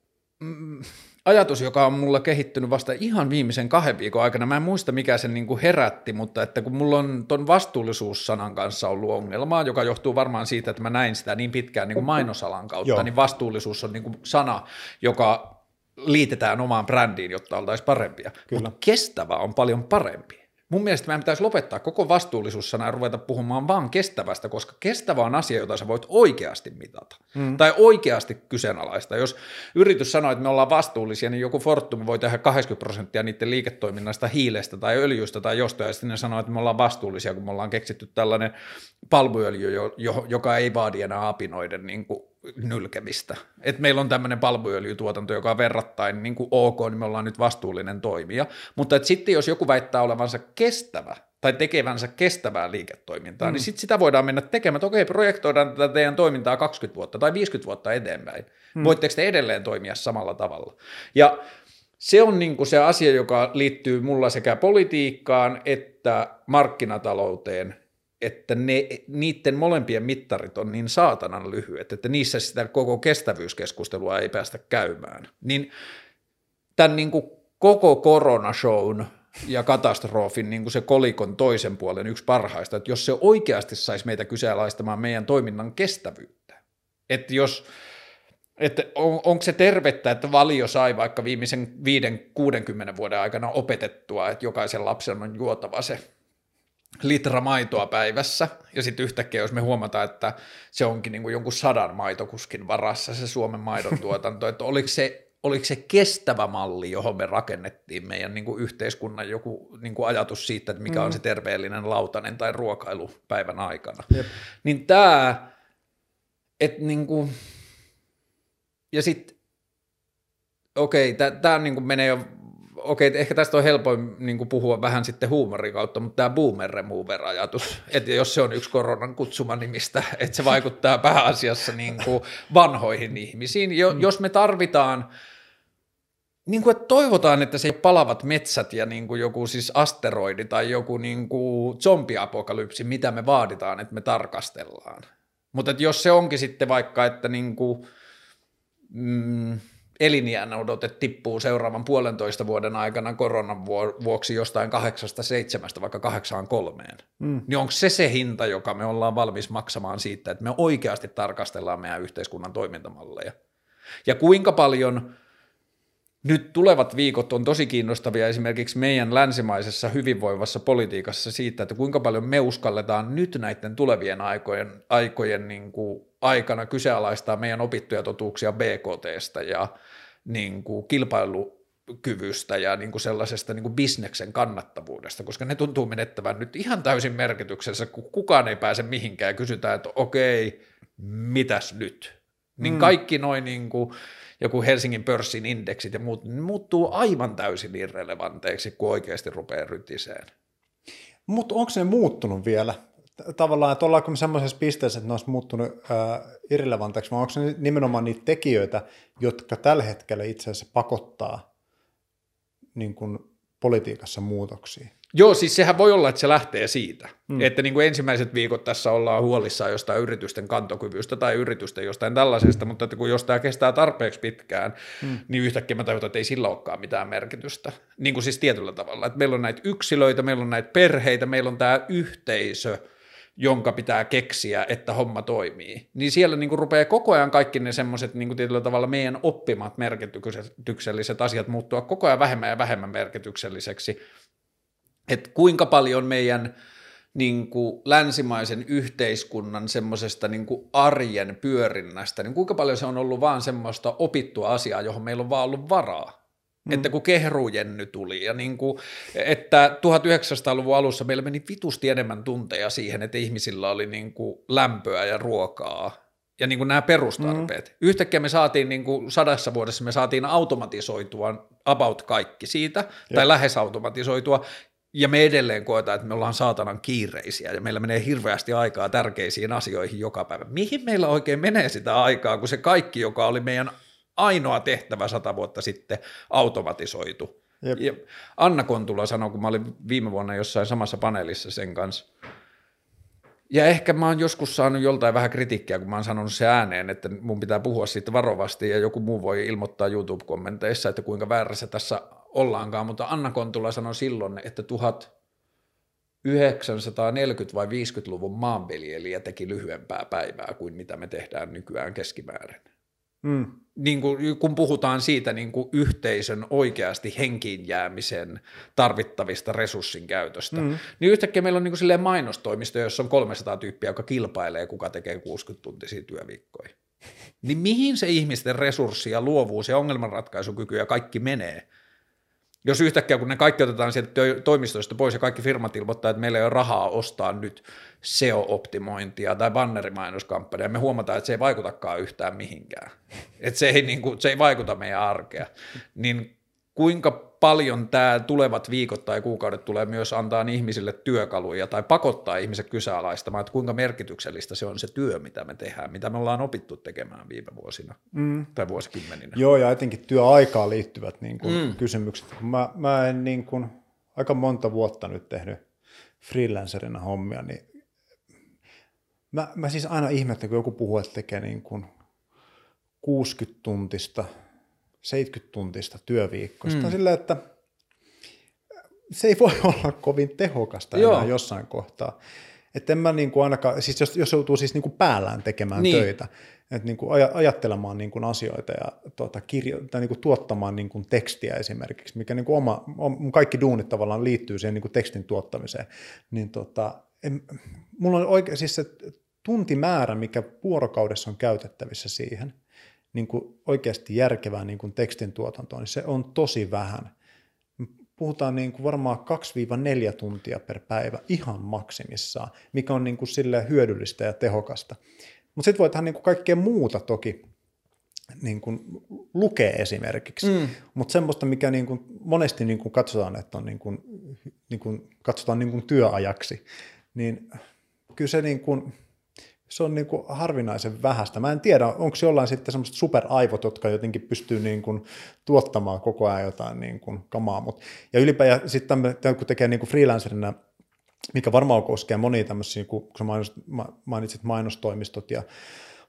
mm, ajatus, joka on mulla kehittynyt vasta ihan viimeisen kahden viikon aikana. Mä en muista, mikä sen niin kuin herätti, mutta että kun mulla on ton vastuullisuussanan kanssa ollut ongelmaa, joka johtuu varmaan siitä, että mä näin sitä niin pitkään niin kuin mainosalan kautta, Joo. niin vastuullisuus on niin kuin sana, joka liitetään omaan brändiin, jotta oltaisiin parempia. Kyllä. Mutta kestävä on paljon parempi. Mun mielestä meidän pitäisi lopettaa koko vastuullisuussana ja ruveta puhumaan vaan kestävästä, koska kestävä on asia, jota sä voit oikeasti mitata. Mm. Tai oikeasti kyseenalaista. Jos yritys sanoo, että me ollaan vastuullisia, niin joku Fortum voi tehdä 80 prosenttia niiden liiketoiminnasta hiilestä tai öljystä tai jostain, ja sitten ne sanoo, että me ollaan vastuullisia, kun me ollaan keksitty tällainen palmuöljy, joka ei vaadi enää apinoiden niin kuin nylkemistä. Et meillä on tämmöinen palmuöljytuotanto, joka on verrattain niin kuin ok, niin me ollaan nyt vastuullinen toimija. Mutta et sitten jos joku väittää olevansa kestävä tai tekevänsä kestävää liiketoimintaa, niin mm. niin sitten sitä voidaan mennä tekemään, että okei, projektoidaan tätä teidän toimintaa 20 vuotta tai 50 vuotta eteenpäin. Mm. Voitteko te edelleen toimia samalla tavalla? Ja se on niin kuin se asia, joka liittyy mulla sekä politiikkaan että markkinatalouteen että ne, niiden molempien mittarit on niin saatanan lyhyet, että niissä sitä koko kestävyyskeskustelua ei päästä käymään. Niin tämän niin kuin koko koronashown ja katastrofin niin kuin se kolikon toisen puolen yksi parhaista, että jos se oikeasti saisi meitä kyseenalaistamaan meidän toiminnan kestävyyttä, että jos että on, onko se tervettä, että valio sai vaikka viimeisen 5-60 vuoden aikana opetettua, että jokaisen lapsen on juotava se litra maitoa päivässä, ja sitten yhtäkkiä, jos me huomataan, että se onkin niin kuin jonkun sadan maitokuskin varassa se Suomen maidon tuotanto, että oliko se, oliko se kestävä malli, johon me rakennettiin meidän niin kuin yhteiskunnan joku niin kuin ajatus siitä, että mikä mm. on se terveellinen lautanen tai ruokailu päivän aikana. Jep. Niin tämä, että niin kuin, ja sitten, okei, tämä niin menee jo okei, ehkä tästä on helpoin niin puhua vähän sitten huumorin kautta, mutta tämä boomer remover ajatus, että jos se on yksi koronan kutsuma nimistä, että se vaikuttaa pääasiassa niin kuin vanhoihin ihmisiin. Jo, mm. Jos me tarvitaan, niin kuin, että toivotaan, että se palavat metsät ja niin kuin joku siis asteroidi tai joku niin kuin zombiapokalypsi, mitä me vaaditaan, että me tarkastellaan. Mutta jos se onkin sitten vaikka, että niin kuin, mm, eliniän odote tippuu seuraavan puolentoista vuoden aikana koronan vuoksi jostain kahdeksasta seitsemästä vaikka kahdeksaan kolmeen, mm. niin onko se se hinta, joka me ollaan valmis maksamaan siitä, että me oikeasti tarkastellaan meidän yhteiskunnan toimintamalleja? Ja kuinka paljon nyt tulevat viikot on tosi kiinnostavia esimerkiksi meidän länsimaisessa hyvinvoivassa politiikassa siitä, että kuinka paljon me uskalletaan nyt näiden tulevien aikojen, aikojen niin kuin aikana kyseenalaistaa meidän opittuja totuuksia BKTstä ja niin kuin kilpailukyvystä ja niin kuin sellaisesta niin kuin bisneksen kannattavuudesta, koska ne tuntuu menettävän nyt ihan täysin merkityksessä, kun kukaan ei pääse mihinkään ja kysytään, että okei, mitäs nyt? Niin mm. kaikki noin niin kuin joku Helsingin pörssin indeksit ja muut, niin muuttuu aivan täysin irrelevanteiksi, kun oikeasti rupeaa rytiseen. Mutta onko ne muuttunut vielä? Tavallaan, että ollaanko me semmoisessa pisteessä, että ne olisi muuttunut ää, irrelevanteiksi, vai onko ne nimenomaan niitä tekijöitä, jotka tällä hetkellä itse asiassa pakottaa niin kuin politiikassa muutoksia? Joo, siis sehän voi olla, että se lähtee siitä, mm. että niin kuin ensimmäiset viikot tässä ollaan huolissaan jostain yritysten kantokyvystä tai yritysten jostain tällaisesta, mutta että kun jos tämä kestää tarpeeksi pitkään, mm. niin yhtäkkiä mä tajutan, että ei sillä olekaan mitään merkitystä. Niin kuin siis tietyllä tavalla, että meillä on näitä yksilöitä, meillä on näitä perheitä, meillä on tämä yhteisö, jonka pitää keksiä, että homma toimii, niin siellä niin kuin rupeaa koko ajan kaikki ne semmoiset niin tietyllä tavalla meidän oppimat merkitykselliset asiat muuttua koko ajan vähemmän ja vähemmän merkitykselliseksi, että kuinka paljon meidän niin kuin länsimaisen yhteiskunnan semmoisesta niin arjen pyörinnästä, niin kuinka paljon se on ollut vaan semmoista opittua asiaa, johon meillä on vaan ollut varaa. Mm. Että kun kehrujenny tuli ja niin kuin, että 1900-luvun alussa meillä meni vitusti enemmän tunteja siihen, että ihmisillä oli niin kuin lämpöä ja ruokaa ja niin kuin nämä perustarpeet. Mm. Yhtäkkiä me saatiin niin kuin sadassa vuodessa me saatiin automatisoitua about kaikki siitä, ja. tai lähes automatisoitua, ja me edelleen koetaan, että me ollaan saatanan kiireisiä ja meillä menee hirveästi aikaa tärkeisiin asioihin joka päivä. Mihin meillä oikein menee sitä aikaa, kun se kaikki, joka oli meidän ainoa tehtävä sata vuotta sitten, automatisoitu? Jep. Ja Anna Kontula sanoi, kun mä olin viime vuonna jossain samassa paneelissa sen kanssa, ja ehkä mä oon joskus saanut joltain vähän kritiikkiä, kun mä oon sanonut se ääneen, että mun pitää puhua siitä varovasti ja joku muu voi ilmoittaa YouTube-kommenteissa, että kuinka väärässä tässä ollaankaan, mutta Anna Kontula sanoi silloin, että 1940- vai 50-luvun maanviljelijä teki lyhyempää päivää kuin mitä me tehdään nykyään keskimäärin. Mm. Niin kuin, kun puhutaan siitä niin kuin yhteisön oikeasti henkiin jäämisen tarvittavista resurssin käytöstä, mm. niin yhtäkkiä meillä on niin kuin mainostoimisto, jossa on 300 tyyppiä, joka kilpailee, kuka tekee 60-tuntisia työviikkoja. Niin mihin se ihmisten resurssi ja luovuus ja ongelmanratkaisukyky ja kaikki menee – jos yhtäkkiä, kun ne kaikki otetaan sieltä toimistoista pois ja kaikki firmat ilmoittaa, että meillä ei ole rahaa ostaa nyt SEO-optimointia tai bannerimainoskampanja, me huomataan, että se ei vaikutakaan yhtään mihinkään. Että se ei, niin kuin, se ei vaikuta meidän arkea. Niin kuinka paljon tämä tulevat viikot tai kuukaudet tulee myös antaa ihmisille työkaluja tai pakottaa ihmiset kyseenalaistamaan, että kuinka merkityksellistä se on se työ, mitä me tehdään, mitä me ollaan opittu tekemään viime vuosina mm. tai vuosikymmeninä. Joo, ja etenkin työaikaan liittyvät niin kuin, mm. kysymykset. Mä, mä en niin kuin, aika monta vuotta nyt tehnyt freelancerina hommia, niin mä, mä siis aina ihmettelen, kun joku puhuu, että tekee niin kuin 60 tuntista – 70 tuntista työviikkoista. Mm. Sillä, että se ei voi olla kovin tehokasta Joo. enää jossain kohtaa. Että en mä niin kuin ainakaan, siis jos, jos joutuu siis niin kuin päällään tekemään niin. töitä, että niin kuin ajattelemaan niin kuin asioita ja tuota, kirjo, tai niin kuin tuottamaan niin kuin tekstiä esimerkiksi, mikä niin kuin oma, kaikki duunit tavallaan liittyy siihen niin kuin tekstin tuottamiseen, niin tota, en, mulla on oikein siis se tuntimäärä, mikä vuorokaudessa on käytettävissä siihen, niin kuin oikeasti järkevää niin kuin tekstin tuotantoon, niin se on tosi vähän. Puhutaan niin kuin varmaan 2-4 tuntia per päivä ihan maksimissaan, mikä on niin kuin sille hyödyllistä ja tehokasta. Mutta sitten voi tehdä niin kuin kaikkea muuta toki, niin kuin lukee esimerkiksi, mm. mutta semmoista, mikä niin kuin monesti niin kuin katsotaan, että on niin kuin, niin kuin, katsotaan niin kuin työajaksi, niin kyllä se niin kuin, se on niin kuin harvinaisen vähäistä. Mä en tiedä, onko jollain sitten semmoiset superaivot, jotka jotenkin pystyy niin kuin tuottamaan koko ajan jotain niin kuin kamaa. Mut, ja ylipäätään sitten kun tekee niin kuin freelancerina, mikä varmaan koskee monia tämmöisiä, kun sä mainitsit mainostoimistot ja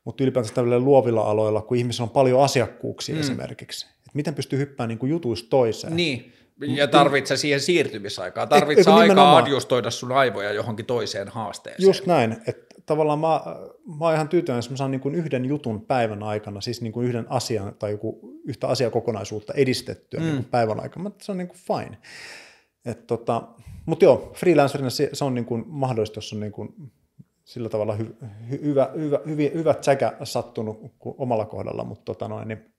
mutta ylipäätään tällä luovilla aloilla, kun ihmisillä on paljon asiakkuuksia mm. esimerkiksi, että miten pystyy hyppäämään niin kuin jutuista toiseen. Niin, ja tarvitsee siihen siirtymisaikaa, tarvitsee aikaa adjustoida sun aivoja johonkin toiseen haasteeseen. Just näin, että tavallaan mä, mä oon ihan tyytyväinen, jos mä saan niin kuin yhden jutun päivän aikana, siis niin kuin yhden asian tai joku, yhtä asiakokonaisuutta edistettyä mm. niin kuin päivän aikana, se on niin kuin fine. Et tota, mutta joo, freelancerina se, se on niin kuin mahdollista, jos on niin kuin sillä tavalla hy, hy, hyvä, hyvä, hyvä, hyvä tsäkä sattunut omalla kohdalla, mutta tota noin, niin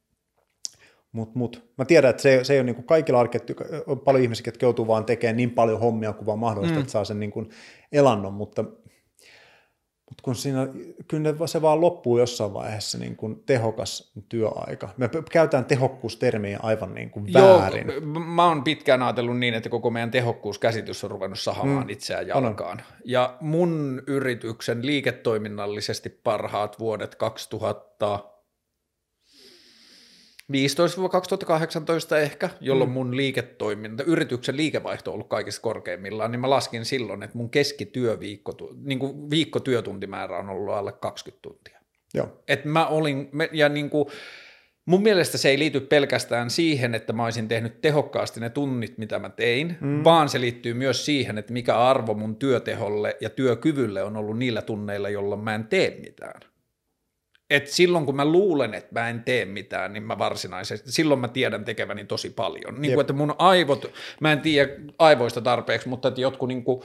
Mut, mut. Mä tiedän, että se, se ei ole niin kuin kaikilla arketty, on paljon ihmisiä, jotka joutuu vaan tekemään niin paljon hommia kuin vaan mahdollista, mm. että saa sen niin kuin elannon, mutta Mutta kun siinä, kyllä se vaan loppuu jossain vaiheessa niin kuin tehokas työaika. Me käytetään tehokkuustermiä aivan niin kuin väärin. Joo, mä oon pitkään ajatellut niin, että koko meidän tehokkuuskäsitys on ruvennut sahamaan mm. itseään jalkaan. On. Ja mun yrityksen liiketoiminnallisesti parhaat vuodet 2000 15-2018 ehkä, jolloin mm. mun liiketoiminta, yrityksen liikevaihto on ollut kaikista korkeimmillaan, niin mä laskin silloin, että mun keskityöviikko, niin kuin viikkotyötuntimäärä on ollut alle 20 tuntia. Joo. Et mä olin, ja niin kuin, mun mielestä se ei liity pelkästään siihen, että mä olisin tehnyt tehokkaasti ne tunnit, mitä mä tein, mm. vaan se liittyy myös siihen, että mikä arvo mun työteholle ja työkyvylle on ollut niillä tunneilla, jolloin mä en tee mitään et silloin kun mä luulen, että mä en tee mitään, niin mä varsinaisesti, silloin mä tiedän tekeväni tosi paljon. Niin kuin, että mun aivot, mä en tiedä aivoista tarpeeksi, mutta että jotkut niin kuin,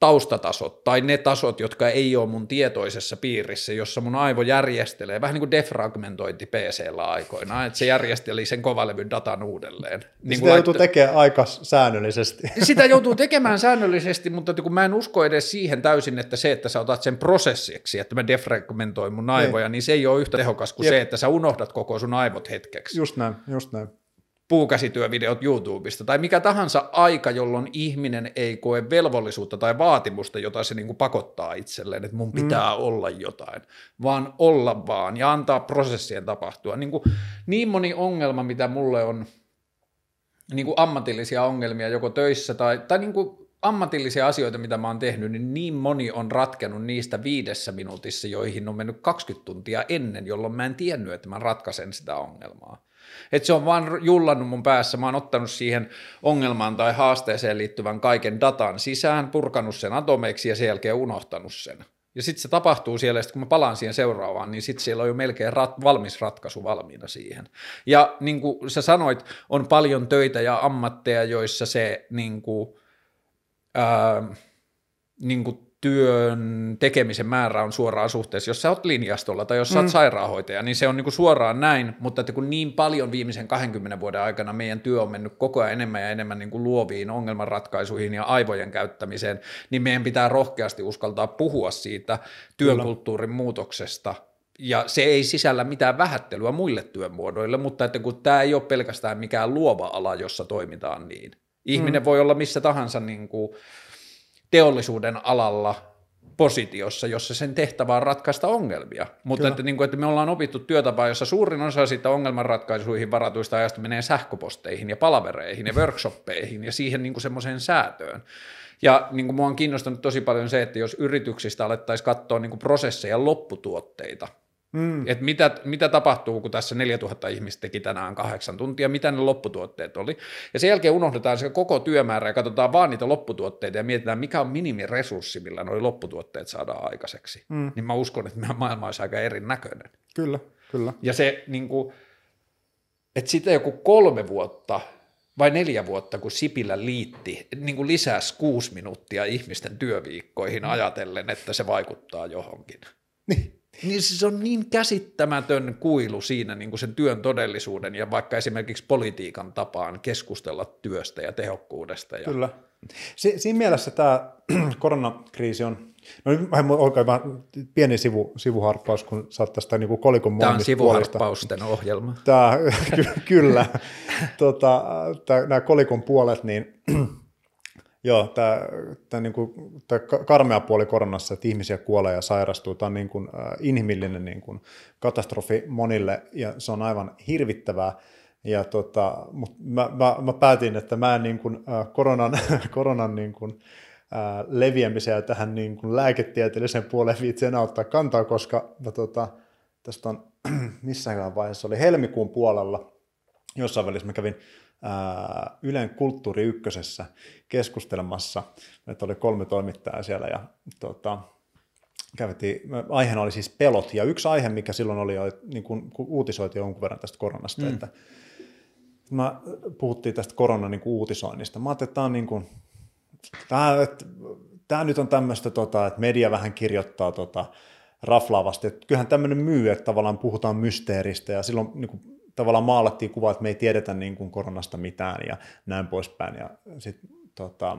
taustatasot tai ne tasot, jotka ei ole mun tietoisessa piirissä, jossa mun aivo järjestelee, vähän niin kuin defragmentointi PC-llä aikoinaan, että se järjesteli sen kovalevyn datan uudelleen. Niin Sitä joutuu laitto... tekemään aika säännöllisesti. Sitä joutuu tekemään säännöllisesti, mutta kun mä en usko edes siihen täysin, että se, että sä otat sen prosessiksi, että mä defragmentoin mun aivoja, ei. niin se ei ole yhtä tehokas kuin Jep. se, että sä unohdat koko sun aivot hetkeksi. Just näin, just näin puukäsityövideot YouTubesta tai mikä tahansa aika, jolloin ihminen ei koe velvollisuutta tai vaatimusta, jota se niin kuin pakottaa itselleen, että mun pitää mm. olla jotain, vaan olla vaan ja antaa prosessien tapahtua. Niin, kuin, niin moni ongelma, mitä mulle on, niin kuin ammatillisia ongelmia joko töissä tai, tai niin kuin ammatillisia asioita, mitä mä oon tehnyt, niin niin moni on ratkenut niistä viidessä minuutissa, joihin on mennyt 20 tuntia ennen, jolloin mä en tiennyt, että mä ratkaisen sitä ongelmaa. Että se on vaan jullannut mun päässä, mä oon ottanut siihen ongelmaan tai haasteeseen liittyvän kaiken datan sisään, purkanut sen atomeiksi ja sen jälkeen unohtanut sen. Ja sitten se tapahtuu siellä, ja kun mä palaan siihen seuraavaan, niin sitten siellä on jo melkein rat, valmis ratkaisu valmiina siihen. Ja niin kuin sä sanoit, on paljon töitä ja ammatteja, joissa se niin kuin, ää, niin kuin työn tekemisen määrä on suoraan suhteessa, jos sä oot linjastolla tai jos sä oot mm. sairaanhoitaja, niin se on niin suoraan näin, mutta että kun niin paljon viimeisen 20 vuoden aikana meidän työ on mennyt koko ajan enemmän ja enemmän niin kuin luoviin ongelmanratkaisuihin ja aivojen käyttämiseen, niin meidän pitää rohkeasti uskaltaa puhua siitä työkulttuurin muutoksesta ja se ei sisällä mitään vähättelyä muille työmuodoille, mutta että kun tämä ei ole pelkästään mikään luova ala, jossa toimitaan niin. Ihminen mm. voi olla missä tahansa niin kuin, teollisuuden alalla positiossa, jossa sen tehtävä on ratkaista ongelmia. Mutta että, niin kuin, että me ollaan opittu työtapaa, jossa suurin osa siitä ongelmanratkaisuihin varatuista ajasta menee sähköposteihin ja palavereihin ja workshoppeihin ja siihen niin kuin semmoiseen säätöön. Ja niin kuin mua on kiinnostanut tosi paljon se, että jos yrityksistä alettaisiin katsoa niin kuin prosesseja lopputuotteita, Mm. Et mitä, mitä tapahtuu, kun tässä 4000 ihmistä teki tänään kahdeksan tuntia, mitä ne lopputuotteet oli. Ja sen jälkeen unohdetaan se koko työmäärä ja katsotaan vaan niitä lopputuotteita ja mietitään, mikä on minimiresurssi, millä nuo lopputuotteet saadaan aikaiseksi. Mm. Niin mä uskon, että meidän maailma olisi aika erinäköinen. Kyllä, kyllä. Ja se, niin kuin, että sitten joku kolme vuotta vai neljä vuotta, kun Sipilä liitti, niin kuin lisäsi kuusi minuuttia ihmisten työviikkoihin ajatellen, että se vaikuttaa johonkin. Niin niin se on niin käsittämätön kuilu siinä niin kuin sen työn todellisuuden ja vaikka esimerkiksi politiikan tapaan keskustella työstä ja tehokkuudesta. Ja... Kyllä. Si- siinä mielessä tämä koronakriisi on, no nyt oikein vähän pieni sivu, sivuharppaus, kun oot tästä niin kuin kolikon Tämä on sivuharppausten puolesta. ohjelma. Tämä, kyllä. tota, tämä, nämä kolikon puolet, niin Joo, tämä, tämä, niin kuin, tämä karmea puoli koronassa, että ihmisiä kuolee ja sairastuu, tämä on niin kuin, äh, inhimillinen niin kuin, katastrofi monille ja se on aivan hirvittävää. Ja tota, mutta mä, mä, mä, päätin, että mä en niin kuin, äh, koronan, koronan niin kuin, äh, leviämiseen tähän niin kuin lääketieteelliseen puoleen viitsi enää ottaa kantaa, koska mä, tota, tästä on missään vaiheessa oli helmikuun puolella, jossain välissä mä kävin ää, Ylen Kulttuuri Ykkösessä keskustelemassa. Meitä oli kolme toimittajaa siellä ja tota, kävitiin, aiheena oli siis pelot. Ja yksi aihe, mikä silloin oli, niin kuin uutisoitiin jonkun verran tästä koronasta, mm. että mä puhuttiin tästä koronan niin kuin uutisoinnista. Mä ajattelin, että tämä on niin kuin, tämä, että, tämä nyt on tämmöistä, tota, että media vähän kirjoittaa tota, raflaavasti. Että kyllähän tämmöinen myy, että tavallaan puhutaan mysteeristä ja silloin niin kuin, tavallaan maalattiin kuvaa, että me ei tiedetä niin kuin koronasta mitään ja näin poispäin. Ja sit, tota,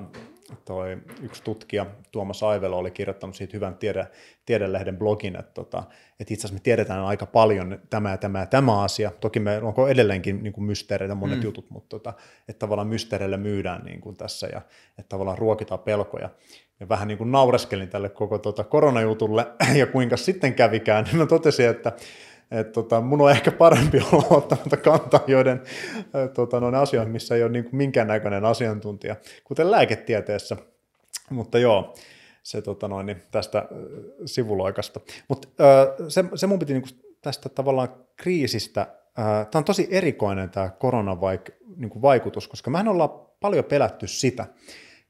toi yksi tutkija Tuomas Aivelo oli kirjoittanut siitä hyvän tiede, tiedelehden blogin, että, tota, että itse asiassa me tiedetään aika paljon tämä ja tämä ja tämä asia. Toki me onko edelleenkin niin kuin mysteereitä monet mm. jutut, mutta tota, että tavallaan mysteereille myydään niin kuin tässä ja että tavallaan ruokitaan pelkoja. Ja vähän niin kuin naureskelin tälle koko tota koronajutulle ja kuinka sitten kävikään, niin mä totesin, että että tota, mun on ehkä parempi olla ottamatta kantaa joiden tota, noin asioihin, missä ei ole niin minkäännäköinen asiantuntija, kuten lääketieteessä. Mutta joo, se tota noin, niin tästä sivuloikasta. Mutta se, se mun piti niin kuin tästä tavallaan kriisistä, tämä on tosi erikoinen tämä koronavaikutus, niin koska mehän ollaan paljon pelätty sitä,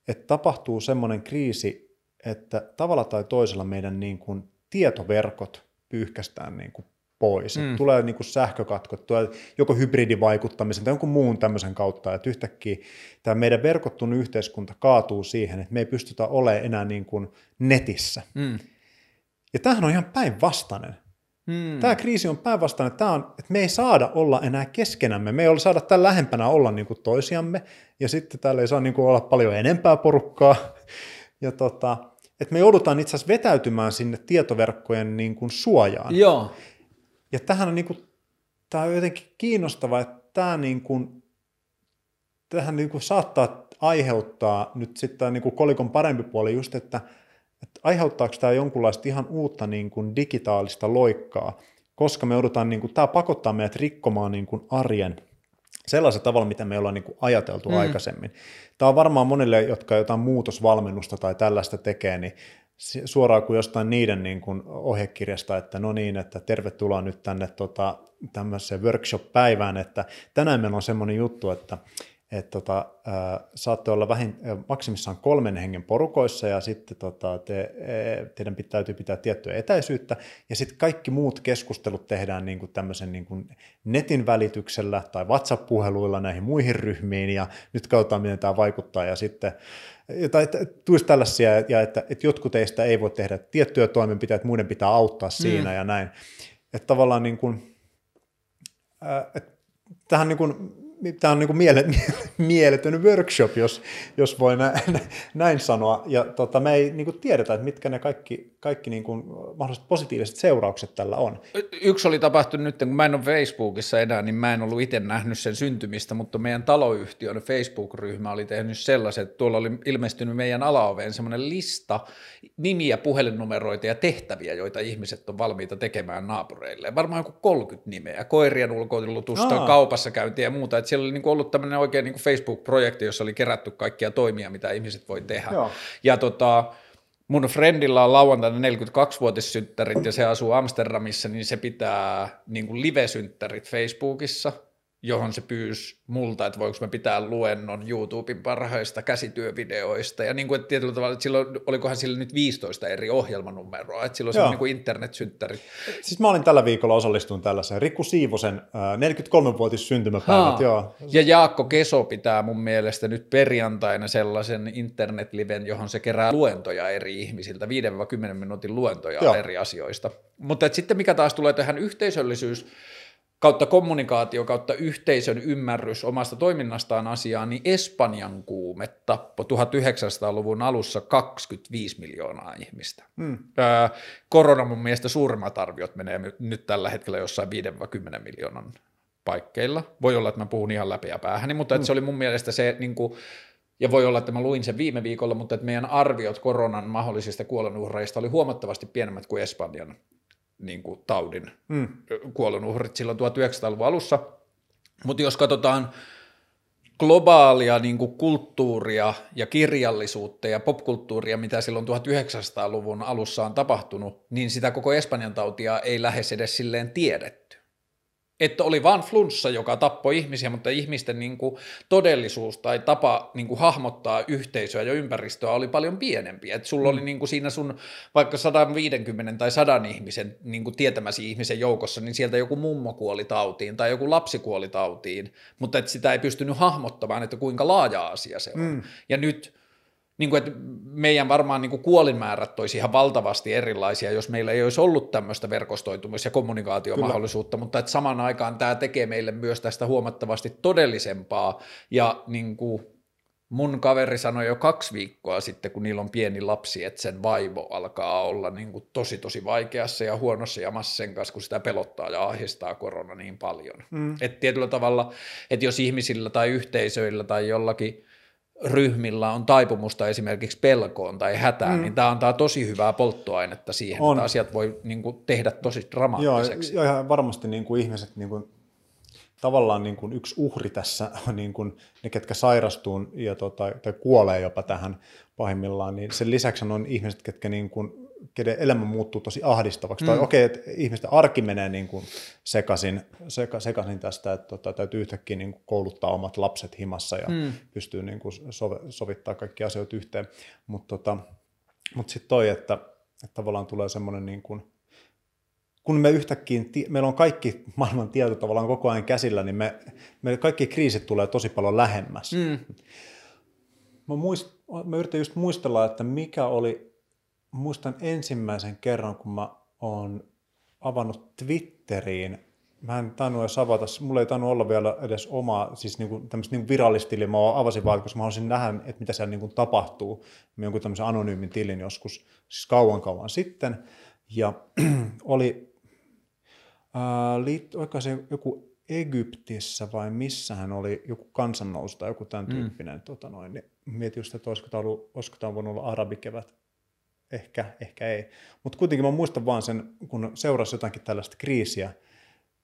että tapahtuu semmoinen kriisi, että tavalla tai toisella meidän niin kuin tietoverkot pyyhkästään niin kuin pois. Mm. Tulee niin kuin sähkökatkot, tulee joko hybridivaikuttamisen tai jonkun muun tämmöisen kautta, että yhtäkkiä tämä meidän verkottunut yhteiskunta kaatuu siihen, että me ei pystytä olemaan enää niin kuin netissä. Mm. Ja tämähän on ihan päinvastainen. Hmm. Tämä kriisi on päinvastainen. Tämä on, että me ei saada olla enää keskenämme. Me ei ole saada tämän lähempänä olla niin kuin toisiamme. Ja sitten täällä ei saa niin kuin olla paljon enempää porukkaa. Ja tota, että me joudutaan itse asiassa vetäytymään sinne tietoverkkojen niin kuin suojaan. Joo. Ja tähän on, niin kuin, tämä on jotenkin kiinnostavaa, että tämä niin kuin, tähän niin kuin saattaa aiheuttaa nyt sitten niin kuin kolikon parempi puoli just, että, että aiheuttaako tämä jonkunlaista ihan uutta niin kuin digitaalista loikkaa, koska me joudutaan, niin kuin, tämä pakottaa meidät rikkomaan niin kuin arjen sellaisella tavalla, mitä me ollaan niin kuin ajateltu mm. aikaisemmin. Tämä on varmaan monille, jotka jotain muutosvalmennusta tai tällaista tekee, niin suoraan kuin jostain niiden niin kuin ohjekirjasta, että no niin, että tervetuloa nyt tänne tota, tämmöiseen workshop-päivään, että tänään meillä on semmoinen juttu, että että tota, ää, saatte olla vähin, maksimissaan kolmen hengen porukoissa ja sitten tota, te, e, teidän täytyy pitää tiettyä etäisyyttä ja sitten kaikki muut keskustelut tehdään niin kuin tämmöisen niin kuin netin välityksellä tai WhatsApp-puheluilla näihin muihin ryhmiin ja nyt katsotaan, miten tämä vaikuttaa ja sitten tai tulisi tällaisia, ja että, että jotkut teistä ei voi tehdä tiettyjä toimenpiteitä, muiden pitää auttaa siinä mm. ja näin. Että tavallaan niin kuin, että tähän niin kuin tämä on niin kuin miele, mieletön workshop, jos, jos voi näin, näin sanoa. Ja tota, me ei niin kuin tiedetä, että mitkä ne kaikki, kaikki niin kuin mahdolliset positiiviset seuraukset tällä on. Yksi oli tapahtunut nyt, kun mä en ole Facebookissa enää, niin mä en ollut itse nähnyt sen syntymistä, mutta meidän taloyhtiön Facebook-ryhmä oli tehnyt sellaisen, että tuolla oli ilmestynyt meidän alaoveen semmoinen lista nimiä, puhelinnumeroita ja tehtäviä, joita ihmiset on valmiita tekemään naapureille. Varmaan joku 30 nimeä, koirien ulkoilutusta, kaupassa käyntiä ja muuta, että siellä oli niin kuin ollut tämmöinen oikein niin kuin Facebook-projekti, jossa oli kerätty kaikkia toimia, mitä ihmiset voi tehdä. Joo. Ja tota, mun friendilla on lauantaina 42-vuotissynttärit ja se asuu Amsterdamissa, niin se pitää niin kuin live-synttärit Facebookissa – johon se pyysi multa, että voiko me pitää luennon YouTuben parhaista käsityövideoista. Ja niin kuin, että tietyllä tavalla, että silloin, olikohan sillä nyt 15 eri ohjelmanumeroa, että silloin se on niin kuin internetsynttäri. Siis mä olin tällä viikolla osallistunut tällaiseen Rikku Siivosen äh, 43-vuotis syntymäpäivät. Joo. Ja Jaakko Keso pitää mun mielestä nyt perjantaina sellaisen internetliven, johon se kerää luentoja eri ihmisiltä, 5-10 minuutin luentoja Joo. eri asioista. Mutta sitten mikä taas tulee tähän yhteisöllisyys, kautta kommunikaatio, kautta yhteisön ymmärrys omasta toiminnastaan asiaan, niin Espanjan kuume tappoi 1900-luvun alussa 25 miljoonaa ihmistä. Mm. korona mun mielestä suurimmat arviot menee nyt tällä hetkellä jossain 5-10 miljoonan paikkeilla. Voi olla, että mä puhun ihan läpi ja päähäni, mutta mm. se oli mun mielestä se, niin kuin, ja voi olla, että mä luin sen viime viikolla, mutta että meidän arviot koronan mahdollisista kuolonuhreista oli huomattavasti pienemmät kuin Espanjan niin kuin taudin mm. kuolonuhrit silloin 1900-luvun alussa. Mutta jos katsotaan globaalia niin kuin kulttuuria ja kirjallisuutta ja popkulttuuria, mitä silloin 1900-luvun alussa on tapahtunut, niin sitä koko Espanjan tautia ei lähes edes silleen tiedetty että oli vain flunssa, joka tappoi ihmisiä, mutta ihmisten niin kuin, todellisuus tai tapa niin kuin, hahmottaa yhteisöä ja ympäristöä oli paljon pienempi. Että sulla mm. oli niin kuin, siinä sun vaikka 150 tai 100 ihmisen niin kuin, tietämäsi ihmisen joukossa, niin sieltä joku mummo kuoli tautiin tai joku lapsi kuoli tautiin, mutta että sitä ei pystynyt hahmottamaan, että kuinka laaja asia se on. Mm. Ja nyt niin kuin, että meidän varmaan niin kuin kuolinmäärät olisi ihan valtavasti erilaisia, jos meillä ei olisi ollut tämmöistä verkostoitumis- ja kommunikaatiomahdollisuutta, Kyllä. mutta että samaan aikaan tämä tekee meille myös tästä huomattavasti todellisempaa ja niin kuin, mun kaveri sanoi jo kaksi viikkoa sitten, kun niillä on pieni lapsi, että sen vaivo alkaa olla niin kuin tosi tosi vaikeassa ja huonossa jamassa sen kanssa, kun sitä pelottaa ja ahdistaa korona niin paljon. Mm. Että tietyllä tavalla, että jos ihmisillä tai yhteisöillä tai jollakin ryhmillä on taipumusta esimerkiksi pelkoon tai hätään, mm. niin tämä antaa tosi hyvää polttoainetta siihen, on. että asiat voi niin kuin, tehdä tosi dramaattiseksi. Joo, ja varmasti niin kuin ihmiset niin kuin tavallaan niin kuin yksi uhri tässä on niin kuin ne, ketkä sairastuu ja tota, tai kuolee jopa tähän pahimmillaan, niin sen lisäksi on ihmiset, ketkä niin kuin, kenen elämä muuttuu tosi ahdistavaksi. Mm. Tai okei, okay, että ihmisten arki menee niin kuin sekaisin, seka, sekaisin tästä, että tota, täytyy yhtäkkiä niin kuin kouluttaa omat lapset himassa ja mm. pystyy niin kuin sove, sovittaa kaikki asioita yhteen. Mutta tota, mut sitten toi, että, että tavallaan tulee semmoinen niin kuin, kun me yhtäkkiä, meillä on kaikki maailman tieto tavallaan koko ajan käsillä, niin me, me kaikki kriisit tulee tosi paljon lähemmäs. Mm. Mä, muist, mä yritän just muistella, että mikä oli, muistan ensimmäisen kerran, kun mä oon avannut Twitteriin, mä en tainnut edes avata, mulla ei tainnut olla vielä edes omaa, siis niinku, tämmöistä niinku virallista tiliä, mä avasin vaan, koska mä haluaisin nähdä, että mitä siellä niinku tapahtuu. Mä jonkun tämmöisen anonyymin tilin joskus, siis kauan kauan sitten, ja oli Äh, liit, se joku Egyptissä vai missä hän oli joku kansannous tai joku tämän mm. tyyppinen. Mm. Tota noin, niin mietin just, että olisiko tämä, ollut, olisiko tämä voinut olla arabikevät. Ehkä, ehkä ei. Mutta kuitenkin mä muistan vaan sen, kun seurasi jotakin tällaista kriisiä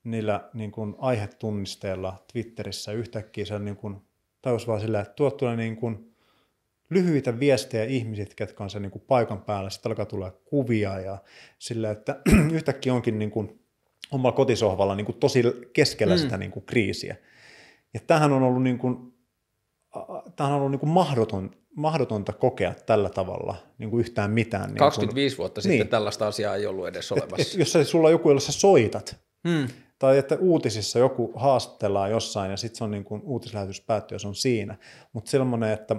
niillä niin kuin aihetunnisteilla Twitterissä yhtäkkiä se niin kuin, tajus vaan sillä, että tuot tulee niin kuin lyhyitä viestejä ihmiset, ketkä on sen niin kuin paikan päällä, sitten alkaa tulla kuvia ja sillä, että yhtäkkiä onkin niin kuin omalla kotisohvalla niin kuin tosi keskellä mm. sitä niin kuin kriisiä. Ja tämähän on ollut, niin kuin, tämähän on ollut niin kuin mahdoton, mahdotonta kokea tällä tavalla niin kuin yhtään mitään. Niin 25 kuin, vuotta sitten niin. tällaista asiaa ei ollut edes olemassa. Et, et, jos se, sulla on joku, jolla sä soitat, mm. tai että uutisissa joku haastellaan jossain ja sitten se on niin kuin, uutislähetys päättyy ja se on siinä. Mutta sellainen, että,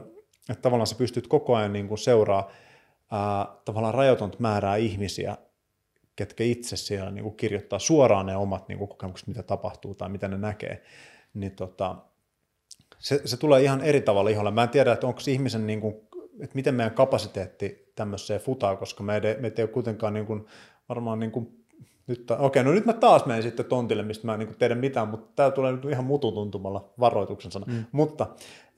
että tavallaan sä pystyt koko ajan niin kuin seuraa ää, tavallaan rajoitonta määrää ihmisiä ketkä itse siellä niin kuin kirjoittaa suoraan ne omat niin kuin kokemukset, mitä tapahtuu tai mitä ne näkee, niin tota, se, se tulee ihan eri tavalla iholle. Mä en tiedä, että onko ihmisen, niin kuin, että miten meidän kapasiteetti tämmöiseen futaa, koska me ei, me ei ole kuitenkaan niin kuin, varmaan niin kuin, nyt, okei, no nyt mä taas menen sitten tontille, mistä mä en niin tiedä mitään, mutta tämä tulee nyt ihan mututuntumalla varoituksen sana. Mm. Mutta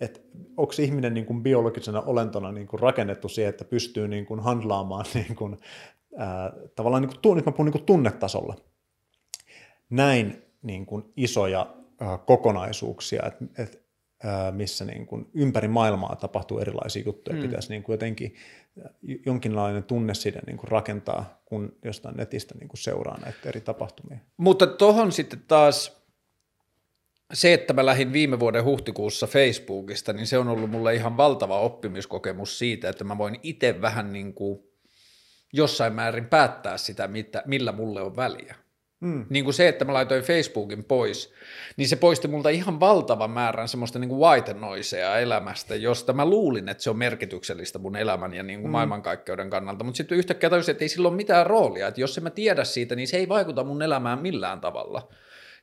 et, onko ihminen niin kuin biologisena olentona niin kuin rakennettu siihen, että pystyy niin kuin handlaamaan niin kuin ää, tavallaan, niin kuin, nyt mä puhun niin kuin tunnetasolla, näin niin kuin isoja ää, kokonaisuuksia, että et, missä niin kuin ympäri maailmaa tapahtuu erilaisia juttuja, mm. pitäisi niin kuin jotenkin jonkinlainen tunneside niin kuin rakentaa, kun jostain netistä niin kuin seuraa näitä eri tapahtumia. Mutta tuohon sitten taas se, että mä lähdin viime vuoden huhtikuussa Facebookista, niin se on ollut mulle ihan valtava oppimiskokemus siitä, että mä voin itse vähän niin kuin jossain määrin päättää sitä, mitä, millä mulle on väliä. Mm. Niin kuin se, että mä laitoin Facebookin pois, niin se poisti multa ihan valtavan määrän semmoista niin kuin white noisea elämästä, josta mä luulin, että se on merkityksellistä mun elämän ja niin kuin mm. maailmankaikkeuden kannalta, mutta sitten yhtäkkiä tajusin, että ei sillä ole mitään roolia, että jos en mä tiedä siitä, niin se ei vaikuta mun elämään millään tavalla.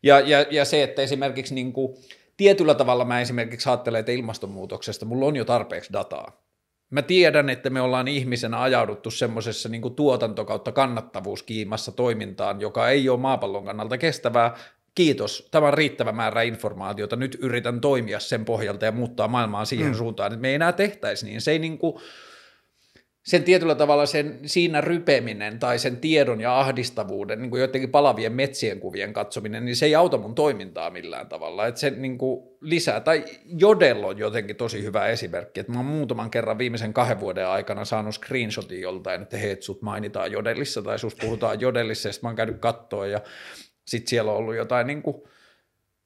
Ja, ja, ja se, että esimerkiksi niin kuin, tietyllä tavalla mä esimerkiksi ajattelen, että ilmastonmuutoksesta mulla on jo tarpeeksi dataa. Mä tiedän, että me ollaan ihmisenä ajauduttu semmoisessa niin tuotanto- kautta kannattavuuskiimassa toimintaan, joka ei ole maapallon kannalta kestävää. Kiitos, tämä on riittävä määrä informaatiota. Nyt yritän toimia sen pohjalta ja muuttaa maailmaa siihen mm. suuntaan, että me ei enää tehtäisi niin. Se ei niin kuin, sen tietyllä tavalla sen, siinä rypeminen tai sen tiedon ja ahdistavuuden, niin kuin jotenkin palavien metsien kuvien katsominen, niin se ei auta mun toimintaa millään tavalla. Että se niin kuin lisää, tai Jodel on jotenkin tosi hyvä esimerkki, että mä oon muutaman kerran viimeisen kahden vuoden aikana saanut screenshotin joltain, että hei, sut mainitaan Jodelissa tai sus puhutaan Jodelissa, ja sitten mä oon käynyt kattoon, ja sitten siellä on ollut jotain niin kuin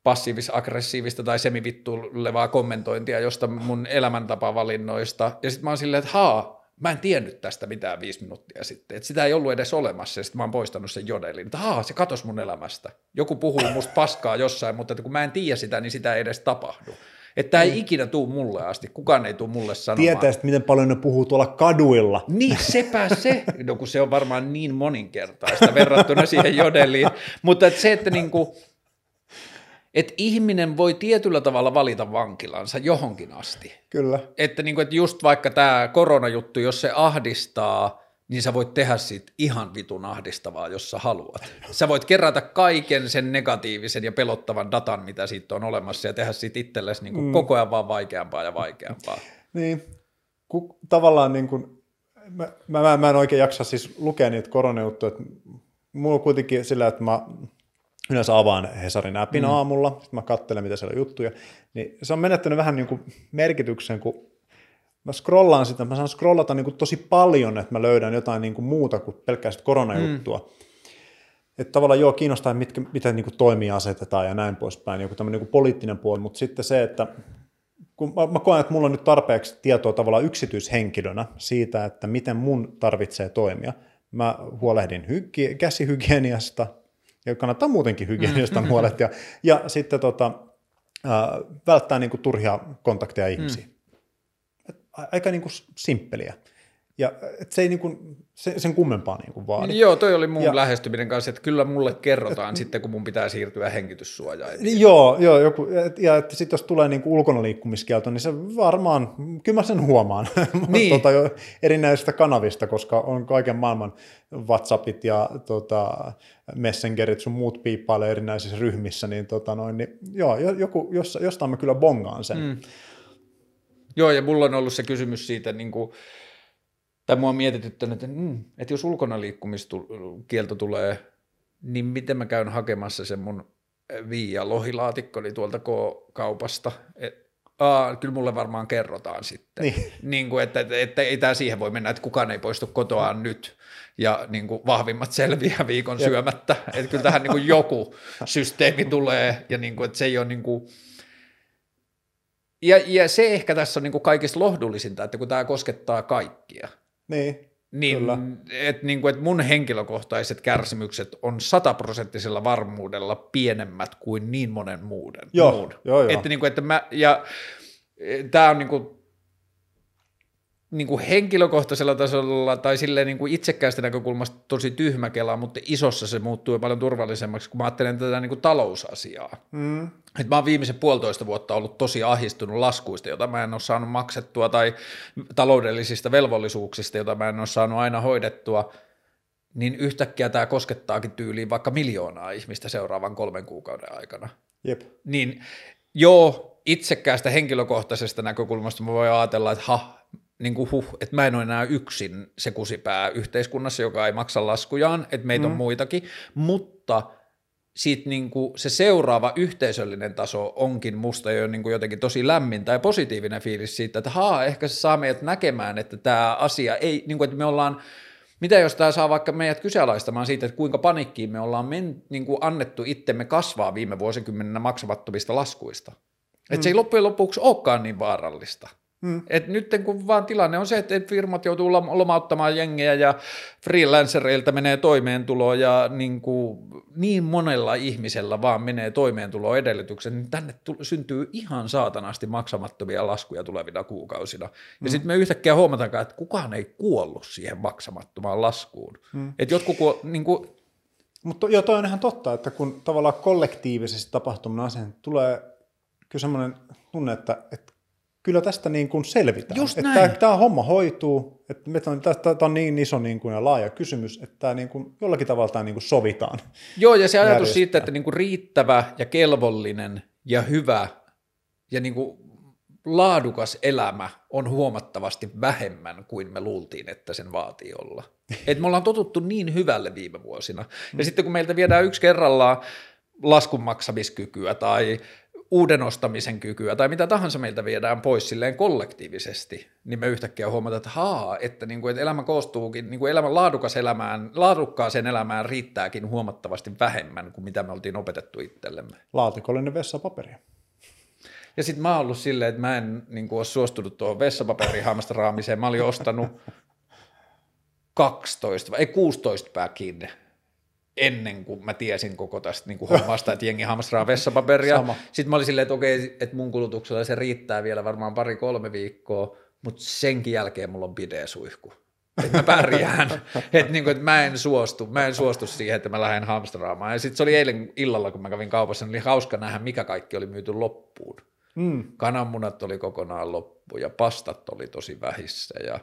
passiivis-aggressiivista tai semivittulevaa kommentointia josta mun elämäntapavalinnoista, ja sitten mä oon silleen, että haa, mä en tiennyt tästä mitään viisi minuuttia sitten, että sitä ei ollut edes olemassa, ja sitten mä oon poistanut sen jodelin, että haa, se katos mun elämästä. Joku puhuu musta paskaa jossain, mutta että kun mä en tiedä sitä, niin sitä ei edes tapahdu. Että tämä ei mm. ikinä tuu mulle asti, kukaan ei tuu mulle sanomaan. Tietää sitten, miten paljon ne puhuu tuolla kaduilla. Niin, sepä se, no kun se on varmaan niin moninkertaista verrattuna siihen jodeliin, mutta että se, että niinku, että ihminen voi tietyllä tavalla valita vankilansa johonkin asti. Kyllä. Että, niin kuin, että just vaikka tämä koronajuttu, jos se ahdistaa, niin sä voit tehdä siitä ihan vitun ahdistavaa, jos sä haluat. Sä voit kerätä kaiken sen negatiivisen ja pelottavan datan, mitä siitä on olemassa, ja tehdä siitä itsellesi niin kuin mm. koko ajan vaan vaikeampaa ja vaikeampaa. Niin, Ku, tavallaan niin kuin, mä, mä, mä en oikein jaksa siis lukea niitä koronajuttuja, että mulla on kuitenkin sillä, että mä yleensä avaan Hesarin appin mm. aamulla, sitten mä katselen, mitä siellä on juttuja, niin se on menettänyt vähän niin kuin merkityksen, kun mä scrollaan sitä, mä saan scrollata niin kuin tosi paljon, että mä löydän jotain niin kuin muuta kuin pelkkää sitä koronajuttua. Mm. Että tavallaan joo, kiinnostaa, mitkä, miten niin kuin toimia asetetaan ja näin poispäin, joku tämmöinen niin kuin poliittinen puoli, mutta sitten se, että kun mä, mä koen, että mulla on nyt tarpeeksi tietoa tavallaan yksityishenkilönä siitä, että miten mun tarvitsee toimia. Mä huolehdin hygi- käsihygieniasta, ja kannattaa muutenkin hygieniasta mm. huolehtia, ja sitten tota, äh, välttää niin kuin turhia kontakteja ihmisiin. Mm aika niin kuin simppeliä. Ja et se ei niin kuin, se, sen kummempaa niin kuin vaadi. Joo, toi oli mun ja, lähestyminen kanssa, että kyllä mulle kerrotaan et, sitten, kun mun pitää siirtyä hengityssuojaan. Joo, joo joku, et, ja että sitten jos tulee niin kuin ulkona liikkumiskielto, niin se varmaan, kyllä mä sen huomaan niin. tota, jo erinäisistä kanavista, koska on kaiken maailman WhatsAppit ja tota, Messengerit sun muut piippailee erinäisissä ryhmissä, niin, tota noin, niin joo, joku, jos, jostain mä kyllä bongaan sen. Mm. Joo, ja mulla on ollut se kysymys siitä, niin kuin, tai mua on mietityttänyt, että, mm, että jos ulkona liikkumiskielto tulee, niin miten mä käyn hakemassa sen mun viia lohilaatikkoni tuolta kaupasta. Et, Aa, kyllä mulle varmaan kerrotaan sitten. Niin. Niin kuin, että, että, että ei tämä siihen voi mennä, että kukaan ei poistu kotoaan nyt ja niin kuin vahvimmat selviää viikon Jep. syömättä. Että kyllä tähän niin kuin joku systeemi tulee ja niin kuin, että se ei ole niin kuin, ja, ja se ehkä tässä on niin kuin kaikista lohdullisinta, että kun tämä koskettaa kaikkia. Niin, niin, kyllä. Et, niin kuin, että mun henkilökohtaiset kärsimykset on sataprosenttisella varmuudella pienemmät kuin niin monen muuden. Joo, muun. joo, joo. Että, niin kuin, että mä, ja e, tämä on niin kuin, niin kuin henkilökohtaisella tasolla tai silleen niin kuin itsekkäästä näkökulmasta tosi tyhmä kela, mutta isossa se muuttuu paljon turvallisemmaksi, kun mä ajattelen tätä niin kuin talousasiaa. Mm. Et mä oon viimeisen puolitoista vuotta ollut tosi ahistunut laskuista, jota mä en ole saanut maksettua, tai taloudellisista velvollisuuksista, jota mä en ole saanut aina hoidettua, niin yhtäkkiä tämä koskettaakin tyyliin vaikka miljoonaa ihmistä seuraavan kolmen kuukauden aikana. Jep. Niin joo, itsekkäästä henkilökohtaisesta näkökulmasta mä voin ajatella, että ha, niin kuin huh, että mä en ole enää yksin se kusipää yhteiskunnassa, joka ei maksa laskujaan, että meitä mm. on muitakin, mutta sitten niin kuin se seuraava yhteisöllinen taso onkin musta jo niin kuin jotenkin tosi lämmin tai positiivinen fiilis siitä, että haa, ehkä se saa meidät näkemään, että tämä asia ei, niin kuin, että me ollaan, mitä jos tämä saa vaikka meidät kyseenalaistamaan siitä, että kuinka panikkiin me ollaan men, niin kuin annettu itsemme kasvaa viime vuosikymmenenä maksamattomista laskuista. Että mm. se ei loppujen lopuksi olekaan niin vaarallista. Hmm. Et nyt kun vaan tilanne on se, että firmat joutuu lomauttamaan jengejä ja freelancereilta menee toimeentulo ja niin, kuin niin monella ihmisellä vaan menee toimeentulo edellytyksen, niin tänne syntyy ihan saatanasti maksamattomia laskuja tulevina kuukausina. Ja hmm. sitten me yhtäkkiä huomataan, että kukaan ei kuollut siihen maksamattomaan laskuun. Hmm. Että jotkut, niin kuin, mutta joo, toi on ihan totta, että kun tavallaan kollektiivisesti tapahtuminen asia, tulee kyllä semmoinen tunne, että, että kyllä tästä niin kuin selvitään. Just että näin. Tämä, tämä homma hoituu, että me tämä, tämä on niin iso niin kuin ja laaja kysymys, että tämä niin kuin, jollakin tavalla tämä niin kuin sovitaan. Joo, ja se ajatus siitä, että niin kuin riittävä ja kelvollinen ja hyvä ja niin kuin laadukas elämä on huomattavasti vähemmän kuin me luultiin, että sen vaatii olla. Et me ollaan totuttu niin hyvälle viime vuosina. Ja mm. sitten kun meiltä viedään yksi kerrallaan laskun maksamiskykyä tai uuden ostamisen kykyä tai mitä tahansa meiltä viedään pois silleen kollektiivisesti, niin me yhtäkkiä huomataan, että haa, että, niin kuin, että elämä koostuukin, niin kuin elämän laadukas elämään, laadukkaaseen elämään riittääkin huomattavasti vähemmän kuin mitä me oltiin opetettu itsellemme. Laatikollinen vessapaperia. Ja sitten mä oon ollut silleen, että mä en niin kuin, ole suostunut tuohon vessapaperin haamasta raamiseen. Mä olin ostanut 12 vai ei 16 päkin ennen kuin mä tiesin koko tästä niin kuin hommasta, että jengi hamstraa vessapaperia. Sama. Sitten mä olin silleen, että okei, että mun kulutuksella se riittää vielä varmaan pari-kolme viikkoa, mutta senkin jälkeen mulla on suihku. että mä pärjään, että, niin kuin, että mä en suostu, mä en suostu siihen, että mä lähden hamstraamaan. Ja sitten se oli eilen illalla, kun mä kävin kaupassa, niin oli hauska nähdä, mikä kaikki oli myyty loppuun. Mm. Kananmunat oli kokonaan loppu ja pastat oli tosi vähissä ja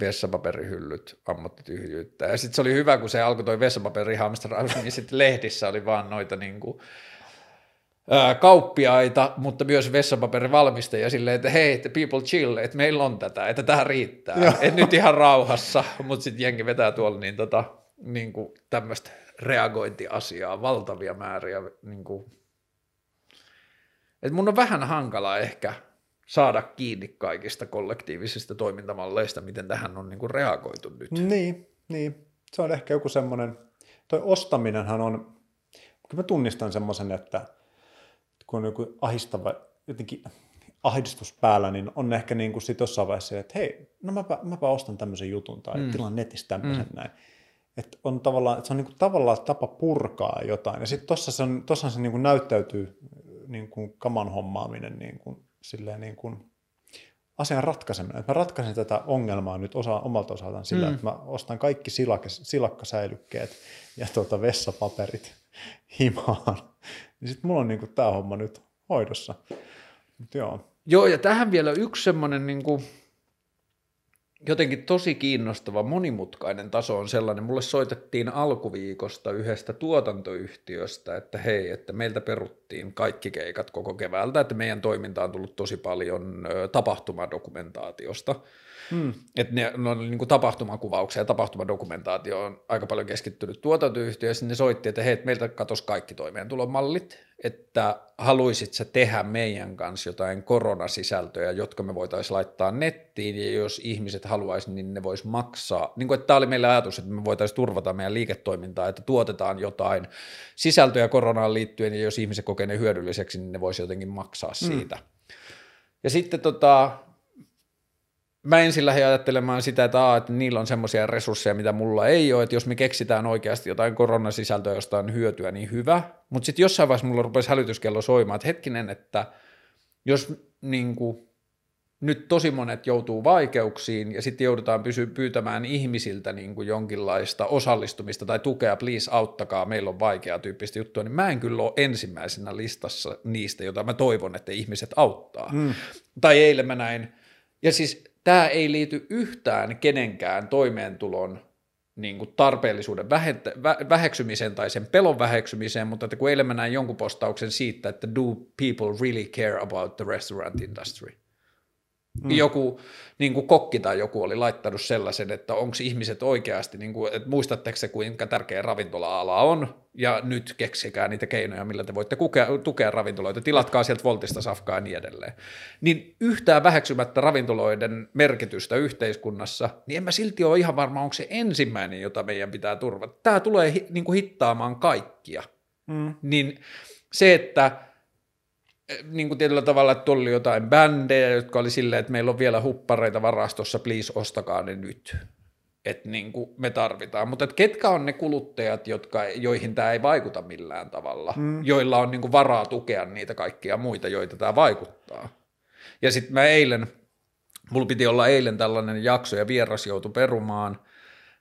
vessapaperihyllyt ammotti tyhjyyttä. Ja sitten se oli hyvä, kun se alkoi toi vessapaperihamstraus, niin sitten lehdissä oli vaan noita niin kuin, ää, kauppiaita, mutta myös vessapaperivalmistajia silleen, että hei, että people chill, että meillä on tätä, että tämä riittää, että nyt ihan rauhassa, mutta sitten jengi vetää tuolla niin, tota, niin kuin tämmöistä reagointiasiaa, valtavia määriä, niin kuin, että mun on vähän hankala ehkä saada kiinni kaikista kollektiivisista toimintamalleista, miten tähän on niin kuin reagoitu nyt. Niin, niin, se on ehkä joku semmoinen, toi ostaminenhan on, kyllä mä tunnistan semmoisen, että kun on joku ahistava, jotenkin ahdistus päällä, niin on ehkä niin kuin sit jossain vaiheessa, että hei, no mäpä, mäpä ostan tämmöisen jutun tai mm. tilaan netistä tämmöisen mm. näin. Että on tavallaan, että se on niin kuin tavallaan tapa purkaa jotain. Ja sitten tuossa se, on, se niin kuin näyttäytyy niin kuin kaman hommaaminen niin kuin, silleen niin kuin asian ratkaiseminen. Että mä ratkaisen tätä ongelmaa nyt osa, omalta osaltaan sillä, mm. että mä ostan kaikki silakka, silakkasäilykkeet ja tuota vessapaperit himaan. Niin sitten mulla on niin tämä homma nyt hoidossa. Mut joo. joo, ja tähän vielä yksi semmoinen niin kuin jotenkin tosi kiinnostava, monimutkainen taso on sellainen. Mulle soitettiin alkuviikosta yhdestä tuotantoyhtiöstä, että hei, että meiltä peruttiin kaikki keikat koko keväältä, että meidän toiminta on tullut tosi paljon tapahtumadokumentaatiosta. Hmm. Että ne, ne on niin kuin tapahtumakuvauksia ja tapahtumadokumentaatio on aika paljon keskittynyt tuotantoyhtiö, ja ne soitti, että hei, meiltä katosi kaikki toimeentulomallit, että haluisit sä tehdä meidän kanssa jotain koronasisältöjä, jotka me voitaisiin laittaa nettiin, ja jos ihmiset haluaisi, niin ne vois maksaa. Niin kuin, että tämä oli meillä ajatus, että me voitaisiin turvata meidän liiketoimintaa, että tuotetaan jotain sisältöjä koronaan liittyen, ja jos ihmiset kokee ne hyödylliseksi, niin ne voisi jotenkin maksaa hmm. siitä. Hmm. Ja sitten tota, mä ensin lähdin ajattelemaan sitä, että, aa, että niillä on semmoisia resursseja, mitä mulla ei ole, että jos me keksitään oikeasti jotain koronasisältöä, josta on hyötyä, niin hyvä. Mutta sitten jossain vaiheessa mulla rupesi hälytyskello soimaan, että hetkinen, että jos niin kuin, nyt tosi monet joutuu vaikeuksiin ja sitten joudutaan pysy, pyytämään ihmisiltä niin kuin jonkinlaista osallistumista tai tukea, please auttakaa, meillä on vaikeaa tyyppistä juttua, niin mä en kyllä ole ensimmäisenä listassa niistä, joita mä toivon, että ihmiset auttaa. Mm. Tai eilen mä näin, ja siis tämä ei liity yhtään kenenkään toimeentulon niin kuin tarpeellisuuden vähentä, vä, väheksymiseen tai sen pelon väheksymiseen, mutta että kun eilen mä näin jonkun postauksen siitä, että do people really care about the restaurant industry – Mm. Joku niin kuin kokki tai joku oli laittanut sellaisen, että onko ihmiset oikeasti, niin kuin, että muistatteko se, kuinka tärkeä ravintola-ala on, ja nyt keksikää niitä keinoja, millä te voitte kukea, tukea ravintoloita, tilatkaa sieltä Voltista safkaa ja niin edelleen. Niin yhtään väheksymättä ravintoloiden merkitystä yhteiskunnassa, niin en mä silti ole ihan varma, onko se ensimmäinen, jota meidän pitää turvata. Tämä tulee niin kuin hittaamaan kaikkia. Mm. Niin se, että niin kuin tietyllä tavalla, että oli jotain bändejä, jotka oli silleen, että meillä on vielä huppareita varastossa, please ostakaa ne nyt. Että niin kuin me tarvitaan. Mutta ketkä on ne kuluttajat, jotka, joihin tämä ei vaikuta millään tavalla, mm. joilla on niin kuin varaa tukea niitä kaikkia muita, joita tämä vaikuttaa. Ja sitten mä eilen, mulla piti olla eilen tällainen jakso ja vieras joutui perumaan –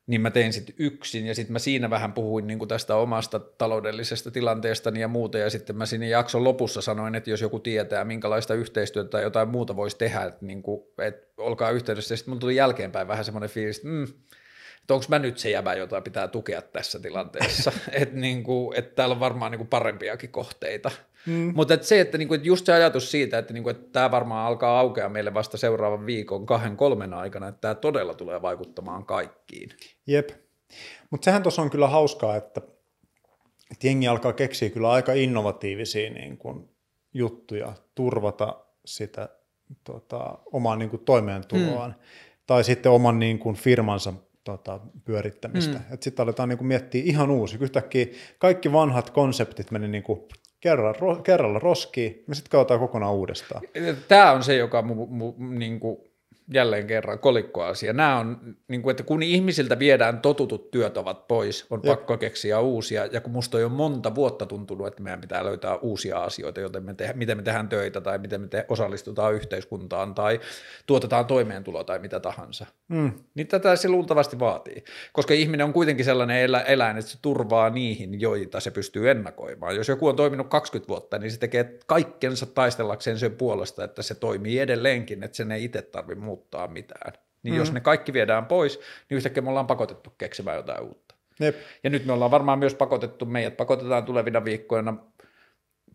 niin mä tein sitten yksin ja sitten mä siinä vähän puhuin niin tästä omasta taloudellisesta tilanteestani ja muuta. Ja sitten mä siinä jakson lopussa sanoin, että jos joku tietää minkälaista yhteistyötä tai jotain muuta voisi tehdä, että, niin kuin, että olkaa yhteydessä. Ja sitten mun tuli jälkeenpäin vähän semmoinen fiilis, että mm, että onko mä nyt se jäbä, jota pitää tukea tässä tilanteessa, että niinku, et täällä on varmaan niinku parempiakin kohteita. Mm. Mutta et se, että niinku, et just se ajatus siitä, että niinku, et tämä varmaan alkaa aukea meille vasta seuraavan viikon kahden kolmen aikana, että tämä todella tulee vaikuttamaan kaikkiin. Jep, mutta sehän tuossa on kyllä hauskaa, että, että jengi alkaa keksiä kyllä aika innovatiivisia niin kun, juttuja turvata sitä tota, omaa niin kun, toimeentuloaan. Mm. Tai sitten oman niin kun, firmansa tota, pyörittämistä. Mm. Sitten aletaan niin kuin, miettiä ihan uusi. Yhtäkkiä kaikki vanhat konseptit meni niin kuin, kerralla, ro, kerralla roskiin, ja sitten katsotaan kokonaan uudestaan. Tämä on se, joka mu, mu, niin kuin, jälleen kerran kolikkoasia. Nämä on, niin kuin, että kun ihmisiltä viedään totutut työt ovat pois, on Jep. pakko keksiä uusia, ja kun musta on jo monta vuotta tuntunut, että meidän pitää löytää uusia asioita, joten me tehdään, miten me tehdään töitä, tai miten me te, osallistutaan yhteiskuntaan, tai tuotetaan toimeentuloa, tai mitä tahansa. Mm. Niin tätä se luultavasti vaatii, koska ihminen on kuitenkin sellainen elä, eläin, että se turvaa niihin, joita se pystyy ennakoimaan. Jos joku on toiminut 20 vuotta, niin se tekee kaikkensa taistellakseen sen puolesta, että se toimii edelleenkin, että sen ei itse tarvitse muuttaa mitään. Niin mm. jos ne kaikki viedään pois, niin yhtäkkiä me ollaan pakotettu keksimään jotain uutta. Jep. Ja nyt me ollaan varmaan myös pakotettu, meidät pakotetaan tulevina viikkoina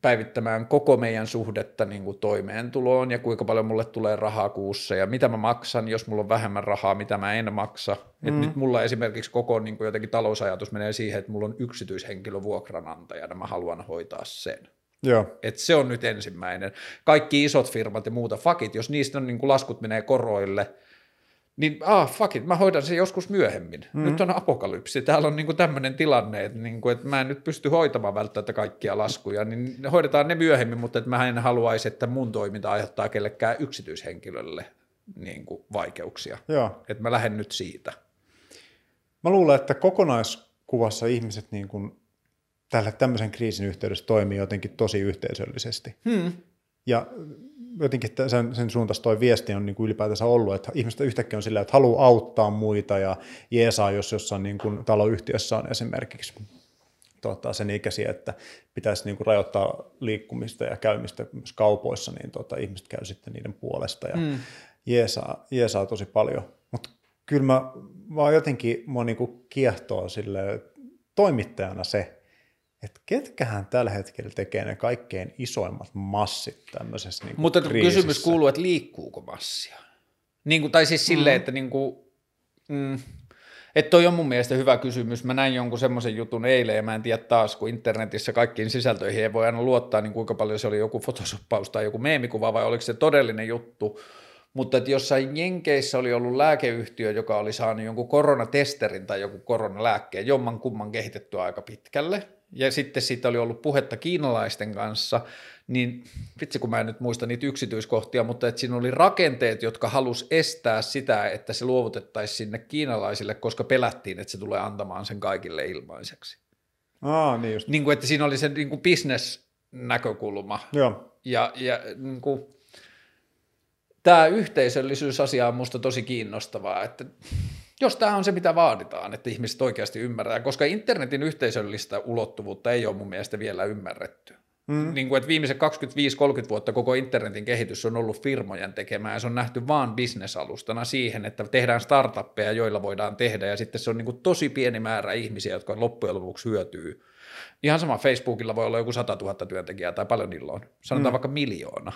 päivittämään koko meidän suhdetta niin kuin toimeentuloon ja kuinka paljon mulle tulee rahaa kuussa ja mitä mä maksan, jos mulla on vähemmän rahaa, mitä mä en maksa. Mm. Et nyt mulla esimerkiksi koko niin kuin jotenkin talousajatus menee siihen, että mulla on yksityishenkilö vuokranantajana, mä haluan hoitaa sen. Joo. Et se on nyt ensimmäinen. Kaikki isot firmat ja muuta, fakit, jos niistä on, niin kuin laskut menee koroille, niin ah, fuck it, mä hoidan sen joskus myöhemmin. Mm. Nyt on apokalypsi. Täällä on niinku tämmöinen tilanne, että, niinku, että mä en nyt pysty hoitamaan välttämättä kaikkia laskuja, niin hoidetaan ne myöhemmin, mutta että mä en haluaisi, että mun toiminta aiheuttaa kellekään yksityishenkilölle niinku, vaikeuksia. Joo. Että mä lähden nyt siitä. Mä luulen, että kokonaiskuvassa ihmiset niin kuin tällä tämmöisen kriisin yhteydessä toimii jotenkin tosi yhteisöllisesti. Hmm. Ja jotenkin sen, sen suuntaista toi viesti on niin kuin ylipäätänsä ollut, että ihmiset yhtäkkiä on sillä, että haluaa auttaa muita ja jeesaa, jos jossain niin kuin taloyhtiössä on esimerkiksi tota, sen ikäisiä, että pitäisi niin kuin rajoittaa liikkumista ja käymistä myös kaupoissa, niin tota, ihmiset käy sitten niiden puolesta ja mm. jeesaa, jeesaa tosi paljon. Mutta kyllä mä vaan jotenkin mua niin kuin kiehtoo sille toimittajana se, että ketkähän tällä hetkellä tekee ne kaikkein isoimmat massit tämmöisessä niin Mutta kriisissä. kysymys kuuluu, että liikkuuko massia? Niin kuin, tai siis silleen, mm. että niin kuin, mm, että toi on mun mielestä hyvä kysymys. Mä näin jonkun semmoisen jutun eilen ja mä en tiedä taas, kun internetissä kaikkiin sisältöihin ei voi aina luottaa, niin kuinka paljon se oli joku photosoppaus tai joku meemikuva vai oliko se todellinen juttu. Mutta että jossain Jenkeissä oli ollut lääkeyhtiö, joka oli saanut jonkun koronatesterin tai joku koronalääkkeen, jomman kumman kehitettyä aika pitkälle – ja sitten siitä oli ollut puhetta kiinalaisten kanssa, niin vitsi kun mä en nyt muista niitä yksityiskohtia, mutta että siinä oli rakenteet, jotka halus estää sitä, että se luovutettaisiin sinne kiinalaisille, koska pelättiin, että se tulee antamaan sen kaikille ilmaiseksi. Aa, niin just. Niin kuin, että siinä oli se niin kuin business-näkökulma. Joo. Ja, ja niin kuin, tämä yhteisöllisyysasia on minusta tosi kiinnostavaa, että jos tämä on se, mitä vaaditaan, että ihmiset oikeasti ymmärtää, koska internetin yhteisöllistä ulottuvuutta ei ole mun mielestä vielä ymmärretty. Mm. Niin kuin, että viimeiset 25-30 vuotta koko internetin kehitys on ollut firmojen tekemään ja se on nähty vaan bisnesalustana siihen, että tehdään startuppeja, joilla voidaan tehdä ja sitten se on niin kuin tosi pieni määrä ihmisiä, jotka loppujen lopuksi hyötyy. Ihan sama Facebookilla voi olla joku 100 000 työntekijää tai paljon niillä on, sanotaan mm. vaikka miljoona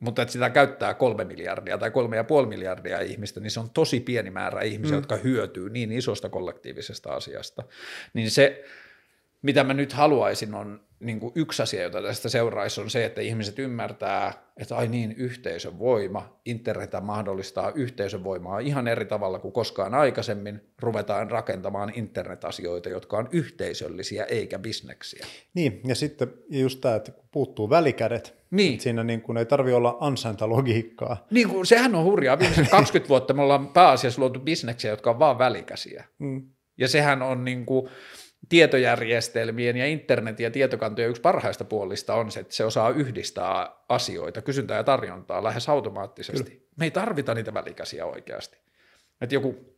mutta että sitä käyttää kolme miljardia tai kolme ja puoli miljardia ihmistä, niin se on tosi pieni määrä ihmisiä, mm. jotka hyötyy niin isosta kollektiivisesta asiasta. Niin se, mitä mä nyt haluaisin, on niin kuin yksi asia, jota tästä seuraisi, on se, että ihmiset ymmärtää, että ai niin, yhteisön voima, internet mahdollistaa yhteisön voimaa ihan eri tavalla kuin koskaan aikaisemmin. Ruvetaan rakentamaan internetasioita, jotka on yhteisöllisiä eikä bisneksiä. Niin, ja sitten just tämä, että puuttuu välikädet, niin. siinä niin kuin ei tarvitse olla ansaintalogiikkaa. Niin kuin, sehän on hurjaa. Viimeiset 20 vuotta me ollaan pääasiassa luotu bisneksiä, jotka on vaan välikäsiä. Mm. Ja sehän on niin kuin, tietojärjestelmien ja internetin ja tietokantojen yksi parhaista puolista on se, että se osaa yhdistää asioita, kysyntää ja tarjontaa lähes automaattisesti. Kyllä. Me ei tarvita niitä välikäsiä oikeasti. Että joku,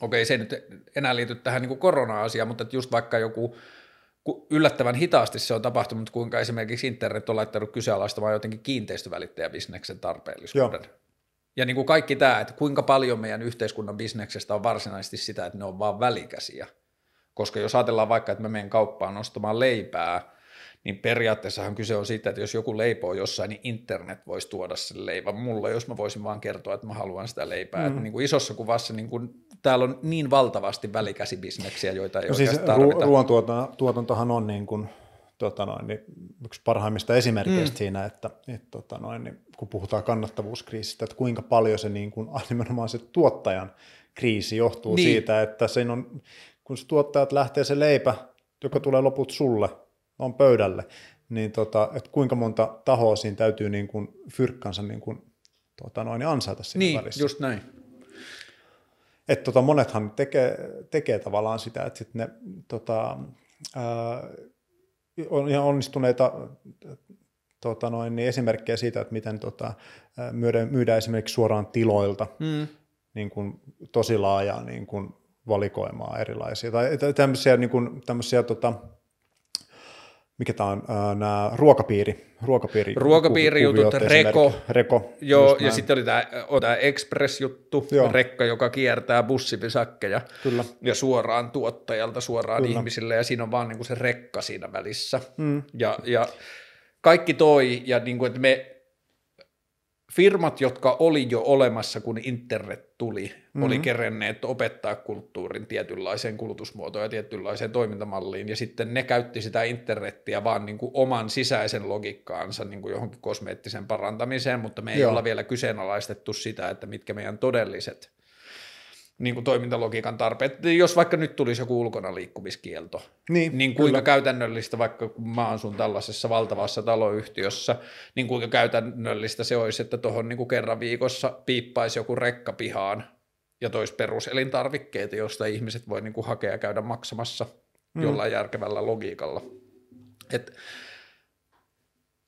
okei se ei nyt enää liity tähän niin korona-asiaan, mutta että just vaikka joku yllättävän hitaasti se on tapahtunut, kuinka esimerkiksi internet on laittanut kyseenalaistamaan jotenkin kiinteistövälittäjäbisneksen tarpeellisuuden. Joo. Ja niin kuin kaikki tämä, että kuinka paljon meidän yhteiskunnan bisneksestä on varsinaisesti sitä, että ne on vaan välikäsiä – koska jos ajatellaan vaikka, että mä menen kauppaan ostamaan leipää, niin periaatteessahan kyse on siitä, että jos joku leipoo jossain, niin internet voisi tuoda sen leivän mulle, jos mä voisin vaan kertoa, että mä haluan sitä leipää. Mm. Että niin kuin isossa kuvassa niin kuin, täällä on niin valtavasti välikäsibisneksiä, joita ei no siis tarvita. Ruoantuotantohan on niin kuin, tota noin, niin yksi parhaimmista esimerkkeistä mm. siinä, että et, tota noin, niin kun puhutaan kannattavuuskriisistä, että kuinka paljon se niin kuin, nimenomaan se tuottajan kriisi johtuu niin. siitä, että sen on kun tuottajat lähtee se leipä, joka tulee loput sulle, on pöydälle, niin tota, että kuinka monta tahoa siinä täytyy niin kuin fyrkkansa niin kuin tuota, noin, ansaita siinä Niin, välissä. just näin. Et tota, monethan tekee, tekee tavallaan sitä, että sit ne tota, ää, on ihan onnistuneita tota noin, niin esimerkkejä siitä, että miten tota, ää, myydään, myydään esimerkiksi suoraan tiloilta Mm. niin kuin, tosi laajaa niin kuin, valikoimaa erilaisia. Tai tä- tämmöisiä, niin kuin, tämmöisiä tota, mikä tämä on, ää, nämä ruokapiiri, ruokapiiri kuviot esimerkiksi. Reko. Reko Joo, ja sitten oli tämä, tämä Express-juttu, Joo. rekka, joka kiertää bussipisakkeja Kyllä. ja suoraan tuottajalta suoraan Kyllä. ihmisille, ja siinä on vaan niin kuin se rekka siinä välissä. Mm. Ja, ja kaikki toi, ja niin kuin, että me firmat, jotka oli jo olemassa, kun internet tuli, mm-hmm. oli kerenneet opettaa kulttuurin tietynlaiseen kulutusmuotoon ja tietynlaiseen toimintamalliin, ja sitten ne käytti sitä internettiä vaan niin kuin oman sisäisen logiikkaansa niin kuin johonkin kosmeettiseen parantamiseen, mutta me ei Joo. olla vielä kyseenalaistettu sitä, että mitkä meidän todelliset niin kuin toimintalogiikan tarpeet. Jos vaikka nyt tulisi joku ulkona liikkumiskielto, Niin, niin kuinka käytännöllistä, vaikka kun mä asun tällaisessa valtavassa taloyhtiössä, niin kuinka käytännöllistä se olisi, että tuohon niin kerran viikossa piippaisi joku rekka pihaan ja toisi peruselintarvikkeita, joista ihmiset voi niin kuin hakea ja käydä maksamassa mm. jollain järkevällä logiikalla. Et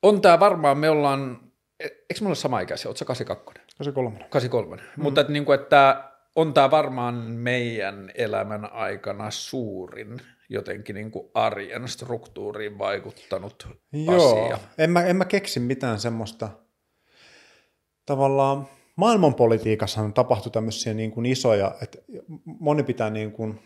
on tämä varmaan, me ollaan, e- eikö me ole sama ikäisiä, ootko sä 82? Se kolme. 83. Mm. Mutta että, niin kuin, että on tämä varmaan meidän elämän aikana suurin jotenkin niin kuin arjen struktuuriin vaikuttanut Joo, asia. en mä, en mä keksi mitään semmoista tavallaan maailmanpolitiikassa on tapahtunut tämmöisiä niin kuin isoja, että moni pitää niin kuin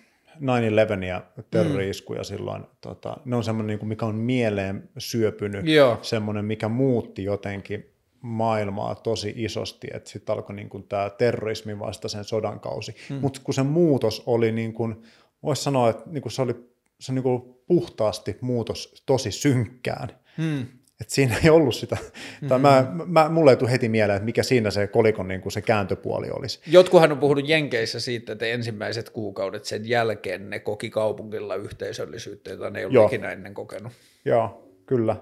9-11 ja terrori-iskuja mm. silloin, tota, ne on semmoinen, niin kuin, mikä on mieleen syöpynyt, Joo. semmoinen, mikä muutti jotenkin maailmaa tosi isosti, että sitten alkoi niin kuin tämä terrorismin vastaisen sodan kausi. Mm. Mutta kun se muutos oli, niin kuin, voisi sanoa, että niin kuin se oli se niin kuin puhtaasti muutos tosi synkkään. Hmm. Et siinä ei ollut sitä, mm-hmm. tai mä, mä, mulle ei tule heti mieleen, että mikä siinä se kolikon niin kuin se kääntöpuoli olisi. Jotkuhan on puhunut Jenkeissä siitä, että ensimmäiset kuukaudet sen jälkeen ne koki kaupungilla yhteisöllisyyttä, jota ne ei ollut Joo. ikinä ennen kokenut. Joo, kyllä.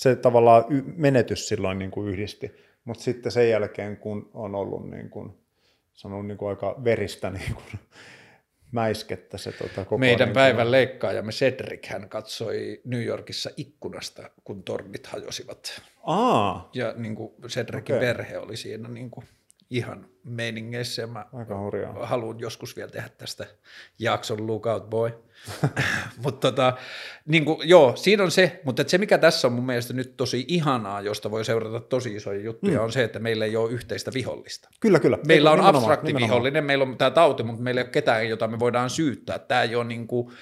Se tavallaan menetys silloin niin kuin yhdisti, mutta sitten sen jälkeen, kun on ollut niin kuin, sanon niin kuin aika veristä niin kuin, mäiskettä se tota, koko Meidän niin päivän leikkaajamme Cedric, hän katsoi New Yorkissa ikkunasta, kun tornit hajosivat. Aa, Ja niin kuin Cedricin Okei. perhe oli siinä niin kuin ihan meiningeissä. Ja mä aika hurjaa. haluan joskus vielä tehdä tästä jakson Lookout Boy. mutta tota, niin kuin, joo, siinä on se, mutta se mikä tässä on mun mielestä nyt tosi ihanaa, josta voi seurata tosi isoja juttuja, mm. on se, että meillä ei ole yhteistä vihollista. Kyllä, kyllä. Meillä on Nimenomaan, abstrakti nimenomaan. vihollinen, meillä on tämä tauti, mutta meillä ei ole ketään, jota me voidaan syyttää. Tämä ei ole, niin kuin,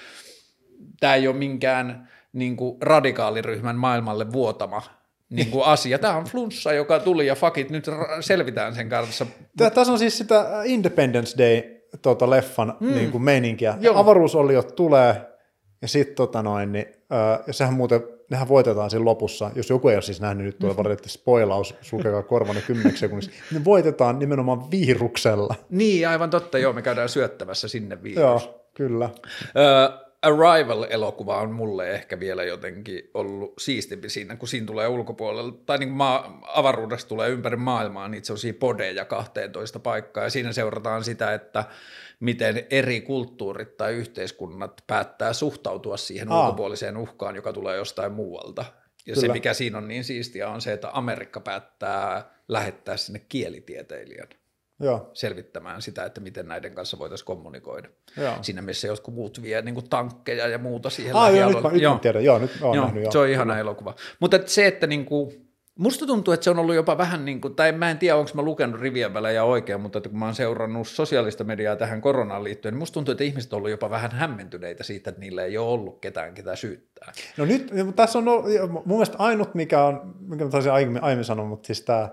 tämä ei ole minkään niin kuin radikaaliryhmän maailmalle vuotama niin kuin asia. Tämä on flunssa, joka tuli ja fakit, nyt selvitään sen kanssa. Tässä on siis sitä Independence Day tota, leffan mm. niin kuin meininkiä. Joo. Avaruusoliot tulee ja sitten tota noin, niin, äh, ja sehän muuten, nehän voitetaan siinä lopussa, jos joku ei ole siis nähnyt, nyt tulee valitettavasti spoilaus, sulkekaa korvanne kymmeneksi sekunniksi, ne voitetaan nimenomaan viruksella. Niin, aivan totta, joo, me käydään syöttävässä sinne virus. Joo, kyllä. Ö, Arrival-elokuva on mulle ehkä vielä jotenkin ollut siistimpi siinä, kun siinä tulee ulkopuolella, tai niin kuin maa, avaruudesta tulee ympäri maailmaa niitä sellaisia podeja 12 paikkaa, ja siinä seurataan sitä, että miten eri kulttuurit tai yhteiskunnat päättää suhtautua siihen Aa. ulkopuoliseen uhkaan, joka tulee jostain muualta. Ja se, Kyllä. mikä siinä on niin siistiä, on se, että Amerikka päättää lähettää sinne kielitieteilijän Joo, selvittämään sitä, että miten näiden kanssa voitaisiin kommunikoida. joo. Siinä missä jotkut muut vie niin kuin tankkeja ja muuta siihen Ah, joo, nyt mä, nyt mä tiedän. Joo, nyt joo, nähnyt. Joo. se on ihana elokuva. Mutta et se, että niin kuin, musta tuntuu, että se on ollut jopa vähän niin kuin, tai mä en tiedä, onko mä lukenut rivien välejä oikein, mutta että kun mä oon seurannut sosiaalista mediaa tähän koronaan liittyen, niin musta tuntuu, että ihmiset on ollut jopa vähän hämmentyneitä siitä, että niillä ei ole ollut ketään, ketä syyttää. No nyt, tässä on ollut- mun mielestä ainut, mikä on, mikä mä taisin aiemmin, aiemmin sanoa, mutta siis tämä,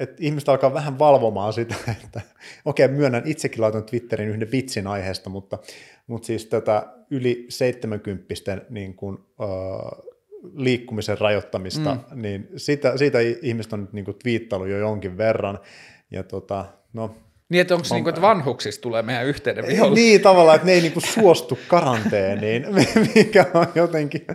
että ihmiset alkaa vähän valvomaan sitä, että okei, myönnän, itsekin laitan Twitterin yhden vitsin aiheesta, mutta, mutta siis tätä yli 70 niin kuin, äh, liikkumisen rajoittamista, mm. niin siitä, siitä ihmiset on nyt niin kuin twiittailu jo jonkin verran, ja tota, no, Niin, että onko niin kuin, että vanhuksista tulee meidän yhteinen vihollinen? Niin, tavallaan, että ne ei niinku suostu karanteeniin, mikä on jotenkin,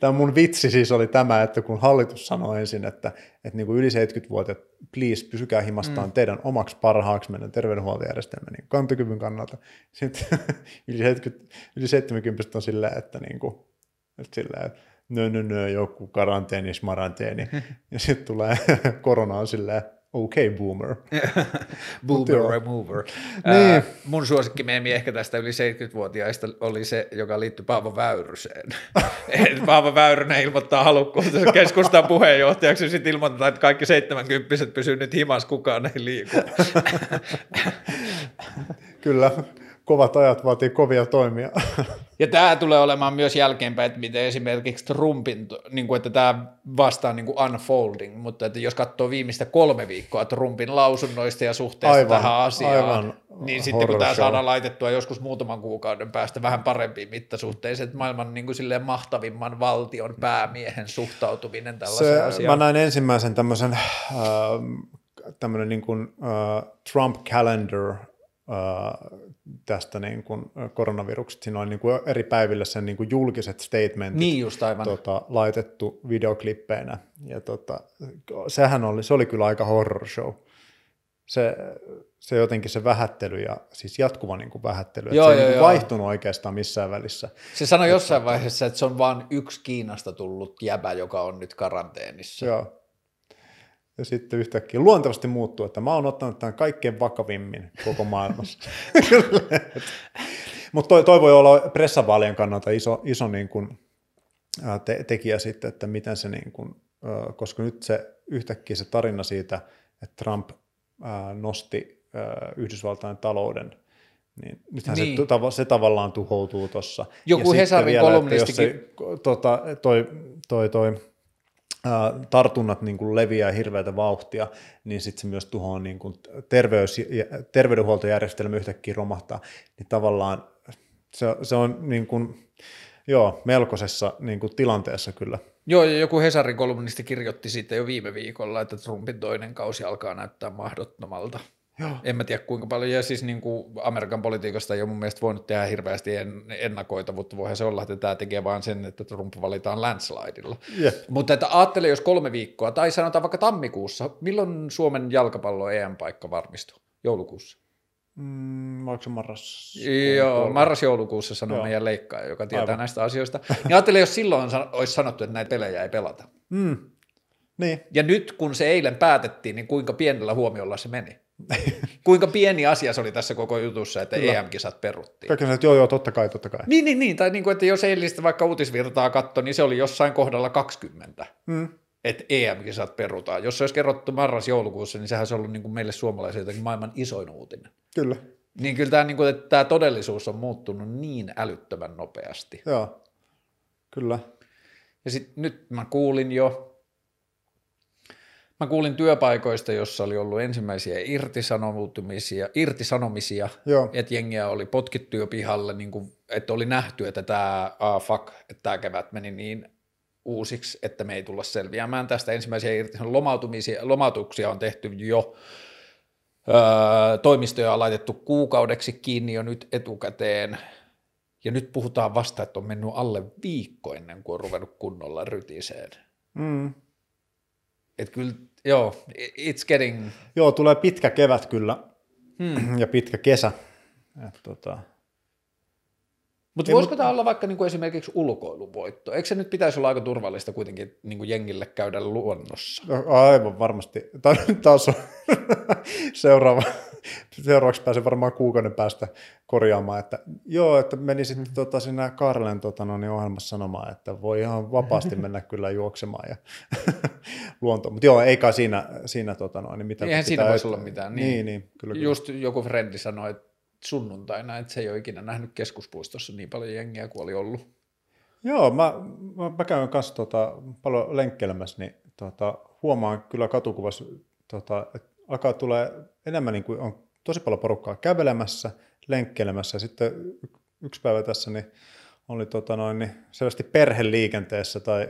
tämä mun vitsi siis oli tämä, että kun hallitus sanoi ensin, että, että niinku yli 70-vuotiaat, please, pysykää himastaan mm. teidän omaksi parhaaksi meidän terveydenhuoltojärjestelmän niin kantokyvyn kannalta. Sitten yli, 70, yli 70 on silleen, että, niinku, että silleen, että nö, nö, nö, joku karanteeni, smaranteeni. ja sitten tulee korona on silleen, okay boomer. boomer remover. niin. Äh, mun suosikkimeemi ehkä tästä yli 70-vuotiaista oli se, joka liittyi Paavo Väyryseen. Paavo Väyrynen ilmoittaa halukkuutensa keskustan puheenjohtajaksi ja sitten ilmoittaa, että kaikki 70 pysyvät nyt himas, kukaan ei liiku. Kyllä kovat ajat vaatii kovia toimia. Ja tämä tulee olemaan myös jälkeenpäin, että miten esimerkiksi Trumpin, niin kuin, että tämä vastaa niin kuin unfolding, mutta että jos katsoo viimeistä kolme viikkoa Trumpin lausunnoista ja suhteesta aivan, tähän asiaan, aivan niin sitten kun tämä saadaan laitettua joskus muutaman kuukauden päästä vähän parempiin mittasuhteisiin, että maailman niin kuin silleen mahtavimman valtion päämiehen suhtautuminen tällaiseen Se, asiaan. Mä näin ensimmäisen tämmöisen äh, tämmöinen niin kuin, äh, Trump calendar tästä niin kuin koronaviruksesta. Siinä oli niin kuin eri päiville sen niin kuin julkiset statementit niin just aivan. Tota, laitettu videoklippeinä. Ja tota, sehän oli, se oli kyllä aika horror show. Se, se jotenkin se vähättely ja siis jatkuva niin kuin vähättely, joo, että se ei niin vaihtunut oikeastaan missään välissä. Se sanoi jossain vaiheessa, että se on vain yksi Kiinasta tullut jäbä, joka on nyt karanteenissa. Joo, ja sitten yhtäkkiä luontevasti muuttuu, että mä oon ottanut tämän kaikkein vakavimmin koko maailmassa. Mutta toi, toi voi olla pressavaalien kannalta iso, iso niin kuin, te, tekijä sitten, että miten se, niin kuin, koska nyt se yhtäkkiä se tarina siitä, että Trump nosti Yhdysvaltain talouden niin nythän niin. Se, se tavallaan tuhoutuu tuossa. Joku Hesarin kolumnistikin. Se, tota, toi, toi, toi, tartunnat niin kuin leviää hirveätä vauhtia, niin sitten se myös tuhoaa niin kuin terveys, terveydenhuoltojärjestelmä yhtäkkiä romahtaa, niin tavallaan se, se on niin kuin, joo, melkoisessa niin kuin tilanteessa kyllä. Joo, ja joku Hesarin kolumnisti kirjoitti sitten jo viime viikolla, että Trumpin toinen kausi alkaa näyttää mahdottomalta. Joo. En mä tiedä kuinka paljon, ja siis niin kuin Amerikan politiikasta ei ole mun mielestä voinut tehdä hirveästi ennakoitavuutta, voihan se olla, että tämä tekee vain sen, että Trump valitaan landslideilla. Yeah. Mutta että ajattele, jos kolme viikkoa, tai sanotaan vaikka tammikuussa, milloin Suomen jalkapallo EM-paikka varmistuu? Joulukuussa? Mm, oliko se marras? Joo, marras-joulukuussa sanoo Joo. meidän leikkaaja, joka tietää Aivan. näistä asioista. Niin ajattele, jos silloin olisi sanottu, että näitä pelejä ei pelata. Mm. Niin. Ja nyt kun se eilen päätettiin, niin kuinka pienellä huomiolla se meni? Kuinka pieni asia se oli tässä koko jutussa, että Kyllä. EM-kisat peruttiin. Kaikki että joo, joo, totta kai, totta kai. Niin, niin, niin. tai niin kuin, että jos eilistä vaikka uutisvirtaa katso, niin se oli jossain kohdalla 20. Mm. Että EM-kisat perutaan. Jos se olisi kerrottu marras-joulukuussa, niin sehän olisi ollut niin kuin meille suomalaisille jotenkin maailman isoin uutinen. Kyllä. Niin kyllä tämä, niin kuin, että tämä todellisuus on muuttunut niin älyttömän nopeasti. Joo, kyllä. Ja sitten nyt mä kuulin jo Mä kuulin työpaikoista, jossa oli ollut ensimmäisiä irtisanomisia, irtisanomisia että jengiä oli potkittu jo pihalle, niin kuin, että oli nähty, että tämä uh, fuck, että tämä kevät meni niin uusiksi, että me ei tulla selviämään tästä. Ensimmäisiä lomautumisia, lomautuksia on tehty jo, öö, toimistoja on laitettu kuukaudeksi kiinni jo nyt etukäteen, ja nyt puhutaan vasta, että on mennyt alle viikko ennen kuin on ruvennut kunnolla rytiseen. Mm. Että kyllä, joo, it's getting... Joo, tulee pitkä kevät kyllä hmm. ja pitkä kesä. Et, tota... Mutta voisiko mut... tämä olla vaikka niinku esimerkiksi ulkoiluvoitto? Eikö se nyt pitäisi olla aika turvallista kuitenkin niinku jengille käydä luonnossa? No, aivan varmasti. Taas on seuraava seuraavaksi pääsen varmaan kuukauden päästä korjaamaan, että joo, että menisit mm-hmm. tota, sinä Karlen tota, no, niin ohjelmassa sanomaan, että voi ihan vapaasti mennä kyllä juoksemaan ja luontoon. Mutta joo, eikä siinä, siinä tota, no, niin mitä Eihän siinä voisi olla mitään. Niin, niin, niin kyllä, kyllä. Just joku frendi sanoi, että sunnuntaina, että se ei ole ikinä nähnyt keskuspuistossa niin paljon jengiä kuin oli ollut. Joo, mä, mä, mä käyn kanssa tota, paljon lenkkeilemässä, niin tota, huomaan kyllä katukuvassa, tota, että alkaa tulee enemmän niin kuin on tosi paljon porukkaa kävelemässä, lenkkeilemässä. Ja sitten yksi päivä tässä niin oli tota noin, niin selvästi perheliikenteessä tai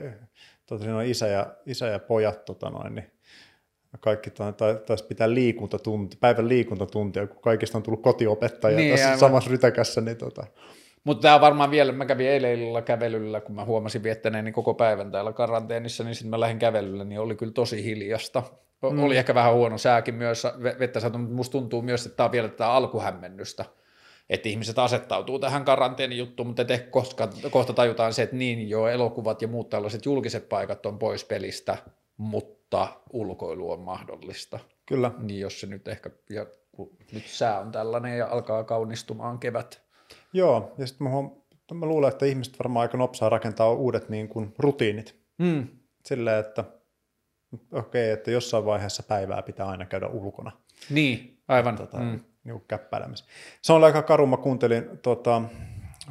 tota, siinä on isä ja, isä ja pojat tota noin, niin, kaikki tai, tai, taisi pitää liikuntatunti, päivän liikuntatuntia, kun kaikista on tullut kotiopettaja Niin, niin, tässä aivan. samassa rytäkässä. Niin tota, Mutta tämä varmaan vielä, mä kävin eilen illalla kävelyllä, kun mä huomasin viettäneeni koko päivän täällä karanteenissa, niin sitten mä lähdin kävelyllä, niin oli kyllä tosi hiljasta. O- Mm. Oli ehkä vähän huono sääkin myös, ve- vettä saatu, mutta musta tuntuu myös, että tämä on vielä tätä alkuhämmennystä, että ihmiset asettautuu tähän karanteenijuttuun, mutta ehkä koska, kohta tajutaan se, että niin joo, elokuvat ja muut tällaiset julkiset paikat on pois pelistä, mutta ulkoilu on mahdollista. kyllä, Niin jos se nyt ehkä, ja kun nyt sää on tällainen ja alkaa kaunistumaan kevät, joo. Ja sitten mä, huom- mä luulen, että ihmiset varmaan aika nopsaa rakentaa uudet niin kuin, rutiinit. mm. Silleen, että okei, okay, että jossain vaiheessa päivää pitää aina käydä ulkona. Niin, aivan. tota, mm. niin käppäilemässä. Se on aika karu, mä kuuntelin, tota,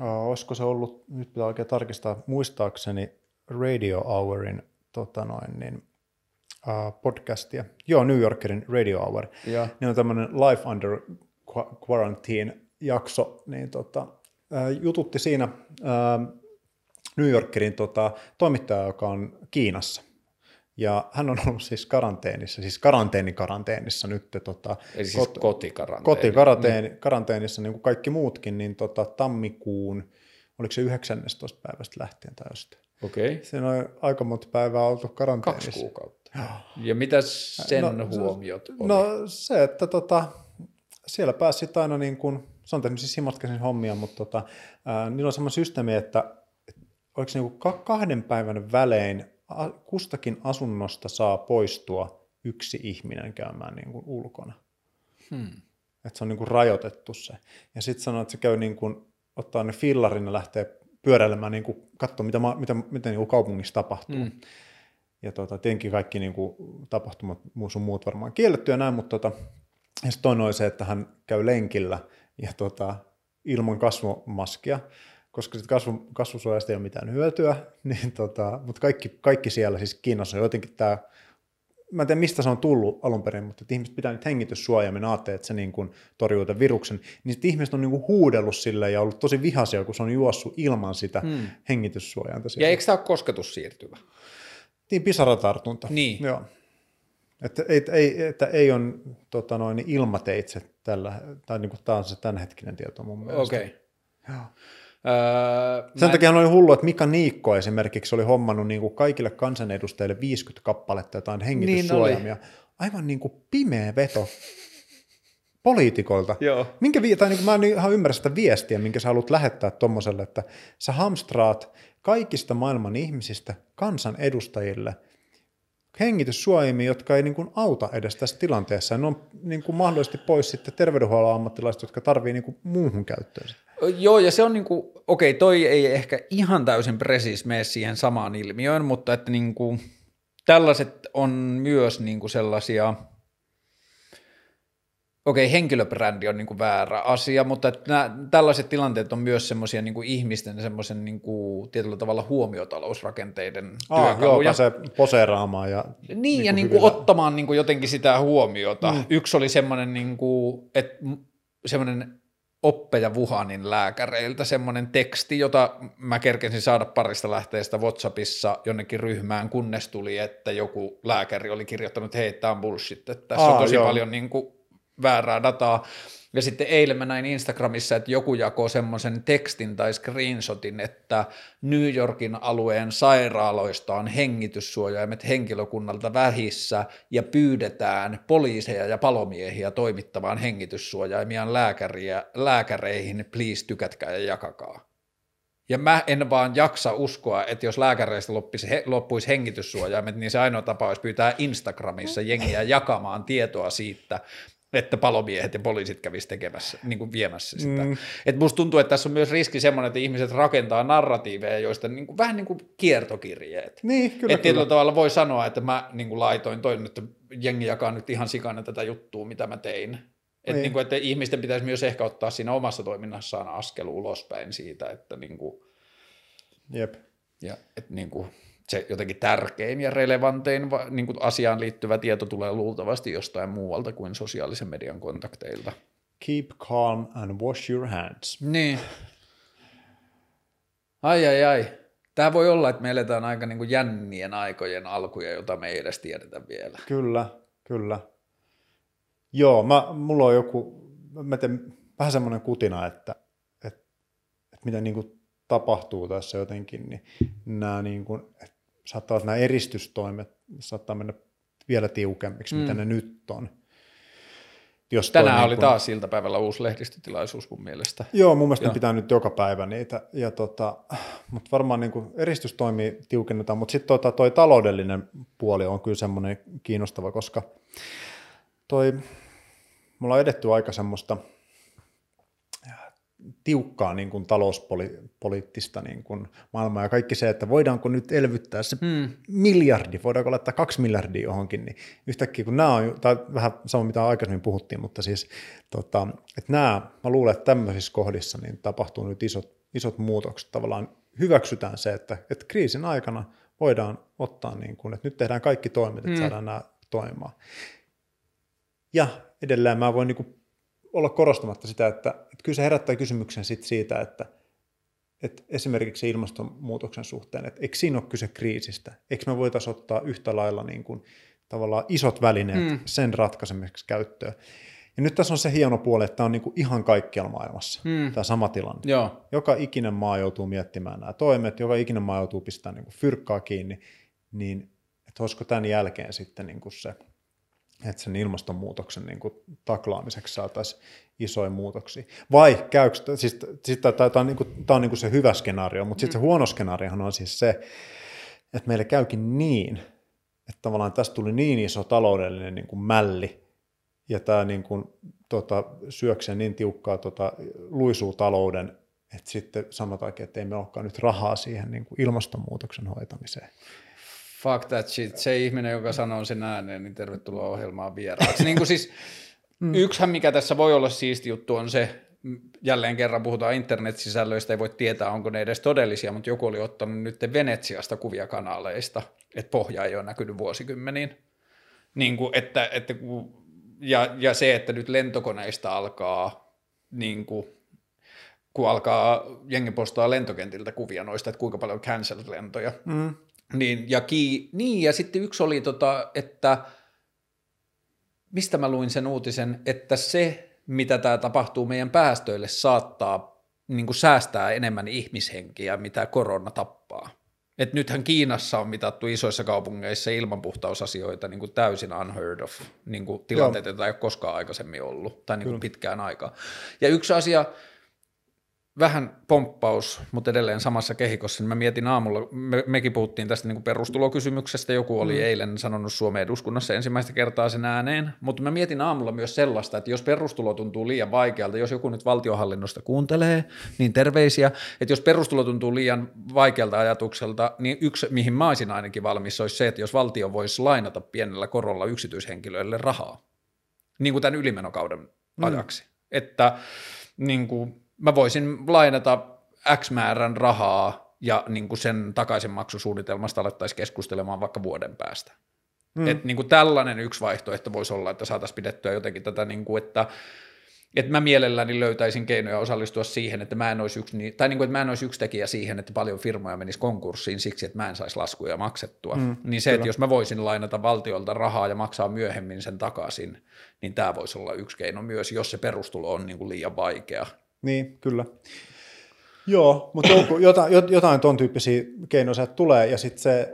uh, olisiko se ollut, nyt pitää oikein tarkistaa, muistaakseni Radio Hourin tota noin, niin, uh, podcastia. Joo, New Yorkerin Radio Hour. Ja. Niin on tämmöinen Life Under Qu- Quarantine jakso, niin tota, jututti siinä uh, New Yorkerin tota, toimittaja, joka on Kiinassa. Ja hän on ollut siis karanteenissa, siis karanteenikaranteenissa nyt tota, Eli siis kot- kotikaranteeni. kotikaranteeni, karanteenissa niin kuin kaikki muutkin, niin tota, tammikuun, oliko se 19. päivästä lähtien tai jostain. Okei, okay. Siinä on aika monta päivää oltu karanteenissa. kaksi kuukautta. Ja mitä sen No, huomiot oli? No se, että tota, siellä pääsi aina niin kuin, se on tehnyt siis simatkaisen hommia, mutta tota, ää, niillä on semmoinen systeemi, että oliko se niin kuin ka- kahden päivän välein kustakin asunnosta saa poistua yksi ihminen käymään niin kuin ulkona. Hmm. Että se on niin kuin rajoitettu se. Ja sitten sanoo, että se käy niin kuin, ottaa ne fillarin ja lähtee pyöräilemään, niin kuin, katsoa, mitä, mitä, mitä niin kuin kaupungissa tapahtuu. Hmm. Ja tota, tietenkin kaikki niin kuin, tapahtumat sun muut varmaan kielletty ja näin, mutta tota, ja sitten toinen oli se, että hän käy lenkillä ja tota, ilman kasvomaskia, koska sit kasvu, kasvusuojasta ei ole mitään hyötyä, niin tota, mutta kaikki, kaikki siellä, siis Kiinassa on jotenkin tämä, mä en tiedä mistä se on tullut alun perin, mutta että ihmiset pitää nyt hengityssuojaimen, ajattelee, että se niin kuin torjuu tämän viruksen, niin sitten ihmiset on niin kuin huudellut sille ja ollut tosi vihaisia, kun se on juossut ilman sitä Hmm. hengityssuojainta. Ja siellä. eikö tämä ole kosketussiirtyvä? Niin, pisaratartunta. Niin. Joo. Että ei, ei, että ei ole tota noin, ilmateitse tällä, tai niin kuin tämä on se tämänhetkinen tieto mun mielestä. Okei. Okay. Joo. Öö, Sen mä- takia oli hullu, että Mika Niikko esimerkiksi oli hommannut niin kuin kaikille kansanedustajille 50 kappaletta jotain hengityssuojaimia. Aivan niin kuin pimeä veto poliitikoilta. Joo. Minkä, vi- tai niin kuin mä en ihan ymmärrä sitä viestiä, minkä sä haluat lähettää tuommoiselle, että sä hamstraat kaikista maailman ihmisistä kansanedustajille hengityssuojaimia, jotka ei niin kuin auta edes tässä tilanteessa. Ne on niin kuin mahdollisesti pois sitten terveydenhuollon ammattilaiset, jotka tarvii niin kuin muuhun käyttöön. Joo, ja se on niinku, okei, toi ei ehkä ihan täysin presis mene siihen samaan ilmiöön, mutta että niinku, tällaiset on myös niinku sellaisia, okei, henkilöbrändi on niinku väärä asia, mutta että nää, tällaiset tilanteet on myös semmoisia niinku ihmisten semmoisen niinku, tietyllä tavalla huomiotalousrakenteiden joo, työkaluja. pääsee poseeraamaan. Ja, Niin, niin ja kuin niin kuin hyvillä- ottamaan niin kuin jotenkin sitä huomiota. Mm. Yksi oli semmoinen, niin kuin, että semmoinen oppeja Wuhanin lääkäreiltä semmoinen teksti, jota mä kerkesin saada parista lähteestä WhatsAppissa jonnekin ryhmään, kunnes tuli, että joku lääkäri oli kirjoittanut, että hei, tämä on bullshit, että tässä Aa, on tosi joo. paljon niin kuin väärää dataa. Ja sitten eilen mä näin Instagramissa, että joku jakoi semmoisen tekstin tai screenshotin, että New Yorkin alueen sairaaloista on hengityssuojaimet henkilökunnalta vähissä ja pyydetään poliiseja ja palomiehiä toimittamaan hengityssuojaimiaan lääkäriä, lääkäreihin, please tykätkää ja jakakaa. Ja mä en vaan jaksa uskoa, että jos lääkäreistä loppisi, he, loppuisi hengityssuojaimet, niin se ainoa tapa olisi pyytää Instagramissa jengiä jakamaan tietoa siitä, että palomiehet ja poliisit kävisi tekemässä, niin kuin viemässä sitä. Mm. Et musta tuntuu, että tässä on myös riski semmoinen, että ihmiset rakentaa narratiiveja, joista niin kuin, vähän niin kuin kiertokirjeet. Niin, kyllä, Että tietyllä kyllä. tavalla voi sanoa, että mä niin kuin laitoin toin, että jengi jakaa nyt ihan sikana tätä juttua, mitä mä tein. Että Niin. niin kuin, että ihmisten pitäisi myös ehkä ottaa siinä omassa toiminnassaan askel ulospäin siitä, että niin kuin, Jep. ja että niin kuin se jotenkin tärkein ja relevantein va- niin kuin asiaan liittyvä tieto tulee luultavasti jostain muualta kuin sosiaalisen median kontakteilta. Keep calm and wash your hands. Niin. Ai ai ai. Tämä voi olla, että me eletään aika niin kuin jännien aikojen alkuja, jota me ei edes tiedetä vielä. Kyllä. kyllä. Joo, mä, mulla on joku, mä teen vähän semmoinen kutina, että, että, että mitä niin kuin tapahtuu tässä jotenkin, niin nämä niin kuin, että saattaa nämä eristystoimet saattaa mennä vielä tiukemmiksi, mm. mitä ne nyt on. Jos Tänään niin oli kun... taas iltapäivällä uusi lehdistötilaisuus mun mielestä. Joo, mun mielestä pitää nyt joka päivä niitä. Ja tota, mutta varmaan niin kuin eristystoimi tiukennetaan, mutta sitten tota, toi taloudellinen puoli on kyllä semmoinen kiinnostava, koska toi, mulla on edetty aika semmoista – tiukkaa niin kuin talouspoliittista niin kuin maailmaa ja kaikki se, että voidaanko nyt elvyttää se hmm. miljardi, voidaanko laittaa kaksi miljardia johonkin, niin yhtäkkiä kun nämä on, tai vähän sama mitä aikaisemmin puhuttiin, mutta siis, tota, että nämä, mä luulen, että tämmöisissä kohdissa niin tapahtuu nyt isot, isot muutokset, tavallaan hyväksytään se, että, että kriisin aikana voidaan ottaa, niin kuin, että nyt tehdään kaikki toimet, että hmm. saadaan nämä toimimaan. Ja edelleen mä voin niin kuin olla korostamatta sitä, että, että kyllä se herättää kysymyksen sit siitä, että, että esimerkiksi ilmastonmuutoksen suhteen, että eikö siinä ole kyse kriisistä? Eikö me voitaisiin ottaa yhtä lailla niin kuin, tavallaan isot välineet mm. sen ratkaisemiseksi käyttöön? Ja nyt tässä on se hieno puoli, että tämä on niin kuin ihan kaikkialla maailmassa, mm. tämä sama tilanne. Joo. Joka ikinen maa joutuu miettimään nämä toimet, joka ikinen maa joutuu pistämään niin kuin fyrkkaa kiinni, niin että olisiko tämän jälkeen sitten niin kuin se että sen ilmastonmuutoksen niin kuin, taklaamiseksi saataisiin isoja muutoksia. Vai käykö, siis, siis tämä on, niin kuin, tämä on niin kuin se hyvä skenaario, mutta sitten mm. se huono skenaariohan on siis se, että meille käykin niin, että tavallaan tästä tuli niin iso taloudellinen niin kuin mälli, ja tämä niin kuin, tota, syöksee niin tiukkaa tota, luisuu talouden, että sitten sanotaankin, että ei me olekaan nyt rahaa siihen niin kuin ilmastonmuutoksen hoitamiseen fuck that shit, se ihminen, joka sanoo sen ääneen, niin tervetuloa ohjelmaan vieraaksi. niin kuin siis, mm. yksihän mikä tässä voi olla siisti juttu on se, jälleen kerran puhutaan internet-sisällöistä, ei voi tietää, onko ne edes todellisia, mutta joku oli ottanut nyt Venetsiasta kuvia kanaleista, että pohja ei ole näkynyt vuosikymmeniin. Niin kuin, että, että, ja, ja se, että nyt lentokoneista alkaa, niin kuin, kun alkaa jengi postaa lentokentiltä kuvia noista, että kuinka paljon cancelled-lentoja, mm. Niin ja, ki, niin, ja sitten yksi oli, tota, että mistä mä luin sen uutisen, että se, mitä tämä tapahtuu meidän päästöille, saattaa niin kuin säästää enemmän ihmishenkiä, mitä korona tappaa. Et nythän Kiinassa on mitattu isoissa kaupungeissa ilmanpuhtausasioita niin kuin täysin unheard of, niin kuin tilanteita, joita ei ole koskaan aikaisemmin ollut, tai niin kuin pitkään aikaa. Ja yksi asia, vähän pomppaus, mutta edelleen samassa kehikossa, niin mä mietin aamulla, me, mekin puhuttiin tästä niin kuin perustulokysymyksestä, joku oli mm. eilen sanonut Suomen eduskunnassa ensimmäistä kertaa sen ääneen, mutta mä mietin aamulla myös sellaista, että jos perustulo tuntuu liian vaikealta, jos joku nyt valtiohallinnosta kuuntelee, niin terveisiä, että jos perustulo tuntuu liian vaikealta ajatukselta, niin yksi, mihin mä olisin ainakin valmis, olisi se, että jos valtio voisi lainata pienellä korolla yksityishenkilöille rahaa, niin kuin tämän ylimenokauden mm. ajaksi, että niin kuin, mä voisin lainata X määrän rahaa ja niin kuin sen takaisinmaksusuunnitelmasta alettaisiin keskustelemaan vaikka vuoden päästä. Mm. Et niin kuin tällainen yksi vaihtoehto voisi olla, että saataisiin pidettyä jotenkin tätä, niin kuin, että että mä mielelläni löytäisin keinoja osallistua siihen, että mä en olisi yksi, tai niin kuin, että mä en olisi yksi tekijä siihen, että paljon firmoja menisi konkurssiin siksi, että mä en saisi laskuja maksettua. Mm, niin se, kyllä. että jos mä voisin lainata valtiolta rahaa ja maksaa myöhemmin sen takaisin, niin tämä voisi olla yksi keino myös, jos se perustulo on niin kuin liian vaikea niin, kyllä. Joo, mutta jotain, jotain ton tyyppisiä keinoja tulee, ja sitten se,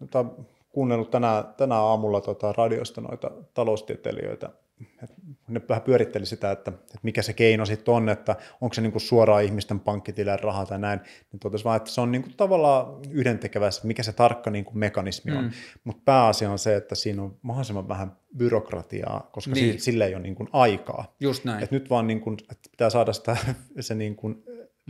jota, kuunnellut tänään, tänään aamulla tota radiosta noita taloustieteilijöitä, et ne vähän pyöritteli sitä, että, että mikä se keino sitten on, että onko se niinku suoraan ihmisten pankkitilän rahaa tai näin, niin totesi vaan, että se on niinku tavallaan yhdentekevä, mikä se tarkka niinku mekanismi on, mm. mutta pääasia on se, että siinä on mahdollisimman vähän byrokratiaa, koska niin. sille ei ole niinku aikaa. Just näin. Et nyt vaan niinku, että pitää saada sitä, se niinku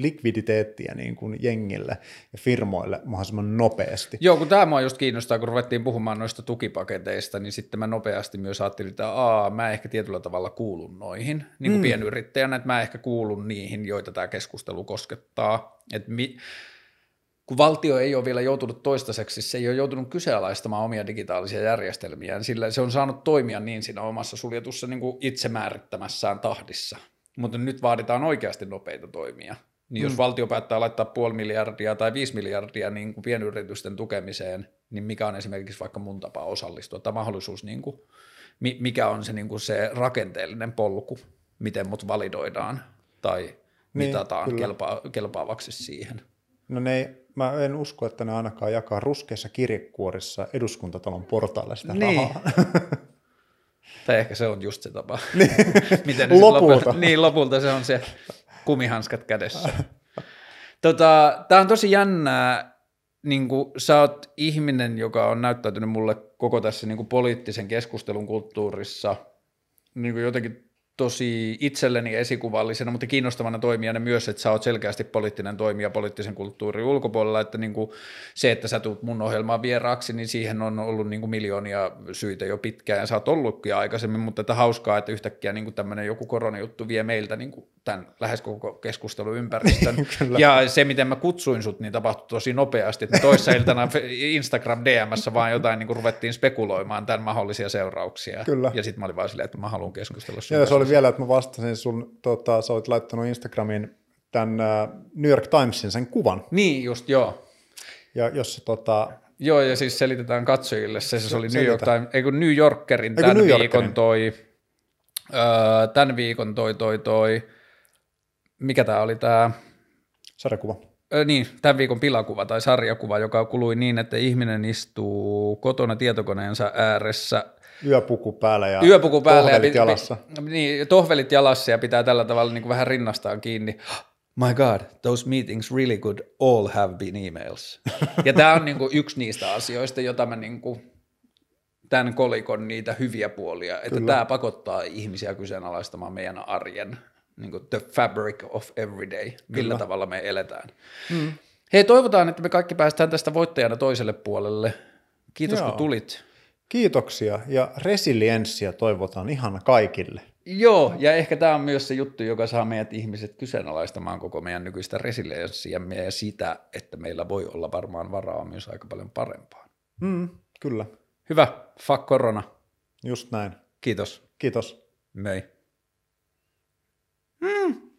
likviditeettiä niin kuin jengille ja firmoille mahdollisimman nopeasti. Joo, kun tämä mua just kiinnostaa, kun ruvettiin puhumaan noista tukipaketeista, niin sitten mä nopeasti myös ajattelin, että aa, mä ehkä tietyllä tavalla kuulun noihin, niin kuin mm. pienyrittäjänä, että mä ehkä kuulun niihin, joita tämä keskustelu koskettaa. Että mi- kun valtio ei ole vielä joutunut toistaiseksi, se ei ole joutunut kyseenalaistamaan omia digitaalisia järjestelmiä, sillä se on saanut toimia niin siinä omassa suljetussa niin kuin itse määrittämässään tahdissa. Mutta nyt vaaditaan oikeasti nopeita toimia Niin jos mm. valtio päättää laittaa puoli miljardia tai viisi miljardia niin kuin pienyritysten tukemiseen, niin mikä on esimerkiksi vaikka mun tapa osallistua tai mahdollisuus, niin kuin, mikä on se, niin kuin se rakenteellinen polku, miten mut validoidaan tai niin, mitataan niin, kelpaa, kelpaavaksi siihen. No ne mä en usko, että ne ainakaan jakaa ruskeissa kirjekuorissa eduskuntatalon portaille sitä niin. rahaa. Tai ehkä se on just se tapa. Niin. Miten lopulta. Lopulta, niin, lopulta se on se kumihanskat kädessä. Tota, Tämä on tosi jännää, niin kuin, sä oot ihminen, joka on näyttäytynyt mulle koko tässä niin kuin, poliittisen keskustelun kulttuurissa niin kuin jotenkin tosi itselleni esikuvallisena, mutta kiinnostavana toimijana myös, että sä oot selkeästi poliittinen toimija poliittisen kulttuurin ulkopuolella, että niin kuin se, että sä tuut mun ohjelmaan vieraaksi, niin siihen on ollut niin kuin miljoonia syitä jo pitkään, ja sä oot ollutkin aikaisemmin, mutta että hauskaa, että yhtäkkiä niin kuin tämmöinen joku koronajuttu vie meiltä niin kuin tämän lähes koko keskusteluympäristön. ja se, miten mä kutsuin sut, niin tapahtui tosi nopeasti, että toissa iltana Instagram DMssä vaan jotain niin kuin ruvettiin spekuloimaan tämän mahdollisia seurauksia. Kyllä. Ja sitten mä olin vaan silleen, että mä haluan keskustella sun Ja se oli vielä, että mä vastasin sun, tota, sä olit laittanut Instagramiin tämän uh, New York Timesin sen kuvan. Niin just, joo. Ja jos tota, Joo, ja siis selitetään katsojille, se, se oli New, York Time, ei kun New Yorkerin tämän New Yorkerin. viikon toi, öö, tämän viikon toi, toi, toi, mikä tämä oli tämä? Sarjakuva. Öö, niin, tämän viikon pilakuva tai sarjakuva, joka kului niin, että ihminen istuu kotona tietokoneensa ääressä – Yöpuku päällä ja Yöpuku päällä tohvelit ja, jalassa. Niin, tohvelit jalassa ja pitää tällä tavalla niin kuin vähän rinnastaan kiinni. My God, those meetings really could all have been emails. Ja tämä on niin kuin yksi niistä asioista, jota mä niin kuin, tämän kolikon niitä hyviä puolia, että Kyllä. tämä pakottaa ihmisiä kyseenalaistamaan meidän arjen, niin kuin the fabric of everyday, millä Kyllä. tavalla me eletään. Mm. Hei, toivotaan, että me kaikki päästään tästä voittajana toiselle puolelle. Kiitos, Joo. kun tulit. Kiitoksia ja resilienssiä toivotaan ihan kaikille. Joo, ja ehkä tämä on myös se juttu, joka saa meidät ihmiset kyseenalaistamaan koko meidän nykyistä resilienssiämme ja sitä, että meillä voi olla varmaan varaa myös aika paljon parempaan. Mm, kyllä. Hyvä, fuck korona. Just näin. Kiitos. Kiitos. Mei. Mm.